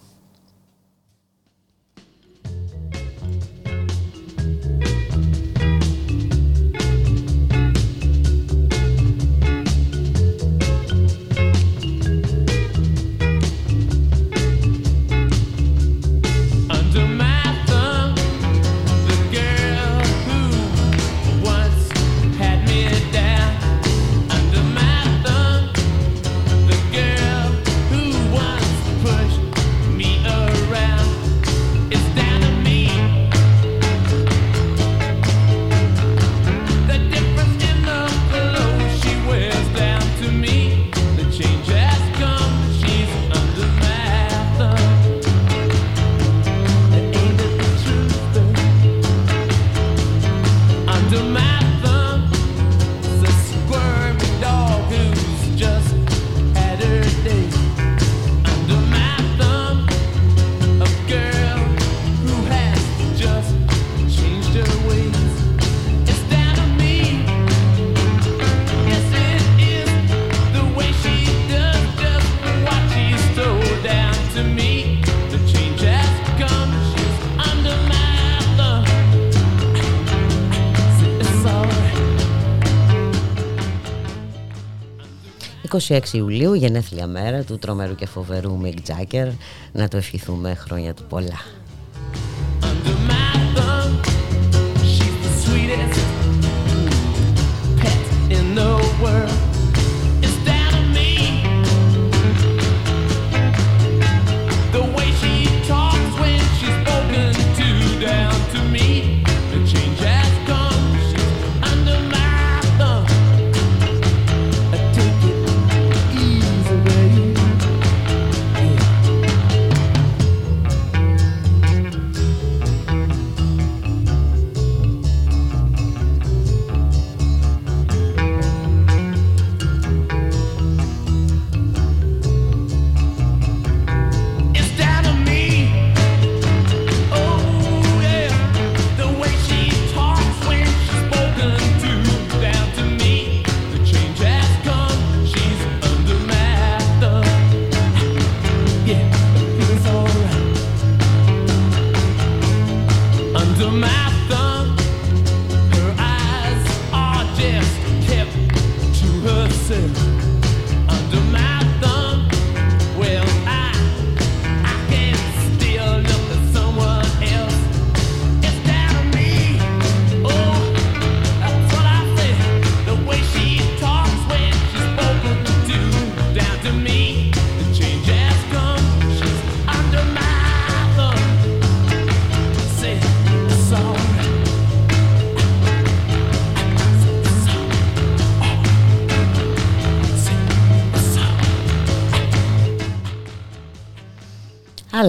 26 Ιουλίου, γενέθλια μέρα του τρομερού και φοβερού Μικ Τζάκερ. Να το ευχηθούμε χρόνια του πολλά.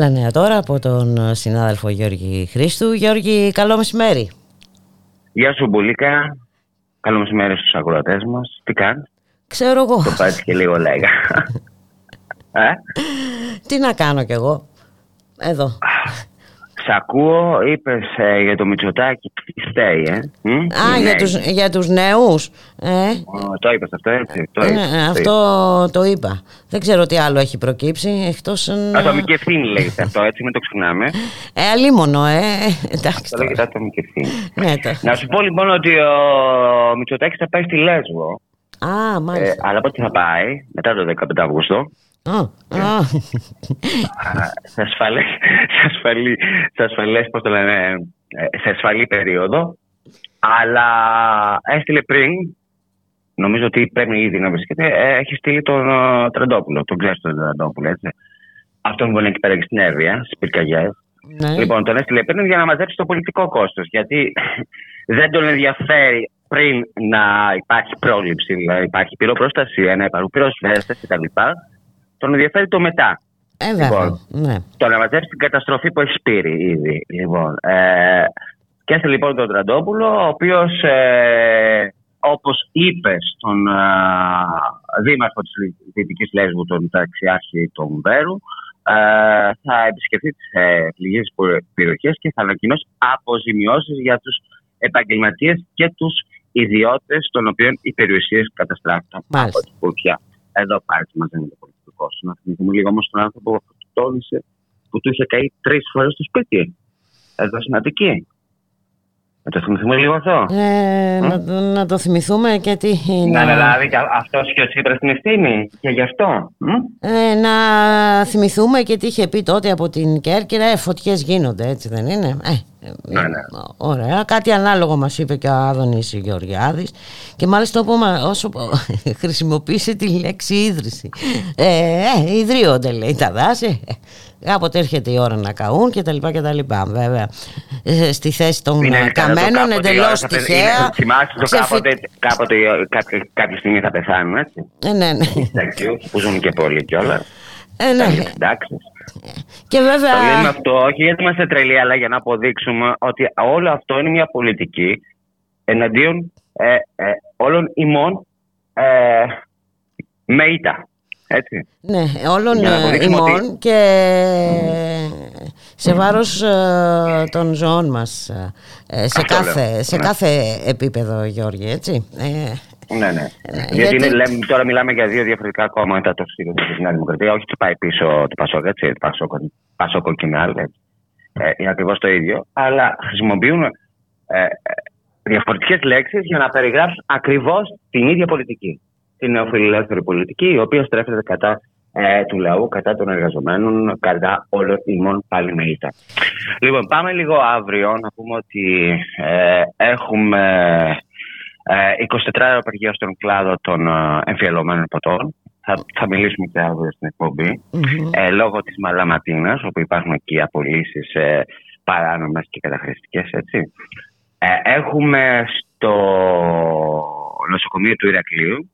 Άλλα νέα τώρα από τον συνάδελφο Γιώργη Χρήστου. Γιώργη, καλό μεσημέρι. Γεια σου Μπουλίκα. Καλό μεσημέρι στους ακροατές μας. Τι κάνεις; Ξέρω εγώ. Το πάρεις και λίγο λέγα. ε; Τι να κάνω κι εγώ. Εδώ. Σ' ακούω, είπες ε, για το Μητσοτάκι, τι φταίει, ε; Μ; Α, Οι για νέοι. τους, για τους νεούς. Ε, Ω, Το είπες αυτό έτσι, το ναι, είπες. το αυτό το είπα. Δεν ξέρω τι άλλο έχει προκύψει, εκτός... να- Ατομική ευθύνη λέγεται αυτό, έτσι, μην το ξεχνάμε. Ε, αλίμονο, ε. Εντάξει Το τώρα. λέγεται ατομική ευθύνη. Ναι, το... Να σου πω λοιπόν ότι ο Μητσοτάκης θα πάει στη Λέσβο. Α, Ε, μάλιστα. αλλά πότε θα πάει, μετά το 15 Αυγούστο. Α, α. Α, σε ασφαλές, σε ασφαλή, σε ασφαλές, πώς το λένε, ε, σε ασφαλή περίοδο. Αλλά έστειλε πριν, νομίζω ότι πρέπει ήδη να βρίσκεται, ε, έχει στείλει τον ε, Τρεντόπουλο, τον ξέρεις τον Τρεντόπουλο, έτσι. Αυτόν που είναι εκεί πέρα και στην Εύβοια, στις πυρκαγιές. Ναι. Λοιπόν, τον έστειλε πριν για να μαζέψει το πολιτικό κόστος, γιατί δεν τον ενδιαφέρει πριν να υπάρχει πρόληψη, δηλαδή υπάρχει πυροπροστασία, να υπάρχουν πυροσβέστες κτλ. Τον ενδιαφέρει το μετά. Ε, βέβαια. Ναι. Το να μαζέψει την καταστροφή που έχει σπείρει ήδη. Λοιπόν, ε, και έστειλε λοιπόν τον Τραντόπουλο, ο οποίος, ε, όπως είπε στον ε, δήμαρχο της Δυτικής Λέσβου, τον ταξιάρχη του Βέρου, ε, θα επισκεφτεί τις ε, πληγές περιοχές και θα ανακοινώσει αποζημιώσεις για τους επαγγελματίες και τους ιδιώτες των οποίων οι περιουσίες καταστράφηκαν από την Τουρκία. Εδώ πάρει μαζί με το πολιτικό κόστο. Να θυμηθούμε λίγο όμως τον άνθρωπο που τόνισε που του είχε καεί τρεις φορές στο σπίτι. Εδώ στην Αττική. Να το θυμηθούμε λίγο αυτό. Ε, να, το- να το θυμηθούμε και τι... Να αναλάβει αυτός και ο Τσίπρας την ευθύνη. Και γι' αυτό. μ; Ε, να θυμηθούμε και τι είχε πει τότε από την Κέρκυρα, ε, φωτιές γίνονται, έτσι δεν είναι. Ε, Ναι, ναι. Ωραία, κάτι ανάλογο μας είπε και ο Άδωνης Γεωργιάδης και μάλιστα όπου, μα- όσο χρησιμοποίησε τη λέξη ίδρυση. Ε, ε, ιδρύονται λέει τα δάση, ε, κάποτε έρχεται η ώρα να καούν και τα λοιπά και τα λοιπά βέβαια. Ε, στη θέση των Είναι ε, κανένα το καμένων κάποτε η ώρα εντελώς θα πεθ- τυχαία. είναι- Θυμάσαι το ξεφυ- κάποτε, κάποτε η- κάποια, κάποια στιγμή θα πεθάνουν, έτσι. Ε, ναι, ναι. Εντάξει, που ζουν και πολλοί κιόλας. Ε, ναι. Εντάξει. Και βέβαια... Το λέμε αυτό όχι γιατί είμαστε τρελοί, αλλά για να αποδείξουμε ότι όλο αυτό είναι μια πολιτική εναντίον ε, ε, όλων ημών ε, με ήττα. Έτσι. Ναι, όλων Για να ε, αποδείξουμε ημών ότι- και σε βάρος ε, των ζώων μας ε, σε, Αυτό κάθε, λέω, σε ναι. κάθε επίπεδο Γιώργη, έτσι. Ε, Ναι, ναι. γιατί- γιατί είναι, λέμε, τώρα μιλάμε για δύο διαφορετικά κόμματα, το ΣΥΡΙΖΑ και τη Νέα Δημοκρατία. Όχι ότι πάει πίσω το Πασόκ, έτσι. Το Πασόκ, Πασόκ και με άλλο, έτσι. Ε, είναι ακριβώς το ίδιο. Αλλά χρησιμοποιούν ε, ε, διαφορετικές λέξεις για να περιγράψουν ακριβώς την ίδια πολιτική. Την νεοφιλελεύθερη πολιτική, η οποία στρέφεται κατά ε, του λαού, κατά των εργαζομένων, κατά όλων ημών πάλι με ήττα. Λοιπόν, πάμε λίγο αύριο να πούμε ότι ε, έχουμε ε, 24 απεργία στον κλάδο των ε, εμφιαλωμένων ποτών. Θα, θα μιλήσουμε και αύριο στην εκπομπή. Ε, λόγω της Μαλαματίνας, όπου υπάρχουν εκεί απολύσεις ε, παράνομες και καταχρηστικές, έτσι. Ε, έχουμε στο νοσοκομείο του Ηρακλείου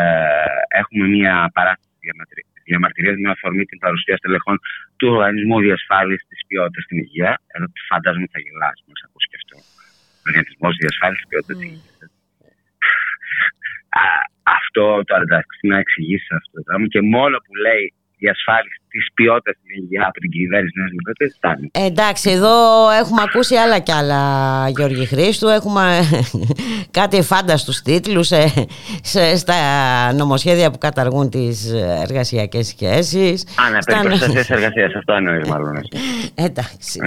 ε, έχουμε μια παράσταση διαμαρτυρία- διαμαρτυρίας με αφορμή την παρουσία στελεχών του Οργανισμού Διασφάλισης της Ποιότητας στην Υγεία. Εδώ φαντάζομαι θα γελάσει να ακούσεις και αυτό. Οργανισμός Διασφάλισης της Ποιότητας στην Υγεία. Α, αυτό το εντάξει, να εξηγήσει αυτό το πράγμα και μόνο που λέει διασφάλιση της ποιότητας στην υγείας από την κυβέρνηση Νέας Δημοκρατίας φτάνει. Ε, εντάξει, εδώ έχουμε ακούσει άλλα κι άλλα Γιώργη Χρήστου Έχουμε κάτι εφάνταστους τίτλους ε, σε, στα νομοσχέδια που καταργούν τις εργασιακές σχέσεις Α, ναι, περί Στα- προστασία εργασία, αυτό εννοείς μάλλον. εσύ. Εντάξει,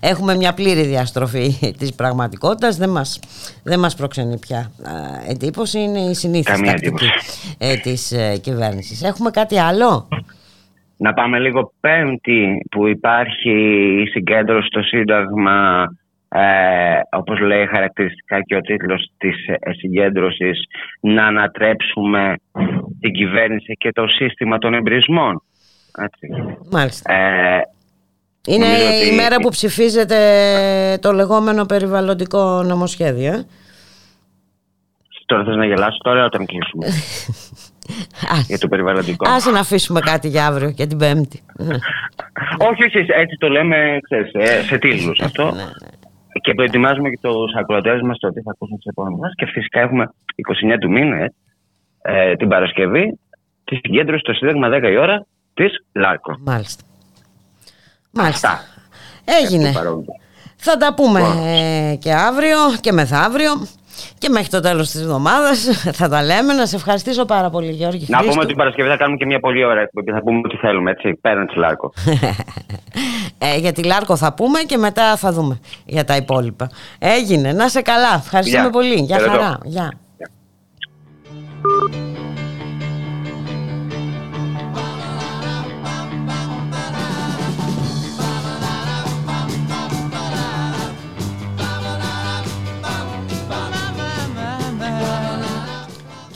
έχουμε μια πλήρη διαστροφή της πραγματικότητας δεν μας, δεν μας προξενεί πια α, εντύπωση είναι η συνήθις Καμία τακτική ε, της ε, κυβέρνησης Έχουμε κάτι άλλο; Να πάμε λίγο πέμπτη που υπάρχει η συγκέντρωση στο Σύνταγμα ε, όπως λέει χαρακτηριστικά και ο τίτλος της ε, συγκέντρωσης να ανατρέψουμε την κυβέρνηση και το σύστημα των εμπρισμών. Έτσι. Μάλιστα Ε, Είναι νομίζω ότι- η μέρα που ψηφίζεται το λεγόμενο περιβαλλοντικό νομοσχέδιο. ε. Τώρα θες να γελάσω τώρα όταν κλείσουμε. για το περιβαλλοντικό. Άσε να αφήσουμε κάτι για αύριο για την Πέμπτη. όχι, όχι, έτσι το λέμε ξέρεις, ε, σε τίτλους αυτό. Ναι, και προετοιμάζουμε και τους ακροατές μας το τι θα ακούσουν τι επόμενε μέρε. Και φυσικά έχουμε 29 του μήνα, έτσι, ε, την Παρασκευή, τη συγκέντρωση στο Σύνταγμα 10 η ώρα της Λάρκο. Μάλιστα. Μάλιστα. Έγινε. Θα τα πούμε ε, και αύριο και μεθαύριο. Και μέχρι το τέλος της εβδομάδας θα τα λέμε. Να σε ευχαριστήσω πάρα πολύ Γιώργη Να Χρήστο. πούμε ότι την Παρασκευή θα κάνουμε και μια πολύ ωραία εκπομπή. Θα πούμε ό,τι θέλουμε, έτσι, πέραν της Λάρκο. Ε, για τη Λάρκο θα πούμε και μετά θα δούμε για τα υπόλοιπα. Έγινε. Να σε καλά. Ευχαριστούμε Γεια. πολύ. Για Χαιρετώ. χαρά. Γεια.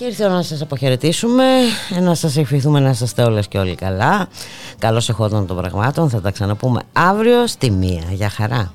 Και ήρθε η ώρα να σας αποχαιρετήσουμε, να σας ευχηθούμε να είστε όλες και όλοι καλά. Καλώς εχόντων των πραγμάτων, θα τα ξαναπούμε αύριο στη μία. Για χαρά.